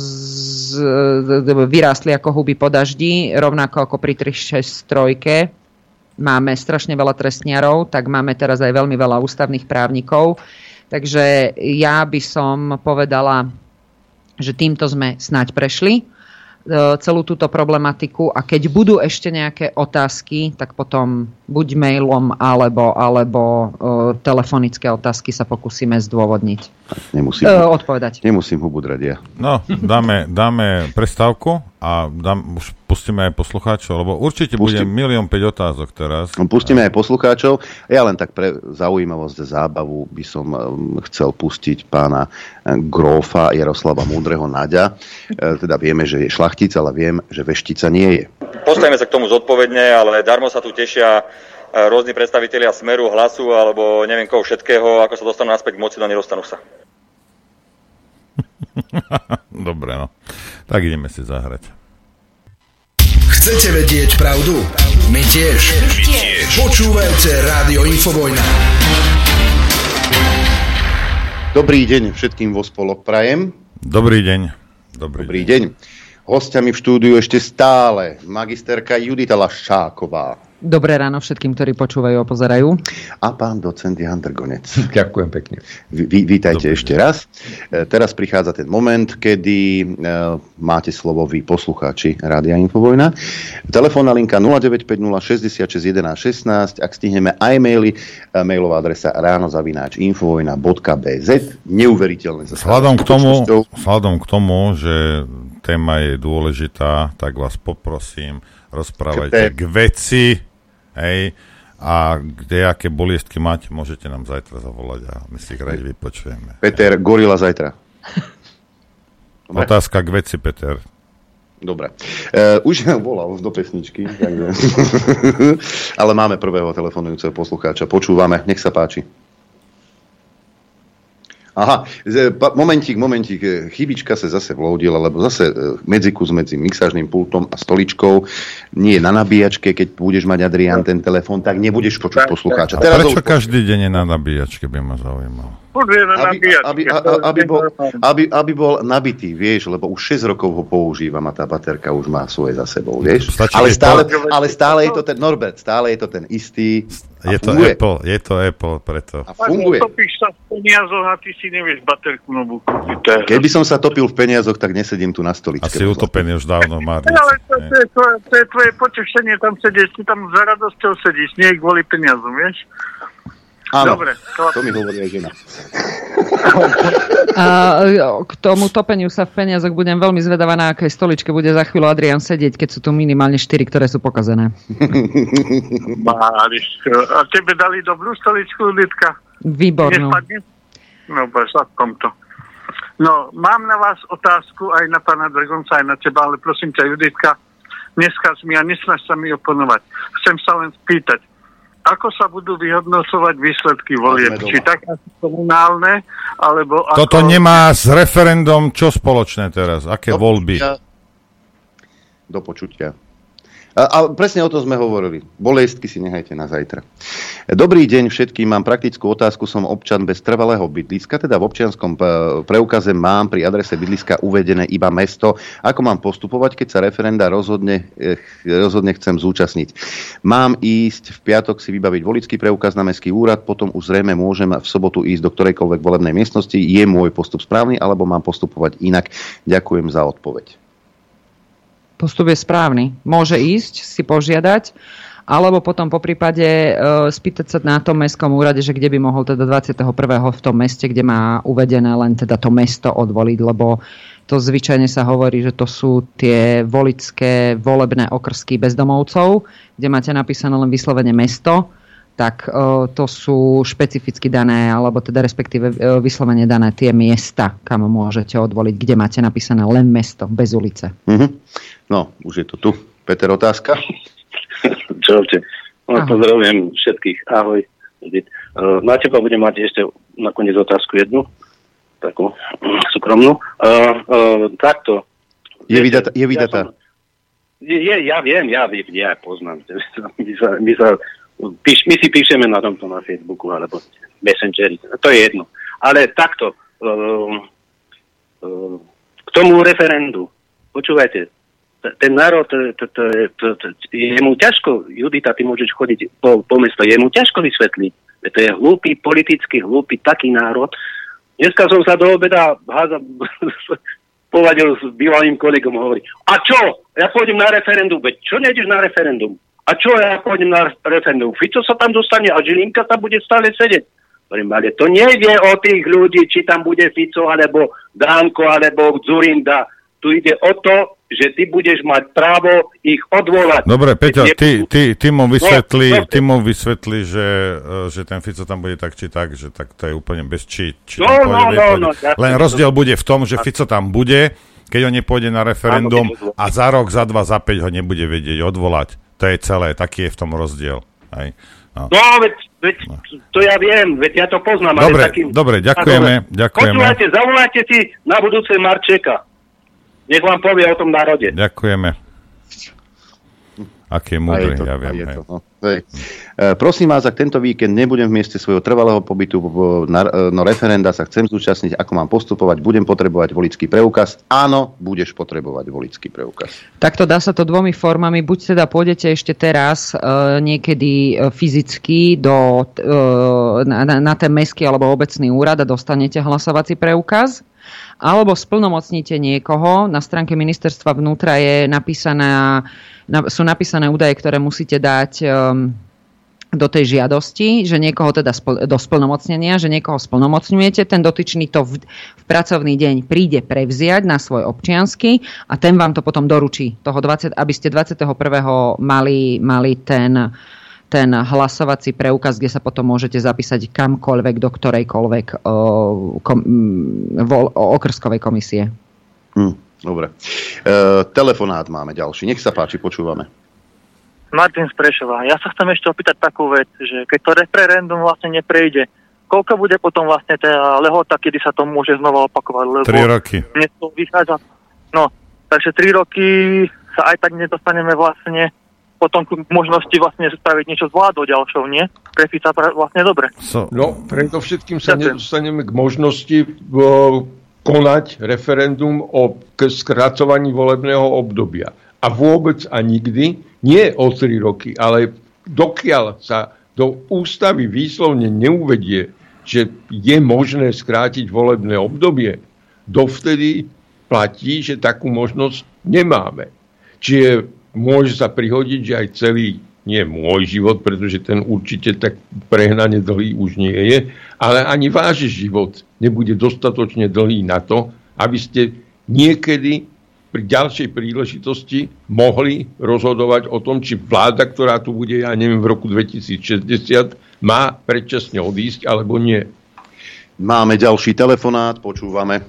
vyrástli ako huby po daždi, rovnako ako pri 363 máme strašne veľa trestniarov, tak máme teraz aj veľmi veľa ústavných právnikov. Takže ja by som povedala, že týmto sme snáď prešli e, celú túto problematiku a keď budú ešte nejaké otázky, tak potom buď mailom alebo, alebo e, telefonické otázky sa pokúsime zdôvodniť. Nemusím, E, odpovedať. nemusím hubu drať ja. No, dáme, dáme prestávku a dám, už pustíme aj poslucháčov, lebo určite bude Pustím. milión 5 otázok teraz. No, Pustíme aj poslucháčov. Ja len tak pre zaujímavosť a zábavu by som um, chcel pustiť pána eh, Grófa Jaroslava Múdreho Naďa. E, Teda vieme, že je šlachtic, ale viem, že veštica nie je. Postavíme sa k tomu zodpovedne, ale darmo sa tu tešia e, rôzni predstavitelia Smeru, Hlasu alebo neviem koho všetkého, ako sa dostanú naspäť k moci, no nedostanú sa. [laughs] Dobre, no. Tak ideme si zahrať. Chcete vedieť pravdu? My tiež. My tiež. Počúvajte Rádio Infovojna. Dobrý deň všetkým vo spolok prajem. Dobrý deň. Dobrý, Dobrý deň. Hostiami v štúdiu ešte stále magisterka Judita Laščáková Dobré ráno všetkým, ktorí počúvajú a pozerajú. a pán docent Jan Drgonec. [laughs] Ďakujem pekne. Vy, vítajte ešte raz. E, teraz prichádza ten moment, kedy e, máte slovo vy, poslucháči Rádia Infovojna. Telefónna linka 0950 66 11 16. Ak stihneme aj maily, e, mailová adresa ránozavináč.infovojna.bz Neuveriteľné. zase. Vzhľadom k, tomu, vzhľadom k tomu, že téma je dôležitá, tak vás poprosím, rozprávajte Kte- k veci, hej, a kde aké boliestky máte, môžete nám zajtra zavolať a my si ich radi vypočujeme. Peter, gorila zajtra. [laughs] Dobre. Otázka k veci, Peter. Dobre. E, už [laughs] volal do pesničky, takže... [laughs] ale máme prvého telefonujúceho poslucháča. Počúvame, nech sa páči. Aha, momentík, momentík, e, chybička sa zase vloudila, lebo zase e, medzikus medzi mixážnym pultom a stoličkou nie je na nabíjačke, keď budeš mať Adrián ten telefón, tak nebudeš počuť poslucháča. Teraz prečo už- každý deň je na nabíjačke, by ma zaujímalo. Aby, bol, aby, aby bol nabitý, vieš, lebo už 6 rokov ho používam a tá baterka už má svoje za sebou, vieš. Stačí, ale, stále, ale stále je to ten, Norbert, stále je to ten istý a Je to funguje. Apple, je to Apple, preto. A funguje. Topíš sa v peniazoch a ty si nevieš baterku novú kúpiť. Keby som sa topil v peniazoch, tak nesedím tu na stoličke. Asi utopený už dávno má. Ale to, to, je tvoje, to je tvoje potešenie tam sedieť, ty tam za radosťou sedíš, nie kvôli peniazom, vieš? Áno, Dobre, to mi hovorí aj žena. A k tomu topeniu sa v peniazoch budem veľmi zvedavá, na akej stoličke bude za chvíľu Adrian sedieť, keď sú tu minimálne 4, ktoré sú pokazené. Máriš, a tebe dali dobrú stoličku, Lidka? Výbornú. Nespadne? No, aspoň to. No, mám na vás otázku aj na pána Dragonca, aj na teba, ale prosím ťa, Juditka, neskaz mi a nesnaž sa mi oponovať. Chcem sa len spýtať, ako sa budú vyhodnocovať výsledky volieb? Či tak komunálne, alebo ako... Toto nemá s referendum čo spoločné teraz? Aké voľby? Do počutia. A, presne o tom sme hovorili. Bolestky si nechajte na zajtra. Dobrý deň všetkým. Mám praktickú otázku. Som občan bez trvalého bydliska, teda v občianskom e, preukaze mám pri adrese bydliska uvedené iba mesto. Ako mám postupovať, keď sa referenda rozhodne, eh, rozhodne chcem zúčastniť? Mám ísť v piatok si vybaviť volický preukaz na mestský úrad, potom už zrejme môžem v sobotu ísť do ktorejkoľvek volebnej miestnosti. Je môj postup správny, alebo mám postupovať inak? Ďakujem za odpoveď postup je správny. Môže ísť, si požiadať, alebo potom po prípade e, spýtať sa na tom mestskom úrade, že kde by mohol teda 21. v tom meste, kde má uvedené len teda to mesto odvoliť, lebo to zvyčajne sa hovorí, že to sú tie volické volebné okrsky bezdomovcov, kde máte napísané len vyslovene mesto, tak uh, to sú špecificky dané, alebo teda respektíve uh, vyslovene dané tie miesta, kam môžete odvoliť, kde máte napísané len mesto, bez ulice. Mm-hmm. No, už je to tu. Peter, otázka? [laughs] Čaute. No, pozdravujem všetkých. Ahoj. Uh, na teba budem mať ešte nakoniec otázku jednu, takú súkromnú. Uh, uh, takto. Je vydatá? Je, vydatá. Ja, som, je, ja viem, ja viem, ja poznám. [laughs] My sa, my sa píš, my si píšeme na tomto na Facebooku alebo Messengeri, to je jedno. Ale takto, uh, uh, k tomu referendu, počúvajte, ten národ, to, to, to, to, je mu ťažko, Judita, ty môžeš chodiť po, po mesto, je mu ťažko vysvetliť. To je hlúpy, politicky hlúpy, taký národ. Dneska som sa do obeda háza, [laughs] povadil s bývalým kolegom, hovorí, a čo? Ja pôjdem na referendum, veď čo nejdeš na referendum? A čo ja pôjdem na referendum? Fico sa tam dostane a Žilinka tam bude stále sedieť. Hovorím, ale to nejde o tých ľudí, či tam bude Fico, alebo Dánko, alebo Zurinda. Tu ide o to, že ty budeš mať právo ich odvolať. Dobre, Peťo, ty, ty, ty, mu vysvetli, no, no, ty mu vysvetli, že, eh, že ten Fico tam bude tak či tak, že tak to je úplne bez či, či no, no, pôjde, no, no, no, Len rozdiel bude v tom, že Fico tam bude, keď on nepôjde na referendum a za rok, za dva, za päť ho nebude vedieť odvolať. To je celé, taký je v tom rozdiel. Aj. No, no veď, veď no. to ja viem, veď ja to poznám. Dobre, ale takým... dobre ďakujeme. ďakujeme. Počúvajte, zavolajte si na budúce Marčeka. Nech vám povie o tom národe. Ďakujeme. Aký je múdry, ja viem. Je to, no. Hej. E, prosím vás, ak tento víkend nebudem v mieste svojho trvalého pobytu na, no referenda sa chcem zúčastniť, ako mám postupovať, budem potrebovať volický preukaz. Áno, budeš potrebovať volický preukaz. Takto dá sa to dvomi formami. Buď teda pôjdete ešte teraz e, niekedy e, fyzicky do, e, na, na ten mestský alebo obecný úrad a dostanete hlasovací preukaz, alebo splnomocníte niekoho. Na stránke ministerstva vnútra je napísaná sú napísané údaje, ktoré musíte dať um, do tej žiadosti, že niekoho teda do splnomocnenia, že niekoho splnomocňujete, ten dotyčný to v, v pracovný deň príde prevziať na svoj občiansky a ten vám to potom doručí, toho 20, aby ste 21. mali, mali ten, ten hlasovací preukaz, kde sa potom môžete zapísať kamkoľvek do ktorejkoľvek o, kom, vo, o okrskovej komisie. Hmm. Dobre. E, telefonát máme ďalší. Nech sa páči, počúvame. Martin Sprešová. Ja sa chcem ešte opýtať takú vec, že keď to referendum vlastne neprejde, koľko bude potom vlastne tá lehota, kedy sa to môže znova opakovať? Lebo 3 roky. Mne to vychádza. No, takže 3 roky sa aj tak nedostaneme vlastne potom k možnosti vlastne spraviť niečo s vládou ďalšou, nie? Pre Fica vlastne dobre. So, no, preto všetkým sa nedostaneme k možnosti konať referendum o skracovaní volebného obdobia. A vôbec a nikdy, nie o 3 roky, ale dokiaľ sa do ústavy výslovne neuvedie, že je možné skrátiť volebné obdobie, dovtedy platí, že takú možnosť nemáme. Čiže môže sa prihodiť, že aj celý nie môj život, pretože ten určite tak prehnane dlhý už nie je, ale ani váš život nebude dostatočne dlhý na to, aby ste niekedy pri ďalšej príležitosti mohli rozhodovať o tom, či vláda, ktorá tu bude, ja neviem, v roku 2060, má predčasne odísť alebo nie. Máme ďalší telefonát, počúvame.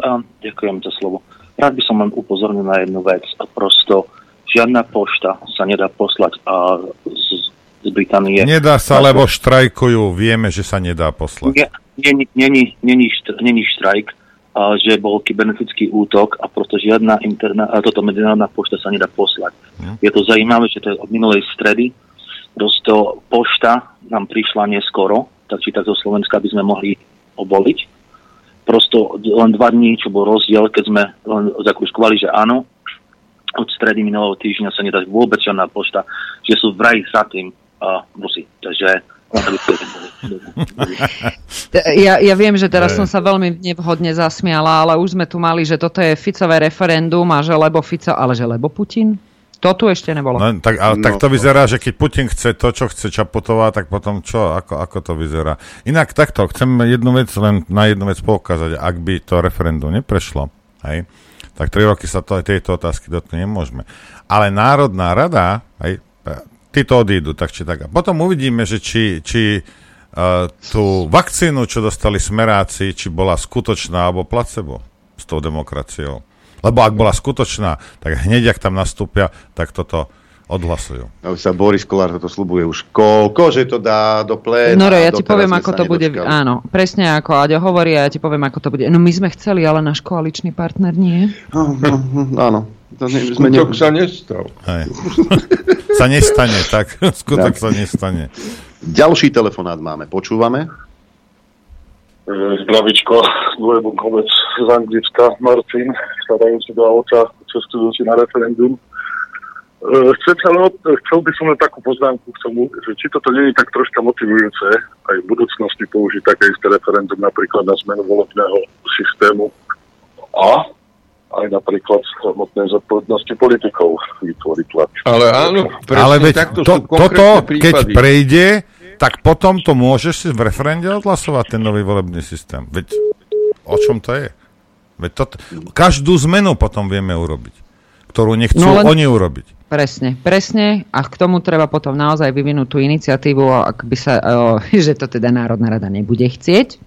A, ďakujem za slovo. Rád by som len upozornil na jednu vec. Prosto žiadna pošta sa nedá poslať a z, z Británie. Nedá sa, lebo štrajkujú. Vieme, že sa nedá poslať. Není, štrajk, a, že bol kybernetický útok a proto žiadna interná, a toto medzinárodná pošta sa nedá poslať. Je to zaujímavé, že to je od minulej stredy. Proste pošta nám prišla neskoro, tak či tak zo Slovenska by sme mohli oboliť. Prosto len dva dní, čo bol rozdiel, keď sme len zakúškovali, že áno, od stredy minulého týždňa sa nedá vôbec žiadna pošta, že sú vraj za tým uh, Rusy. Takže [laughs] ja, ja viem, že teraz som sa veľmi nevhodne zasmiala, ale už sme tu mali, že toto je Ficové referendum a že lebo Fico, ale že lebo Putin? To tu ešte nebolo. No, tak, ale, no, tak to vyzerá, že keď Putin chce to, čo chce Čaputová, tak potom čo? Ako, ako to vyzerá? Inak takto, chcem jednu vec, len na jednu vec poukázať. Ak by to referendum neprešlo, hej, tak tri roky sa to, tejto otázky dotknúť nemôžeme. Ale Národná rada, hej, títo odídu, tak či tak. A potom uvidíme, že či, či uh, tú vakcínu, čo dostali smeráci, či bola skutočná alebo placebo s tou demokraciou. Lebo ak bola skutočná, tak hneď, ak tam nastúpia, tak toto odhlasujú. A už sa Boris Kolár toto slubuje už koľko, že to dá do pléna. No, ja ti poviem, ako to bude. Áno, presne ako Aďo hovorí a ja ti poviem, ako to bude. No my sme chceli, ale náš koaličný partner nie. No, no, no, áno. To ne, sme Skutok ne... sa nestal. Hej. sa nestane, tak. Skutok tak. sa nestane. Ďalší telefonát máme. Počúvame? Zdravičko, dvojbukovec z Anglicka, Martin, starajúci do auta, cestujúci na referendum. E, chcem sa, chcel by som len takú poznámku k tomu, že či toto nie je tak troška motivujúce aj v budúcnosti použiť také isté referendum napríklad na zmenu volebného systému a aj napríklad samotnej zodpovednosti politikov vytvoriť tlak. Ale áno, Ale veď to, toto, prípady. keď prejde, tak potom to môžeš si v referende odhlasovať ten nový volebný systém. Veď o čom to je? Veď to, každú zmenu potom vieme urobiť, ktorú nechcú no len, oni urobiť. Presne, presne a k tomu treba potom naozaj vyvinúť tú iniciatívu, ak by sa, [laughs] že to teda Národná rada nebude chcieť.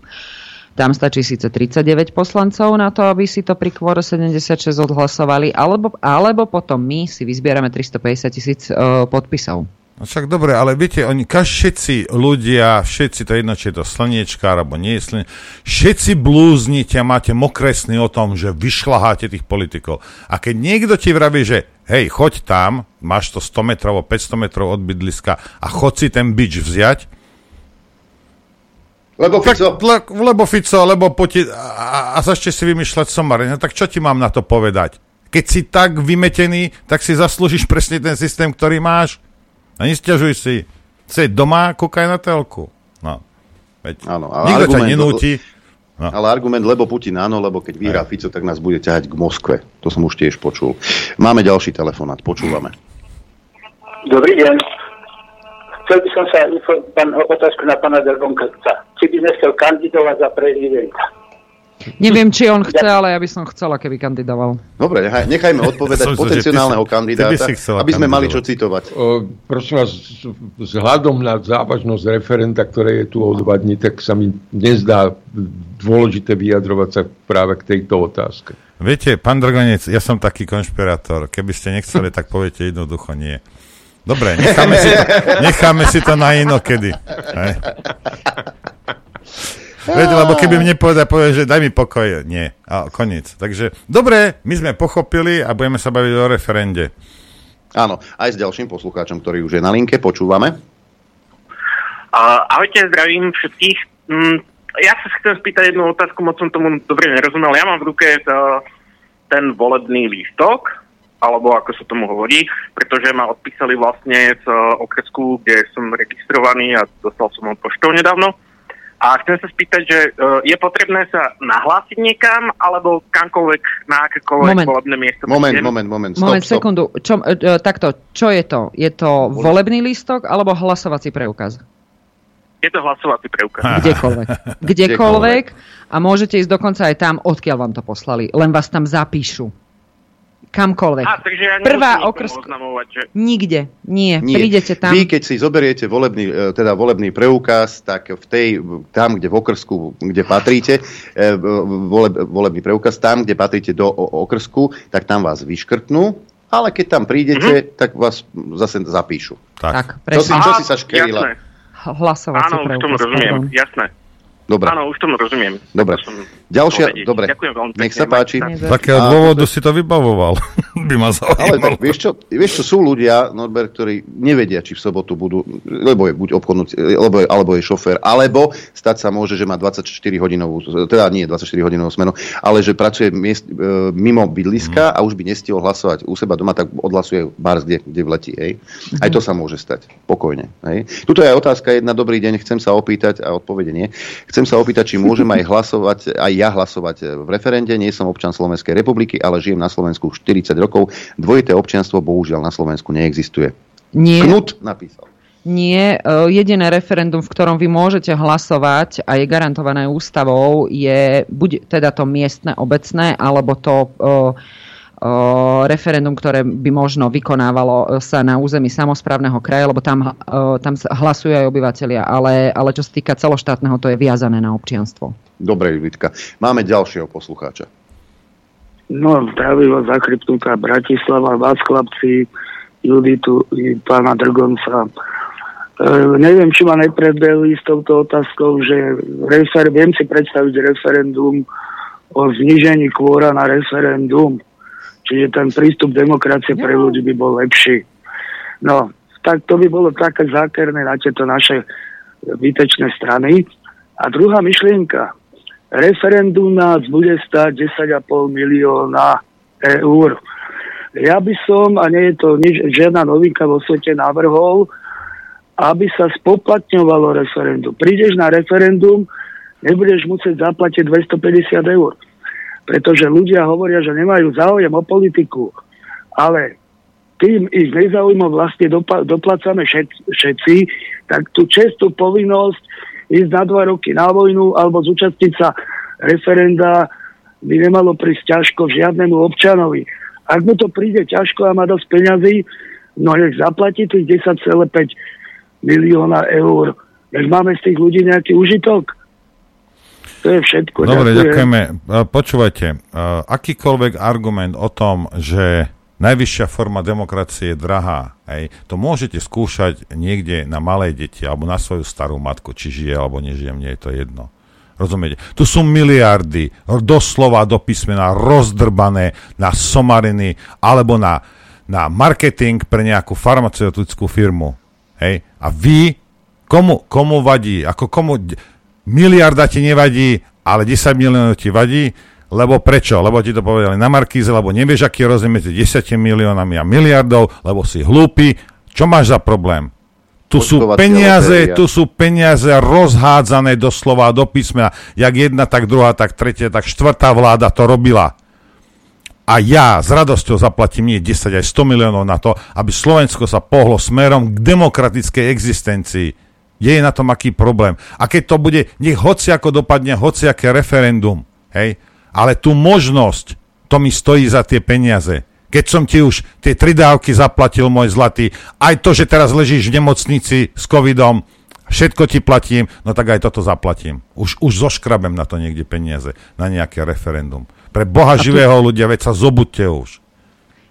Tam stačí síce 39 poslancov na to, aby si to pri kvôre 76 odhlasovali, alebo, alebo potom my si vyzbierame 350 tisíc podpisov. No však dobre, ale viete, oni, všetci ľudia, všetci, to jedno, či je to slniečka, alebo nie je slniečka, všetci blúznite a máte mokresný o tom, že vyšľaháte tých politikov. A keď niekto ti vraví, že hej, choď tam, máš to 100 metrov, 500 metrov od bydliska a choď si ten bič vziať, lebo Fico. Tak, le, lebo Fico, lebo poti- a, a začne si vymýšľať somary. No tak čo ti mám na to povedať? Keď si tak vymetený, tak si zaslúžiš presne ten systém, ktorý máš. A nestiažuj si. Si doma, kúkaj na telku. No. Veď áno, ale nikto ťa nenúti. No. Ale argument, lebo Putin áno, lebo keď vyhrá Fico, tak nás bude ťahať k Moskve. To som už tiež počul. Máme ďalší telefonát, počúvame. Dobrý deň. Chcel by som sa pán, otázku na pána Delbonkovca. Či by sme chcel kandidovať za prezidenta? Neviem, či on chce, ale ja by som chcela, keby kandidoval. Dobre, nechaj, nechajme [laughs] odpovedať potenciálneho si, kandidáta, aby sme mali čo citovať. O, prosím vás, vzhľadom na závažnosť referenta, ktoré je tu od dva dní, tak sa mi nezdá dôležité vyjadrovať sa práve k tejto otázke. Viete, pán Dragonec, ja som taký konšpirátor. Keby ste nechceli, tak poviete jednoducho nie. Dobre, necháme si to, [laughs] necháme si to na inokedy. Hej. Viete, lebo keby mne povedal, povie, že daj mi pokoj, nie. A koniec. Takže, dobre, my sme pochopili a budeme sa baviť o referende. Áno, aj s ďalším poslucháčom, ktorý už je na linke, počúvame. Uh, ahojte, zdravím všetkých. Mm, ja sa chcem spýtať jednu otázku, moc som tomu dobre nerozumel. Ja mám v ruke to, ten volebný lístok, alebo ako sa tomu hovorí, pretože ma odpísali vlastne z okresku, kde som registrovaný a dostal som ho poštou nedávno. A chcem sa spýtať, že uh, je potrebné sa nahlásiť niekam, alebo kamkoľvek, na akékoľvek moment. volebné miesto? Moment, idem? moment, moment, stop, Moment, stop. sekundu. Čo, uh, takto, čo je to? Je to volebný lístok, alebo hlasovací preukaz? Je to hlasovací preukaz. [laughs] Kdekoľvek. Kdekoľvek. A môžete ísť dokonca aj tam, odkiaľ vám to poslali. Len vás tam zapíšu kamkoľvek. A, takže ja Prvá okrská. Že... Nikde, nie. nie. Prídete tam. Vy, keď si zoberiete volebný, e, teda volebný preukaz, tak v tej, tam, kde v okrsku, kde patríte, e, voleb, volebný preukaz, tam, kde patríte do okrsku, tak tam vás vyškrtnú, ale keď tam prídete, mm-hmm. tak vás zase zapíšu. Tak, tak čo, si, čo si sa škerila? Hlasovací Áno, preukaz. Áno, tomu rozumiem, pardon. jasné. Dobre. Áno, už tomu rozumiem. Dobre. To som Ďalšia, dobre. Ďakujem veľmi Nech pekne, sa páči. akého A- dôvodu si to vybavoval? [laughs] by ma Ale zaujímalo. tak, vieš čo, vieš čo, sú ľudia, Norbert, ktorí nevedia, či v sobotu budú, lebo je buď obchodnú, lebo je, alebo je šofér, alebo stať sa môže, že má 24 hodinovú, teda nie 24 hodinovú smenu, ale že pracuje miest, e, mimo bydliska a už by nestihol hlasovať u seba doma, tak odhlasuje bars, kde, kde vletí. Hej. Aj to sa môže stať. Pokojne. Hej. Tuto je aj otázka jedna, dobrý deň, chcem sa opýtať, a odpovede nie, chcem sa opýtať, či môžem aj hlasovať, aj ja hlasovať v referende, nie som občan Slovenskej republiky, ale žijem na Slovensku 40 rokov. Dvojité občianstvo bohužiaľ na Slovensku neexistuje. Nie. Knut napísal. Nie, e, jediné referendum, v ktorom vy môžete hlasovať a je garantované ústavou, je buď teda to miestne, obecné, alebo to e, referendum, ktoré by možno vykonávalo sa na území samozprávneho kraja, lebo tam, e, tam hlasujú aj obyvateľia, ale, ale čo sa týka celoštátneho, to je viazané na občianstvo. Dobre, Julitka. Máme ďalšieho poslucháča. No, zdraví vás zachrypnutá Bratislava, vás chlapci, Juditu i pána Drgonca. E, neviem, či ma nepredbehli s touto otázkou, že refer, viem si predstaviť referendum o znižení kvóra na referendum. Čiže ten prístup demokracie pre ľudí by bol lepší. No, tak to by bolo také zákerné na tieto naše výtečné strany. A druhá myšlienka. Referendum nás bude stať 10,5 milióna eur. Ja by som, a nie je to nič, žiadna novinka vo svete, navrhol, aby sa spoplatňovalo referendum. Prídeš na referendum, nebudeš musieť zaplatiť 250 eur. Pretože ľudia hovoria, že nemajú záujem o politiku. Ale tým ich nezaujímav vlastne dopa- doplácame všet- všetci, tak tú čestú povinnosť ísť na dva roky na vojnu alebo zúčastniť sa referenda by nemalo prísť ťažko žiadnemu občanovi. Ak mu to príde ťažko a má dosť peňazí, no nech zaplatí tých 10,5 milióna eur. Nech máme z tých ľudí nejaký užitok. To je všetko. Dobre, Ďakujem. ďakujeme. E, Počúvajte, e, akýkoľvek argument o tom, že najvyššia forma demokracie je drahá, hej, to môžete skúšať niekde na malé deti alebo na svoju starú matku, či žije alebo nežije, mne je to jedno. Rozumiete? Tu sú miliardy, doslova do písmena, rozdrbané na somariny alebo na, na marketing pre nejakú farmaceutickú firmu. Hej? A vy, komu, komu vadí? Ako komu, miliarda ti nevadí, ale 10 miliónov ti vadí, lebo prečo? Lebo ti to povedali na Markíze, lebo nevieš, aký je rozdiel medzi 10 miliónami a miliardou, lebo si hlúpy. Čo máš za problém? Tu sú peniaze, lotéria. tu sú peniaze rozhádzané doslova do písmena. Jak jedna, tak druhá, tak tretia, tak štvrtá vláda to robila. A ja s radosťou zaplatím nie 10 aj 100 miliónov na to, aby Slovensko sa pohlo smerom k demokratickej existencii. Je na tom aký problém. A keď to bude, nech hociako dopadne, hociaké referendum, hej, ale tú možnosť, to mi stojí za tie peniaze. Keď som ti už tie tri dávky zaplatil, môj zlatý, aj to, že teraz ležíš v nemocnici s covidom, všetko ti platím, no tak aj toto zaplatím. Už, už zoškrabem na to niekde peniaze, na nejaké referendum. Pre Boha tu- živého ľudia, veď sa zobudte už.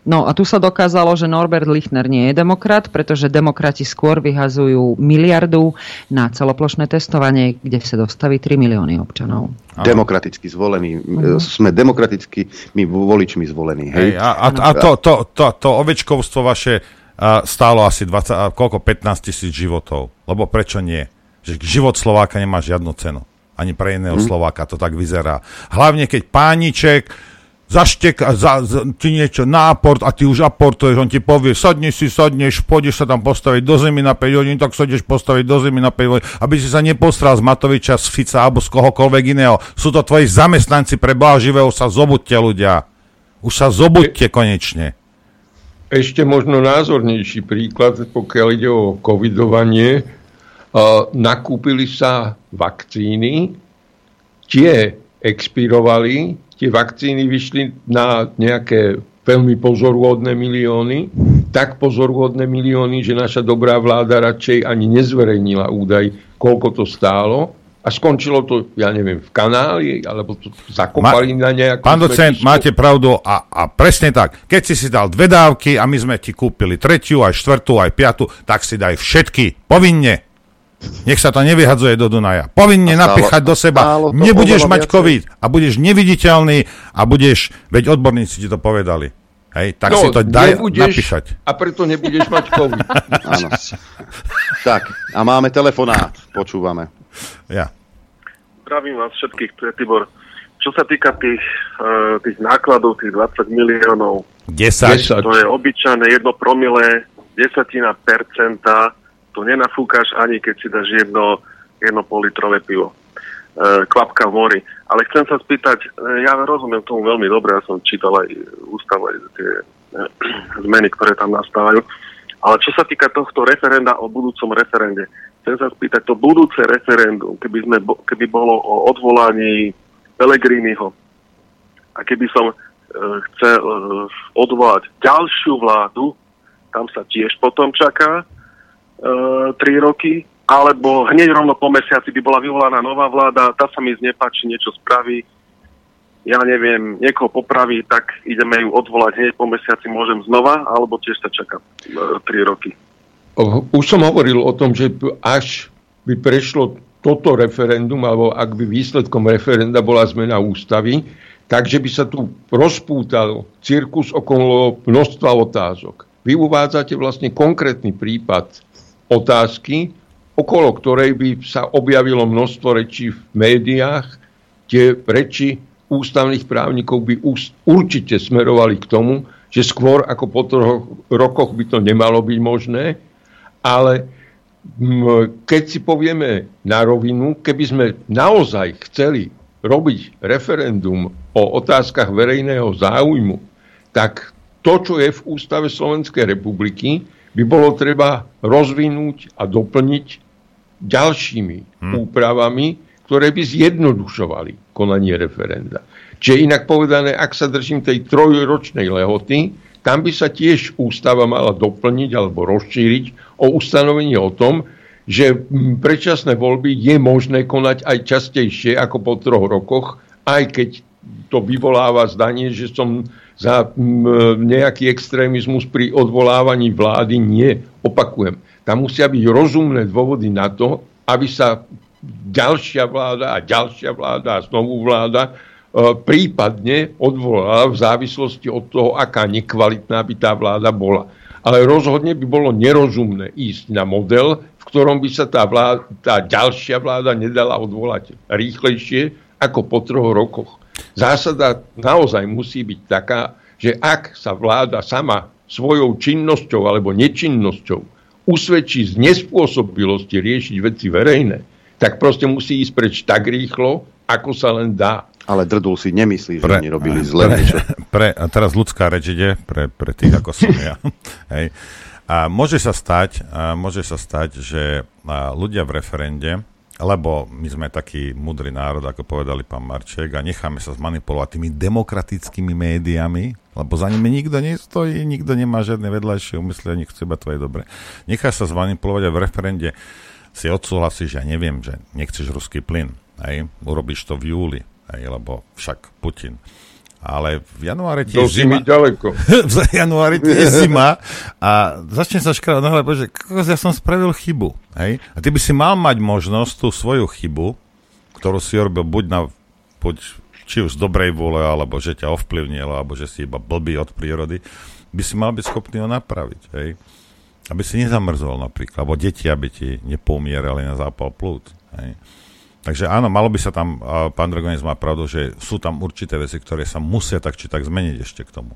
No a tu sa dokázalo, že Norbert Lichner nie je demokrat, pretože demokrati skôr vyhazujú miliardu na celoplošné testovanie, kde sa dostaví 3 milióny občanov. Demokraticky zvolení. Mhm. Sme demokraticky my voličmi zvolení. Hej, Hej? a, a, a to, to, to, to ovečkovstvo vaše stálo asi 20, a koľko, 15 tisíc životov. Lebo prečo nie? Že život Slováka nemá žiadnu cenu. Ani pre iného Hm. Slováka to tak vyzerá. Hlavne keď pániček zaštek a za, za, ti niečo na aport a ty už aportuješ, on ti povie, sadneš si, sadneš, pôjdeš sa tam postaviť do zemi na 5 hodín, tak sa ideš postaviť do zemi na 5 hodín, aby si sa nepostral z Matoviča, z Fica alebo z kohokoľvek iného. Sú to tvoji zamestnanci pre živého, sa zobudte ľudia. Už sa zobudte konečne. Ešte možno názornejší príklad, pokiaľ ide o covidovanie. Uh, nakúpili sa vakcíny, tie expirovali, tie vakcíny vyšli na nejaké veľmi pozoruhodné milióny, tak pozoruhodné milióny, že naša dobrá vláda radšej ani nezverejnila údaj, koľko to stálo a skončilo to, ja neviem, v kanáli, alebo to zakopali na nejakú Pán docent, smetisku. máte pravdu a, a presne tak. Keď si si dal dve dávky a my sme ti kúpili tretiu, aj štvrtú, aj piatu, tak si daj všetky. Povinne. Nech sa to nevyhadzuje do Dunaja. Povinne stálo- napíchať do seba. Nebudeš mať viacej. COVID a budeš neviditeľný a budeš, veď odborníci ti to povedali. Hej, tak no, si to daj napísať. A preto nebudeš mať COVID. [laughs] Áno. Tak, a máme telefonát. Počúvame. Ja. Zdravím vás všetkých, tu je Tibor. Čo sa týka tých, uh, tých nákladov, tých 20 miliónov, 10. to je obyčajné jedno promile, desatina percenta, to nenafúkaš ani keď si dáš jedno, jedno politrové pivo. Uh, kvapka v mori. Ale chcem sa spýtať, uh, ja rozumiem tomu veľmi dobre, ja som čítal aj ústav, aj tie uh, [clears throat] zmeny, ktoré tam nastávajú. Ale čo sa týka tohto referenda o budúcom referende, chcem sa spýtať, to budúce referendum, keby, sme, keby bolo o odvolaní Pelegriniho a keby som e, chcel e, odvolať ďalšiu vládu, tam sa tiež potom čaká e, tri roky, alebo hneď rovno po mesiaci by bola vyvolaná nová vláda, tá sa mi znepáči, niečo spraví, ja neviem, niekoho popraví, tak ideme ju odvolať hneď po mesiaci, môžem znova, alebo tiež sa čaká e, tri roky. Už som hovoril o tom, že až by prešlo toto referendum, alebo ak by výsledkom referenda bola zmena ústavy, takže by sa tu rozpútal cirkus okolo množstva otázok. Vy uvádzate vlastne konkrétny prípad otázky, okolo ktorej by sa objavilo množstvo rečí v médiách. Tie reči ústavných právnikov by určite smerovali k tomu, že skôr ako po troch rokoch by to nemalo byť možné, ale keď si povieme na rovinu, keby sme naozaj chceli robiť referendum o otázkach verejného záujmu, tak to, čo je v Ústave Slovenskej republiky, by bolo treba rozvinúť a doplniť ďalšími hmm. úpravami, ktoré by zjednodušovali konanie referenda. Čiže inak povedané, ak sa držím tej trojročnej lehoty, tam by sa tiež ústava mala doplniť alebo rozšíriť o ustanovenie o tom, že predčasné voľby je možné konať aj častejšie ako po troch rokoch, aj keď to vyvoláva zdanie, že som za nejaký extrémizmus pri odvolávaní vlády. Nie, opakujem. Tam musia byť rozumné dôvody na to, aby sa ďalšia vláda a ďalšia vláda a znovu vláda e, prípadne odvolala v závislosti od toho, aká nekvalitná by tá vláda bola. Ale rozhodne by bolo nerozumné ísť na model, v ktorom by sa tá, vláda, tá ďalšia vláda nedala odvolať rýchlejšie ako po troch rokoch. Zásada naozaj musí byť taká, že ak sa vláda sama svojou činnosťou alebo nečinnosťou usvedčí z nespôsobilosti riešiť veci verejné, tak proste musí ísť preč tak rýchlo, ako sa len dá. Ale Drdul si nemyslí, že Pre- oni robili zle pre, [laughs] pre, a teraz ľudská reč ide pre, pre tých, ako som ja. [laughs] Hej. A môže sa stať, a môže sa stať, že ľudia v referende, lebo my sme taký mudrý národ, ako povedali pán Marček, a necháme sa zmanipulovať tými demokratickými médiami, lebo za nimi nikto nestojí, nikto nemá žiadne vedľajšie úmysly, ani chce iba tvoje dobre. Necháš sa zmanipulovať a v referende si odsúhlasíš, ja neviem, že nechceš ruský plyn, hej, urobíš to v júli, hej, lebo však Putin. Ale v januári ti Do je zima. ďaleko. [laughs] v januári ti je zima a začne sa škrávať na hlave, že ja som spravil chybu. Hej? A ty by si mal mať možnosť tú svoju chybu, ktorú si urobil buď na buď, či už z dobrej vôle, alebo že ťa ovplyvnilo, alebo že si iba blbý od prírody, by si mal byť schopný ho napraviť. Hej? Aby si nezamrzol napríklad, alebo deti, aby ti nepoumierali na zápal plúc. Hej? Takže áno, malo by sa tam, pán Dragonec má pravdu, že sú tam určité veci, ktoré sa musia tak či tak zmeniť ešte k tomu.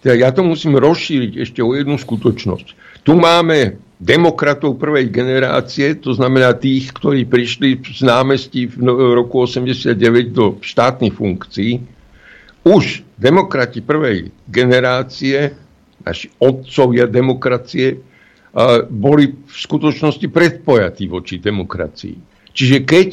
Teda ja to musím rozšíriť ešte o jednu skutočnosť. Tu máme demokratov prvej generácie, to znamená tých, ktorí prišli z námestí v no- roku 89 do štátnych funkcií. Už demokrati prvej generácie, naši otcovia demokracie, boli v skutočnosti predpojatí voči demokracii. Čiže keď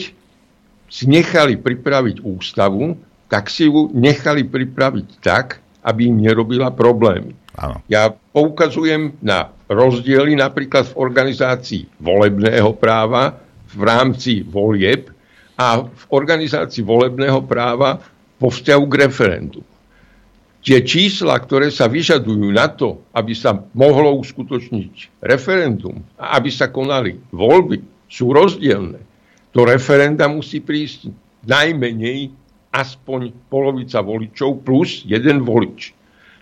si nechali pripraviť ústavu, tak si ju nechali pripraviť tak, aby im nerobila problémy. Áno. Ja poukazujem na rozdiely napríklad v organizácii volebného práva v rámci volieb a v organizácii volebného práva vo vzťahu k referendu. Tie čísla, ktoré sa vyžadujú na to, aby sa mohlo uskutočniť referendum a aby sa konali voľby, sú rozdielne. Do referenda musí prísť najmenej aspoň polovica voličov plus jeden volič.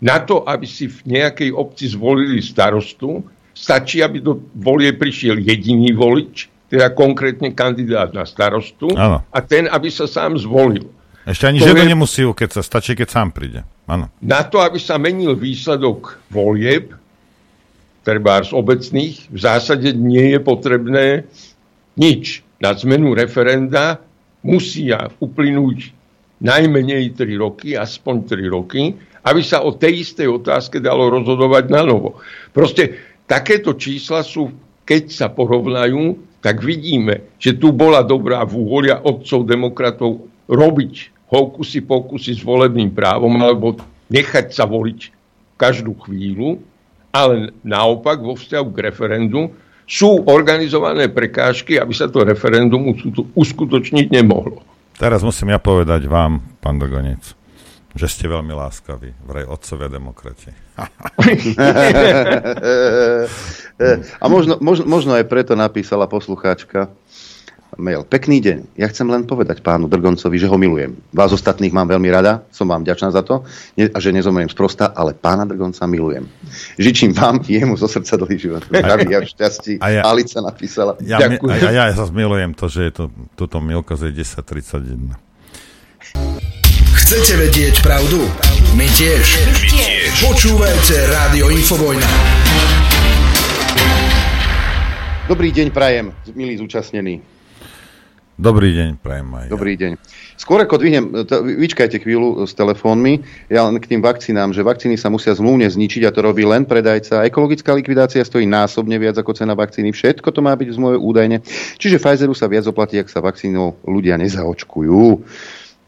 Na to, aby si v nejakej obci zvolili starostu, stačí, aby do volie prišiel jediný volič, teda konkrétne kandidát na starostu, Áno. a ten, aby sa sám zvolil. Ešte ani To žiadno je- nemusí sa stačí, keď sám príde. Áno. Na to, aby sa menil výsledok volieb, treba z obecných, v zásade nie je potrebné nič. Na zmenu referenda musia uplynúť najmenej 3 roky, aspoň 3 roky, aby sa o tej istej otázke dalo rozhodovať na novo. Proste takéto čísla sú, keď sa porovnajú, tak vidíme, že tu bola dobrá vôľa otcov demokratov robiť hokusy pokusy s volebným právom alebo nechať sa voliť každú chvíľu, ale naopak vo vzťahu k referendu sú organizované prekážky, aby sa to referendum uskuto- uskutočniť nemohlo. Teraz musím ja povedať vám, pán Drgonec, že ste veľmi láskaví, vraj otcovia demokrati. [laughs] A možno, možno, možno aj preto napísala poslucháčka mail. Pekný deň. Ja chcem len povedať pánu Drgoncovi, že ho milujem. Vás ostatných mám veľmi rada, som vám vďačná za to a že nezomriem sprosta, ale pána Drgonca milujem. Žičím vám i jemu zo srdca dlhý život. Zdraví a šťastí. A ja- Alica napísala. Ja, mi, a, ja, ja zase milujem to, že je to, túto Milka z 1031. Chcete vedieť pravdu? My tiež. My tiež. Počúvajte Rádio Infovojna. Dobrý deň prajem, milí zúčastnení. Dobrý deň, prajem aj. Dobrý deň. Skôr ako dvihnem, vyčkajte chvíľu s telefónmi, ja len k tým vakcínám, že vakcíny sa musia zmluvne zničiť a to robí len predajca. Ekologická likvidácia stojí násobne viac ako cena vakcíny. Všetko to má byť v zmluve údajne. Čiže Pfizeru sa viac oplatí, ak sa vakcínou ľudia nezaočkujú.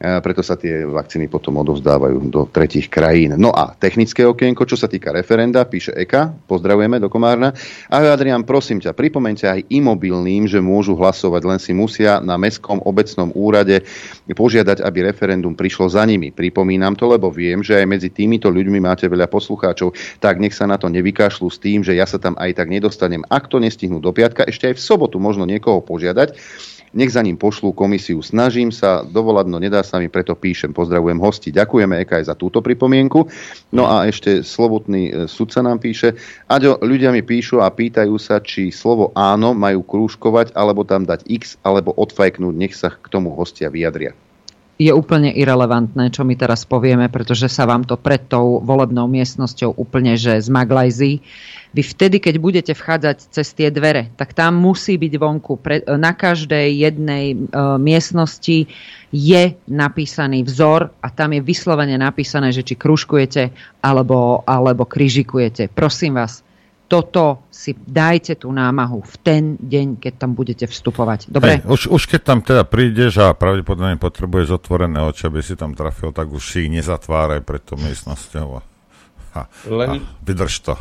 Preto sa tie vakcíny potom odovzdávajú do tretich krajín. No a technické okienko, čo sa týka referenda, píše Eka, pozdravujeme do Komárna. A Adrian, prosím ťa, pripomeňte aj imobilným, že môžu hlasovať, len si musia na mestskom obecnom úrade požiadať, aby referendum prišlo za nimi. Pripomínam to, lebo viem, že aj medzi týmito ľuďmi máte veľa poslucháčov, tak nech sa na to nevykašľú s tým, že ja sa tam aj tak nedostanem. Ak to nestihnú do piatka, ešte aj v sobotu možno niekoho požiadať, nech za ním pošlú komisiu. Snažím sa dovolať, no nedá sa mi, preto píšem. Pozdravujem hosti. Ďakujeme Eka aj za túto pripomienku. No a ešte slovotný e, sudca nám píše. Aďo, ľudia mi píšu a pýtajú sa, či slovo áno majú krúžkovať, alebo tam dať x, alebo odfajknúť. Nech sa k tomu hostia vyjadria. Je úplne irrelevantné, čo my teraz povieme, pretože sa vám to pred tou volebnou miestnosťou úplne že zmaglajzí. Vy vtedy, keď budete vchádzať cez tie dvere, tak tam musí byť vonku. Pre, na každej jednej e, miestnosti je napísaný vzor a tam je vyslovene napísané, že či kružkujete alebo, alebo kryžikujete. Prosím vás, toto si dajte tú námahu v ten deň, keď tam budete vstupovať. Dobre? Hej, už, už keď tam teda prídeš a pravdepodobne potrebuješ otvorené oči, aby si tam trafil, tak už si ich nezatváraj pred tou miestnosťou. A, a, Len- a vydrž to.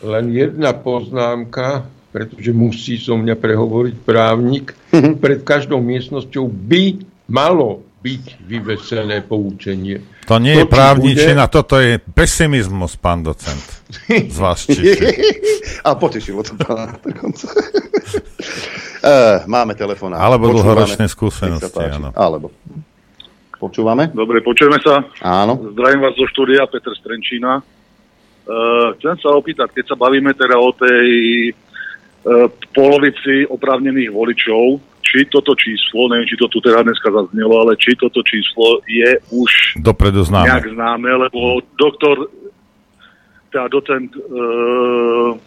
Len jedna poznámka, pretože musí so mňa prehovoriť právnik. Pred každou miestnosťou by malo byť vyvesené poučenie. To nie To, je či právničina, toto je pesimizmus, pán docent. Z vás čiže. [laughs] a potešilo to pána dokonca. [laughs] Eh, Máme telefón. Alebo dlhoročné skúsenosti, áno. Alebo. Počúvame? Dobre, počujeme sa. Áno. Zdravím vás zo štúdia, Peter Strenčína. Uh, chcem sa opýtať, keď sa bavíme teda o tej uh, polovici oprávnených voličov, či toto číslo, neviem, či to tu teda dneska zaznelo, ale či toto číslo je už Dopredu známe. nejak známe, lebo doktor, teda docent uh,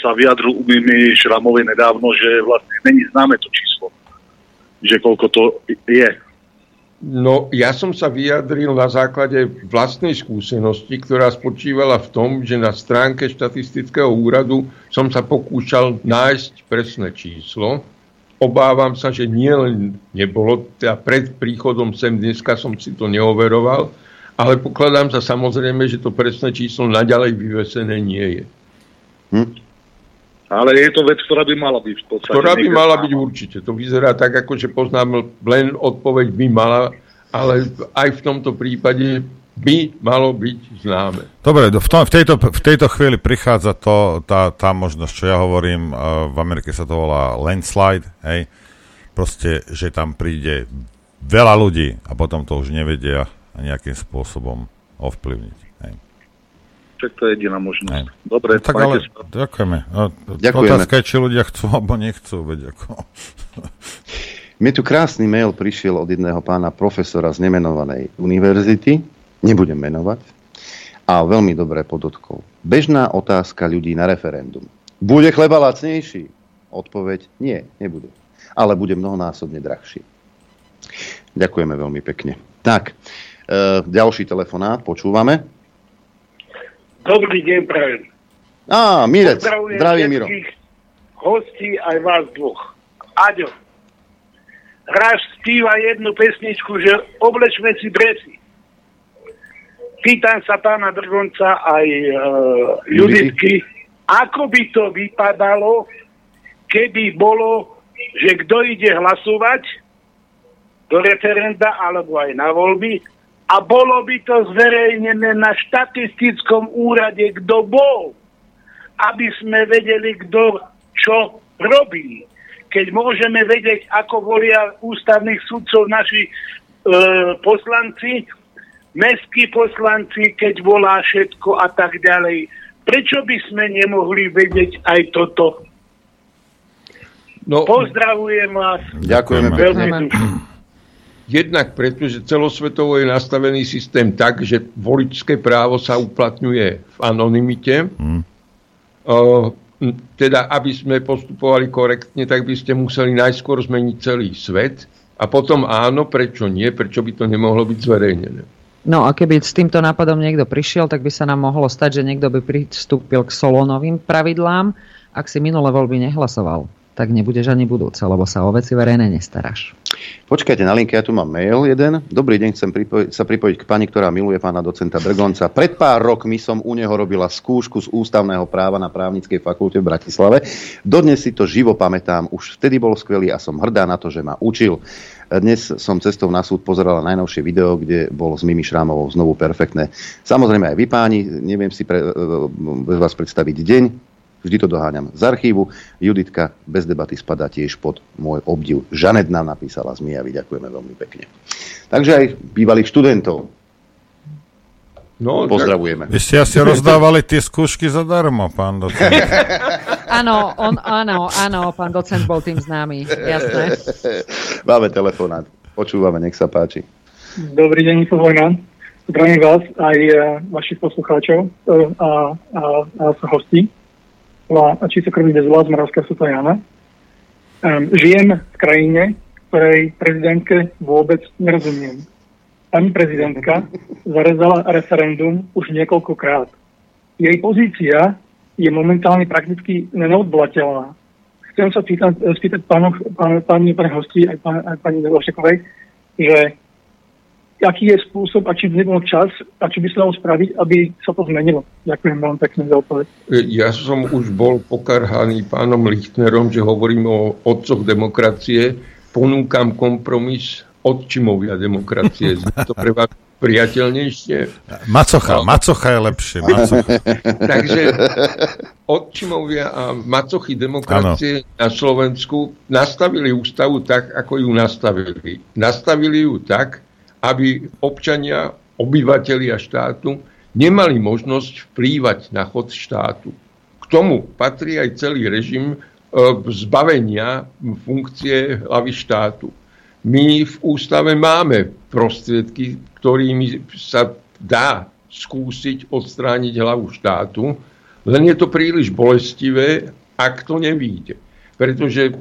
sa vyjadril u Mimi Šramovej nedávno, že vlastne není známe to číslo, že koľko to je. No, ja som sa vyjadril na základe vlastnej skúsenosti, ktorá spočívala v tom, že na stránke štatistického úradu som sa pokúšal nájsť presné číslo. Obávam sa, že nielen nebolo, teda pred príchodom sem dneska som si to neoveroval, ale pokladám sa samozrejme, že to presné číslo naďalej vyvesené nie je. Ale je to vec, ktorá by mala byť v podstate. Ktorá by mala byť určite. To vyzerá tak, ako že poznám len odpoveď by mala, ale aj v tomto prípade by malo byť známe. Dobre, v, tom, v, tejto, v tejto chvíli prichádza to, tá, tá možnosť, čo ja hovorím, v Amerike sa to volá landslide, hej, proste, že tam príde veľa ľudí a potom to už nevedia nejakým spôsobom ovplyvniť. Hej. Však to je jediná možnosť. Hej. Dobre, no, tak ale, sa. ďakujeme. No, ďakujeme. Otázka je, či ľudia chcú alebo nechcú, veď ako... Mne tu krásny mail prišiel od jedného pána profesora z nemenovanej univerzity, nebudem menovať, a veľmi dobre podotkol. Bežná otázka ľudí na referendum. Bude chleba lacnejší? Odpoveď nie, nebude. Ale bude mnohonásobne drahší. Ďakujeme veľmi pekne. Tak, e, ďalší telefonát, počúvame. Dobrý deň, prajem. Á, Mirec, zdravie Miro. hostí aj vás dvoch. Aďo, raz spíva jednu pesničku, že oblečme si dresy pýtam sa pána Drgonca aj uh, Juditky, ako by to vypadalo, keby bolo, že kto ide hlasovať do referenda alebo aj na voľby a bolo by to zverejnené na štatistickom úrade, kto bol, aby sme vedeli, kto čo robí. Keď môžeme vedieť, ako volia ústavných sudcov naši e, poslanci, mestskí poslanci, keď volá všetko a tak ďalej. Prečo by sme nemohli vedieť aj toto? No, Pozdravujem vás. Ďakujeme. Veľmi Jednak preto, že celosvetovo je nastavený systém tak, že voličské právo sa uplatňuje v anonimite. Hmm. Uh, teda, aby sme postupovali korektne, tak by ste museli najskôr zmeniť celý svet a potom áno, prečo nie, prečo by to nemohlo byť zverejnené. No a keby s týmto nápadom niekto prišiel, tak by sa nám mohlo stať, že niekto by pristúpil k solonovým pravidlám, ak si minulé voľby nehlasoval tak nebudeš ani budúce, lebo sa o veci verejné nestaráš. Počkajte, na linke, ja tu mám mail jeden. Dobrý deň, chcem pripojiť, sa pripojiť k pani, ktorá miluje pána docenta Drgonca. Pred pár rokmi som u neho robila skúšku z ústavného práva na právnickej fakulte v Bratislave. Dodnes si to živo pamätám. Už vtedy bol skvelý a som hrdá na to, že ma učil. Dnes som cestou na súd pozerala najnovšie video, kde bol s Mimi Šrámovou znovu perfektné. Samozrejme aj vy páni, neviem si pre, bez vás predstaviť deň, vždy to doháňam z archívu. Juditka bez debaty spadá tiež pod môj obdiv. Žanet napísala z Mijavy, ďakujeme veľmi pekne. Takže aj bývalých študentov No, Pozdravujeme. Vy ste asi rozdávali tie skúšky zadarmo, pán docent. [laughs] áno, on, áno, áno, pán docent bol tým známy, jasné. [laughs] Máme telefonát, počúvame, nech sa páči. Dobrý deň, Vojna. Zdravím vás aj uh, vašich poslucháčov uh, a, a, a hostí. A čisto krví bez vlád z Moravska sú Jana. Um, žijem v krajine, ktorej prezidentke vôbec nerozumiem pani prezidentka zarezala referendum už niekoľkokrát. Jej pozícia je momentálne prakticky neodblateľná. Chcem sa pýtať, spýtať pánu, pán, pani, pani hosti aj, pán, aj pani Nevošekovej, že aký je spôsob a či by nebol čas a či by sa dalo spraviť, aby sa to zmenilo. Ďakujem veľmi pekne za odpoveď. Ja som už bol pokarhaný pánom Lichtnerom, že hovorím o otcoch demokracie, ponúkam kompromis odčimovia demokracie. To pre vás priateľnejšie. Macocha, no. macocha je lepšie. Macocha. [laughs] Takže odčimovia a macochy demokracie ano. na Slovensku nastavili ústavu tak, ako ju nastavili. Nastavili ju tak, aby občania, obyvateľia štátu nemali možnosť vplývať na chod štátu. K tomu patrí aj celý režim e, zbavenia funkcie hlavy štátu my v ústave máme prostriedky, ktorými sa dá skúsiť odstrániť hlavu štátu, len je to príliš bolestivé, ak to nevíde. Pretože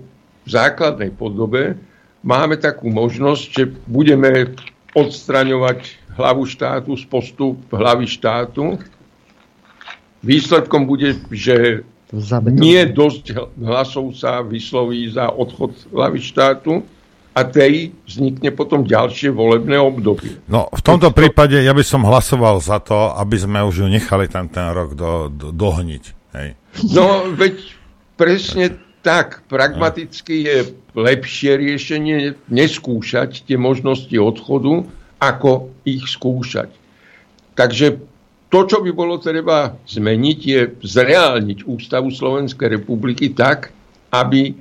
v základnej podobe máme takú možnosť, že budeme odstraňovať hlavu štátu z postup hlavy štátu. Výsledkom bude, že nie dosť hlasov sa vysloví za odchod hlavy štátu a tej vznikne potom ďalšie volebné obdobie. No, v tomto to... prípade ja by som hlasoval za to, aby sme už ju nechali tam ten rok do, do, dohniť. Hej. No, veď presne tak. Pragmaticky je lepšie riešenie neskúšať tie možnosti odchodu, ako ich skúšať. Takže to, čo by bolo treba zmeniť, je zreálniť Ústavu Slovenskej republiky tak, aby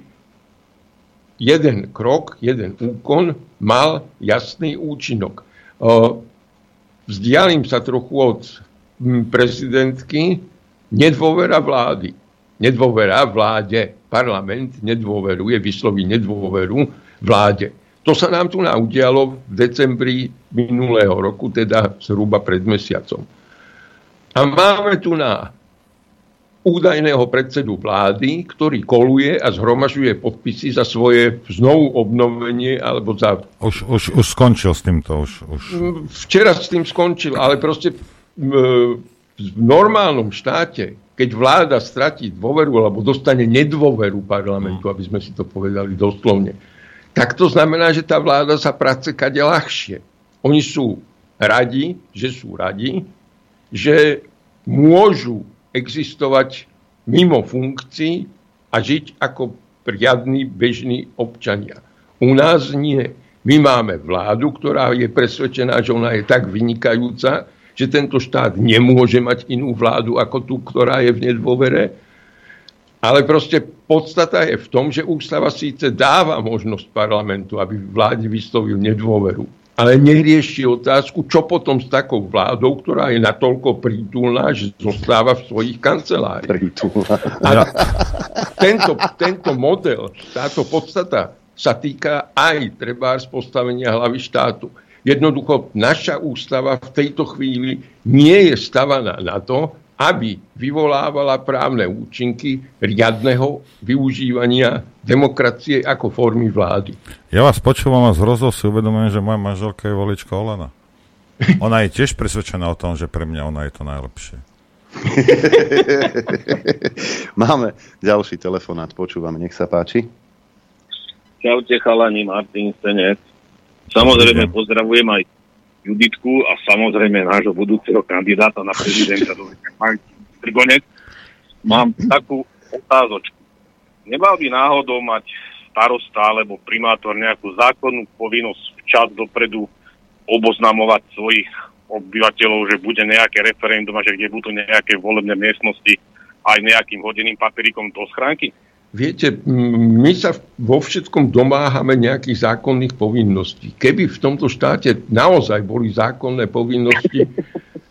jeden krok, jeden úkon mal jasný účinok. Vzdialím sa trochu od prezidentky, nedôvera vlády. Nedôvera vláde. Parlament nedôveruje, vysloví nedôveru vláde. To sa nám tu naudialo v decembri minulého roku, teda zhruba pred mesiacom. A máme tu na údajného predsedu vlády, ktorý koluje a zhromažuje podpisy za svoje znovu obnovenie alebo za... Už, už, už skončil s týmto. Už, už. Včera s tým skončil, ale proste v normálnom štáte, keď vláda stratí dôveru alebo dostane nedôveru parlamentu, aby sme si to povedali doslovne, tak to znamená, že tá vláda sa práce kade ľahšie. Oni sú radi, že sú radi, že môžu existovať mimo funkcií a žiť ako riadní bežní občania. U nás nie. My máme vládu, ktorá je presvedčená, že ona je tak vynikajúca, že tento štát nemôže mať inú vládu ako tú, ktorá je v nedôvere ale proste podstata je v tom, že ústava síce dáva možnosť parlamentu, aby vláde vyslovil nedôveru, ale nerieši otázku, čo potom s takou vládou, ktorá je natoľko prítulná, že zostáva v svojich kanceláriách. A tento, tento model, táto podstata sa týka aj treba z postavenia hlavy štátu. Jednoducho, naša ústava v tejto chvíli nie je stavaná na to, aby vyvolávala právne účinky riadného využívania demokracie ako formy vlády. Ja vás počúvam a z rozhovoru si uvedomujem, že moja manželka je volička Olana. Ona je tiež presvedčená o tom, že pre mňa ona je to najlepšie. [laughs] Máme ďalší telefonát, počúvam, nech sa páči. Čaute chalani, Martin Stenec. Samozrejme pozdravujem aj Juditku a samozrejme nášho budúceho kandidáta na prezidenta Trigonec. Mám takú otázočku. Nemal by náhodou mať starosta alebo primátor nejakú zákonnú povinnosť včas dopredu oboznamovať svojich obyvateľov, že bude nejaké referendum a že kde budú nejaké volebné miestnosti aj nejakým hodeným papieríkom do schránky? Viete, my sa vo všetkom domáhame nejakých zákonných povinností. Keby v tomto štáte naozaj boli zákonné povinnosti,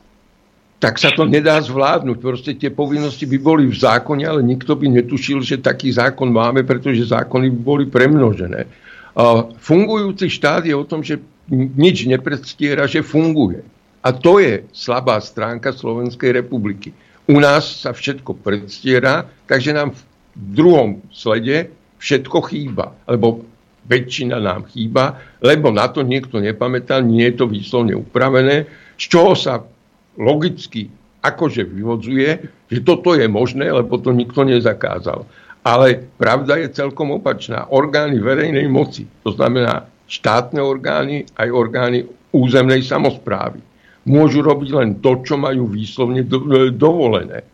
[laughs] tak sa to nedá zvládnuť. Proste tie povinnosti by boli v zákone, ale nikto by netušil, že taký zákon máme, pretože zákony by boli premnožené. A fungujúci štát je o tom, že nič nepredstiera, že funguje. A to je slabá stránka Slovenskej republiky. U nás sa všetko predstiera, takže nám v druhom slede všetko chýba, lebo väčšina nám chýba, lebo na to niekto nepamätá, nie je to výslovne upravené, z čoho sa logicky akože vyvodzuje, že toto je možné, lebo to nikto nezakázal. Ale pravda je celkom opačná. Orgány verejnej moci, to znamená štátne orgány, aj orgány územnej samozprávy, môžu robiť len to, čo majú výslovne dovolené.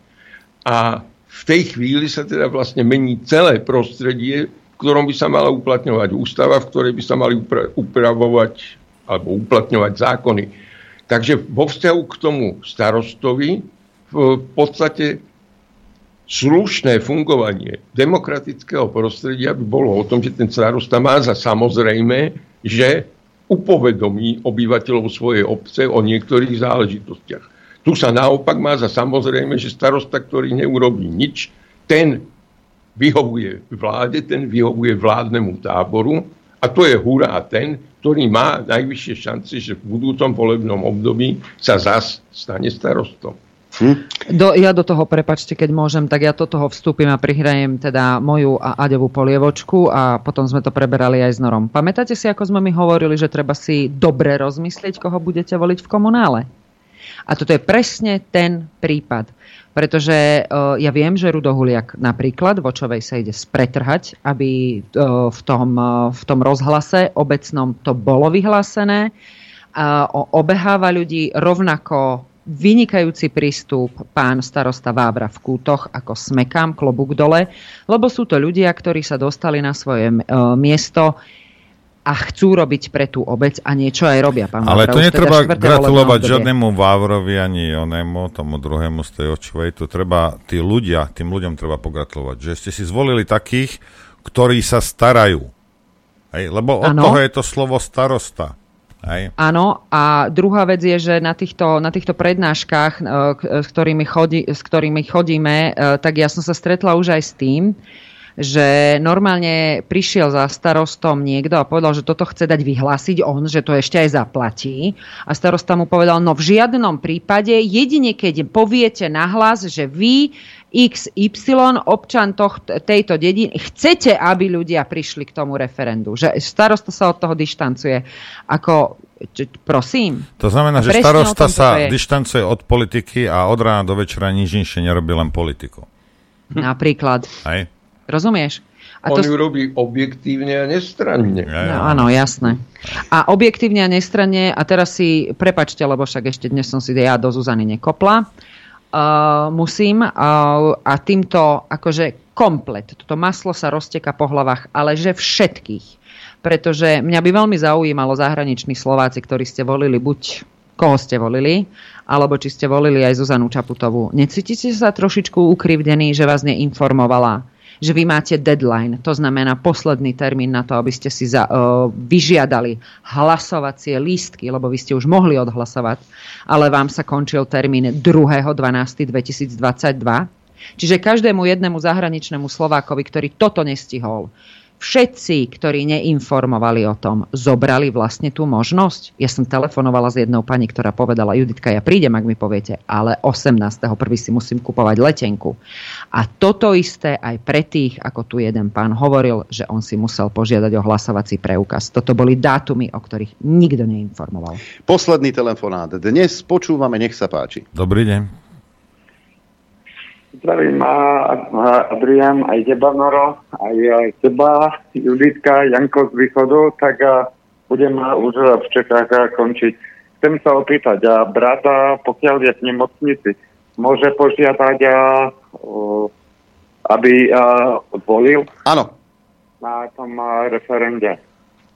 A v tej chvíli sa teda vlastne mení celé prostredie, v ktorom by sa mala uplatňovať ústava, v ktorej by sa mali upravovať alebo uplatňovať zákony. Takže vo vzťahu k tomu starostovi v podstate slušné fungovanie demokratického prostredia by bolo o tom, že ten starosta má za samozrejme, že upovedomí obyvateľov svojej obce o niektorých záležitostiach. Tu sa naopak má za samozrejme, že starosta, ktorý neurobí nič, ten vyhovuje vláde, ten vyhovuje vládnemu táboru a to je hurá ten, ktorý má najvyššie šance, že v budúcom volebnom období sa zas stane starostom. Hm? Do, ja do toho, prepačte, keď môžem, tak ja do toho vstúpim a prihrajem teda moju a Aďovú polievočku a potom sme to preberali aj s Norom. Pamätáte si, ako sme mi hovorili, že treba si dobre rozmyslieť, koho budete voliť v komunále? A toto je presne ten prípad. Pretože uh, ja viem, že Rudo Huliak napríklad vočovej sa ide spretrhať, aby uh, v, tom, uh, v tom rozhlase obecnom to bolo vyhlásené. Uh, obeháva ľudí rovnako vynikajúci prístup pán starosta Vávra v Kútoch, ako smekám klobúk dole, lebo sú to ľudia, ktorí sa dostali na svoje miesto a chcú robiť pre tú obec a niečo aj robia. Pán Ale Vávra, to teda netreba štvrté gratulovať žiadnemu Vávrovi ani onému, tomu druhému z tej očovej. Tu treba, tí ľudia, tým ľuďom treba pogratulovať, že ste si zvolili takých, ktorí sa starajú. Hej, lebo od Áno. toho je to slovo starosta. Hej. Áno, a druhá vec je, že na týchto, na týchto prednáškach, e, k- s ktorými, chodí, s ktorými chodíme, e, tak ja som sa stretla už aj s tým, že normálne prišiel za starostom niekto a povedal, že toto chce dať vyhlásiť on, že to ešte aj zaplatí. A starosta mu povedal, no v žiadnom prípade, jedine keď poviete nahlas, že vy XY, občan toht, tejto dediny, chcete, aby ľudia prišli k tomu referendu. Že starosta sa od toho dištancuje. Ako, č- prosím. To znamená, že starosta sa je. dištancuje od politiky a od rána do večera nič inšie nerobí len politiku. Napríklad. Hej? Rozumieš? A On to, ju robí objektívne a nestranne. No, áno, jasné. A objektívne a nestranne, a teraz si, prepačte, lebo však ešte dnes som si ja do Zuzany nekopla, uh, musím, uh, a týmto akože komplet, toto maslo sa rozteka po hlavách, ale že všetkých. Pretože mňa by veľmi zaujímalo zahraniční Slováci, ktorí ste volili buď koho ste volili, alebo či ste volili aj Zuzanu Čaputovú. Necítite sa trošičku ukrivdení, že vás neinformovala? Že vy máte deadline, to znamená posledný termín na to, aby ste si za, uh, vyžiadali hlasovacie lístky, lebo vy ste už mohli odhlasovať, ale vám sa končil termín 2.12.2022. Čiže každému jednému zahraničnému Slovákovi, ktorý toto nestihol, všetci, ktorí neinformovali o tom, zobrali vlastne tú možnosť. Ja som telefonovala s jednou pani, ktorá povedala, Juditka, ja prídem, ak mi poviete, ale 18. prvý si musím kupovať letenku. A toto isté aj pre tých, ako tu jeden pán hovoril, že on si musel požiadať o hlasovací preukaz. Toto boli dátumy, o ktorých nikto neinformoval. Posledný telefonát. Dnes počúvame, nech sa páči. Dobrý deň. Zdravím Adrian, aj teba Noro, aj, aj teba, Juditka, Janko z východu, tak a, budem už v Čechách končiť. Chcem sa opýtať, a brata, pokiaľ je v nemocnici, môže požiadať, a, aby a, volil? Áno. Na tom referende.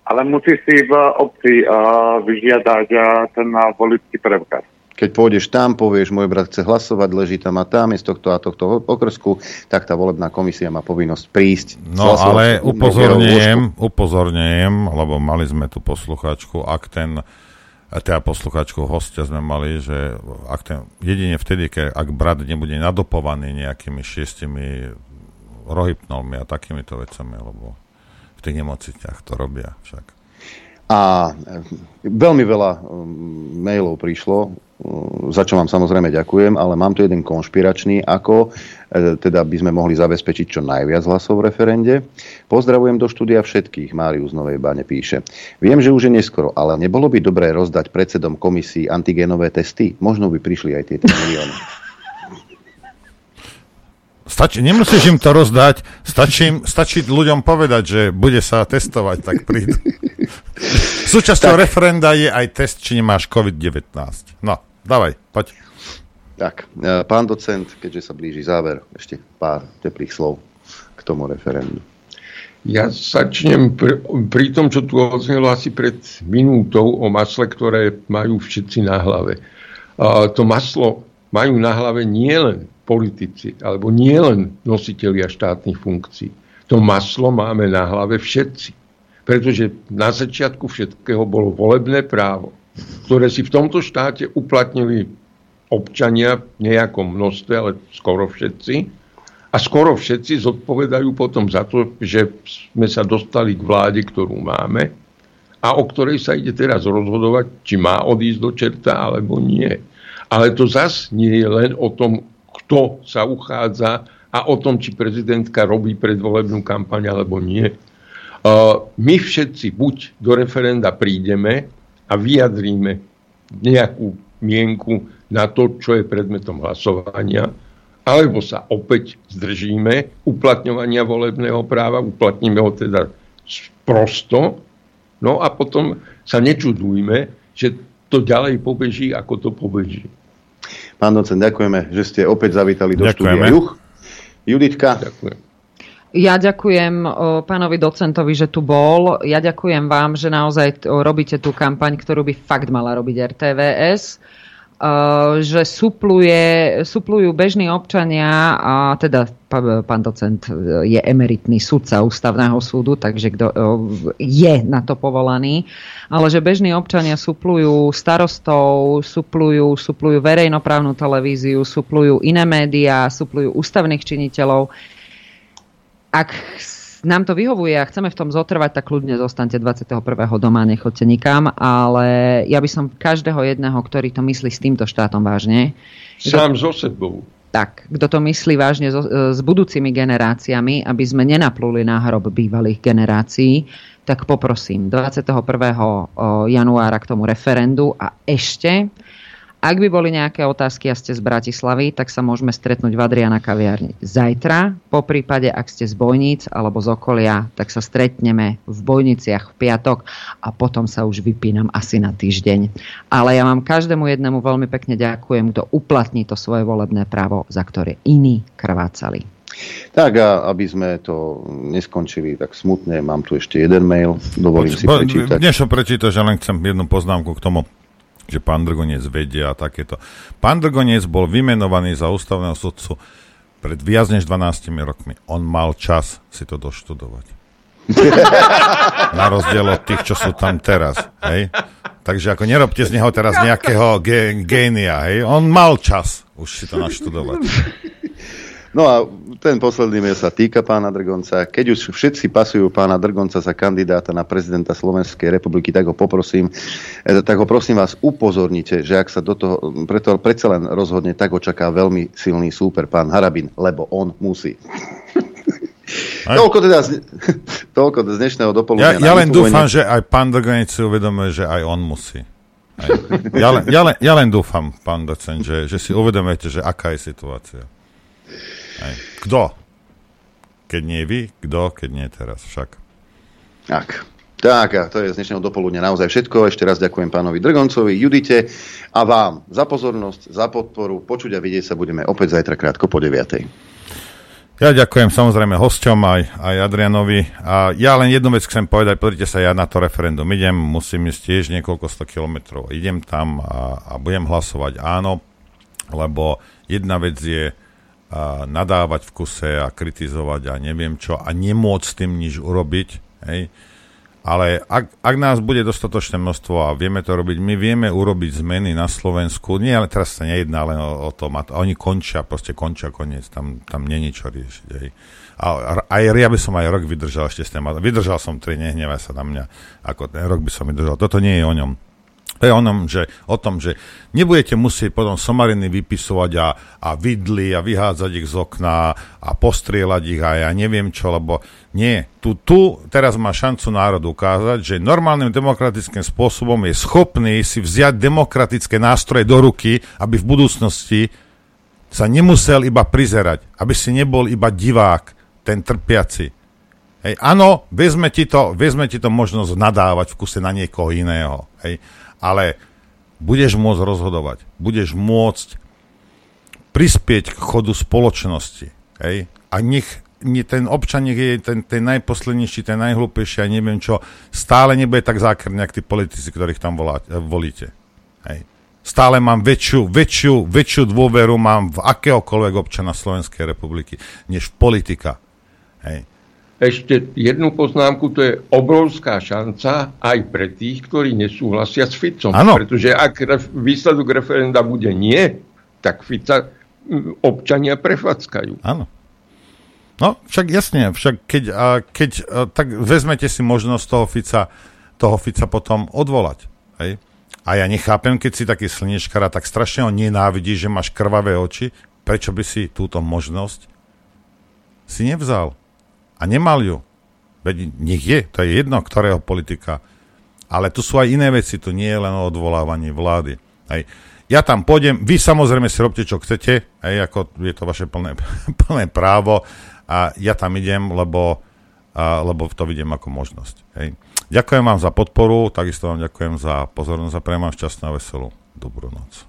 Ale musí si v obci a, vyžiadať a, ten a, volický preukaz. Keď pôjdeš tam, povieš, môj brat chce hlasovať, leží tam a tam, je z tohto a tohto okrsku, tak tá volebná komisia má povinnosť prísť. No ale upozorňujem, upozorňujem, lebo mali sme tu poslucháčku, ak ten teda poslucháčku hostia sme mali, že ak ten, jedine vtedy, ke, ak brat nebude nadopovaný nejakými šiestimi rohypnolmi a takýmito vecami, lebo v tých nemocniciach to robia však. A e, veľmi veľa um, mailov prišlo, za čo vám samozrejme ďakujem, ale mám tu jeden konšpiračný, ako e, teda by sme mohli zabezpečiť čo najviac hlasov v referende. Pozdravujem do štúdia všetkých, Márius Novej Bane píše. Viem, že už je neskoro, ale nebolo by dobré rozdať predsedom komisii antigenové testy? Možno by prišli aj tieto milióny. Stačí, nemusíš im to rozdať, stačí, stačí ľuďom povedať, že bude sa testovať, tak prídu. [laughs] Súčasťou referenda je aj test, či nemáš COVID-19. No, dávaj, poď. Tak, e, pán docent, keďže sa blíži záver, ešte pár teplých slov k tomu referendu. Ja začnem pri, pri tom, čo tu odznelo asi pred minútou o masle, ktoré majú všetci na hlave. A to maslo majú na hlave nielen politici, alebo nielen nositelia štátnych funkcií. To maslo máme na hlave všetci. Pretože na začiatku všetkého bolo volebné právo, ktoré si v tomto štáte uplatnili občania v nejakom množstve, ale skoro všetci. A skoro všetci zodpovedajú potom za to, že sme sa dostali k vláde, ktorú máme a o ktorej sa ide teraz rozhodovať, či má odísť do čerta alebo nie. Ale to zas nie je len o tom, kto sa uchádza a o tom, či prezidentka robí predvolebnú kampaň alebo nie. Uh, My všetci buď do referenda prídeme a vyjadríme nejakú mienku na to, čo je predmetom hlasovania, alebo sa opäť zdržíme uplatňovania volebného práva, uplatníme ho teda prosto, no a potom sa nečudujme, že to ďalej pobeží, ako to pobeží. Pán docent, ďakujeme, že ste opäť zavítali do Ďakujeme. štúdia Juch. Juditka. Ďakujem. Ja ďakujem pánovi docentovi, že tu bol. Ja ďakujem vám, že naozaj robíte tú kampaň, ktorú by fakt mala robiť RTVS že supluje, suplujú bežní občania a teda pán docent je emeritný sudca ústavného súdu, takže kto je na to povolaný, ale že bežní občania suplujú starostov, suplujú, suplujú verejnoprávnu televíziu, suplujú iné médiá, suplujú ústavných činiteľov. Ak nám to vyhovuje a chceme v tom zotrvať, tak kľudne zostaňte 21. doma, nechoďte nikam, ale ja by som každého jedného, ktorý to myslí s týmto štátom vážne. Sám so sebou. Tak, kto to myslí vážne so, s budúcimi generáciami, aby sme nenapluli na hrob bývalých generácií, tak poprosím 21. januára k tomu referendu a ešte ak by boli nejaké otázky a ste z Bratislavy, tak sa môžeme stretnúť v Adriana kaviarni zajtra. Po prípade, ak ste z Bojníc alebo z okolia, tak sa stretneme v Bojniciach v piatok a potom sa už vypínam asi na týždeň. Ale ja vám každému jednému veľmi pekne ďakujem, kto uplatní to svoje volebné právo, za ktoré iní krvácali. Tak a aby sme to neskončili tak smutne, mám tu ešte jeden mail, dovolím si prečítať. Dnes prečítaš, že len chcem jednu poznámku k tomu že pán Drgonec vedia a takéto. Pán Drgonec bol vymenovaný za ústavného sudcu pred viac než 12 rokmi. On mal čas si to doštudovať. [laughs] Na rozdiel od tých, čo sú tam teraz. Hej? Takže ako nerobte z neho teraz nejakého gé, génia. Hej? On mal čas už si to naštudovať. [laughs] No a ten posledný mail sa týka pána Drgonca. Keď už všetci pasujú pána Drgonca za kandidáta na prezidenta Slovenskej republiky, tak ho poprosím, eh, tak ho prosím vás upozornite, že ak sa do toho preto predsa len rozhodne, tak ho čaká veľmi silný súper pán Harabin, lebo on musí. [laughs] Aj. Toľko teda z, [laughs] toľko z dnešného dopoludnia. Ja, ja len dúfam, že aj pán Drgonec si uvedomuje, že aj on musí. Aj. Ja, len, ja, len, ja len dúfam, pán docent, že, že si uvedomujete, že aká je situácia. Kto? Keď nie vy, kto, keď nie teraz však. Tak. Tak, a to je z dnešného dopoludne naozaj všetko. Ešte raz ďakujem pánovi Drgoncovi, Judite a vám za pozornosť, za podporu. Počuť a vidieť sa budeme opäť zajtra krátko po 9. Ja ďakujem samozrejme hosťom aj, aj Adrianovi. A ja len jednu vec chcem povedať, pozrite sa, ja na to referendum idem, musím ísť tiež niekoľko sto kilometrov. Idem tam a, a budem hlasovať áno, lebo jedna vec je nadávať v kuse a kritizovať a neviem čo a nemôcť s tým nič urobiť. Hej. Ale ak, ak nás bude dostatočné množstvo a vieme to robiť, my vieme urobiť zmeny na Slovensku. Nie, ale teraz sa nejedná len o, o tom. A oni končia, proste končia koniec. Tam, tam není čo riešiť. Hej. A, aj ja by som aj rok vydržal ešte s tým. Vydržal som tri, nehnevaj sa na mňa. Ako ten rok by som vydržal. Toto nie je o ňom. To je onom, že, o tom, že nebudete musieť potom somariny vypisovať a, a vidly a vyhádzať ich z okna a postrieľať ich a ja neviem čo, lebo nie. Tu, tu teraz má šancu národ ukázať, že normálnym demokratickým spôsobom je schopný si vziať demokratické nástroje do ruky, aby v budúcnosti sa nemusel iba prizerať, aby si nebol iba divák, ten trpiaci. Hej, áno, vezme ti, to, vezme ti to možnosť nadávať v kuse na niekoho iného. Hej ale budeš môcť rozhodovať, budeš môcť prispieť k chodu spoločnosti. Hej? A nech ten občan nech je ten, ten najposlednejší, ten najhlúpejší a neviem čo, stále nebude tak zákerný, ako tí politici, ktorých tam volá, volíte. Hej. Stále mám väčšiu, väčšiu, väčšiu dôveru mám v akéhokoľvek občana Slovenskej republiky, než v politika. Hej ešte jednu poznámku, to je obrovská šanca aj pre tých, ktorí nesúhlasia s Ficom. Ano. Pretože ak ref, výsledok referenda bude nie, tak Fica občania prefackajú. Áno. No, však jasne, však keď, a, keď a, tak vezmete si možnosť toho Fica, toho Fica potom odvolať. Hej? A ja nechápem, keď si taký slnečkara, tak strašne ho nenávidí, že máš krvavé oči, prečo by si túto možnosť si nevzal? A nemal ju. Veď nech je, to je jedno, ktorého politika. Ale tu sú aj iné veci, to nie je len o odvolávaní vlády. Hej. Ja tam pôjdem, vy samozrejme si robte, čo chcete, hej, ako je to vaše plné, [laughs] plné právo a ja tam idem, lebo, a, lebo to vidím ako možnosť. Hej. Ďakujem vám za podporu, takisto vám ďakujem za pozornosť a prejem vám šťastnú a veselú dobrú noc.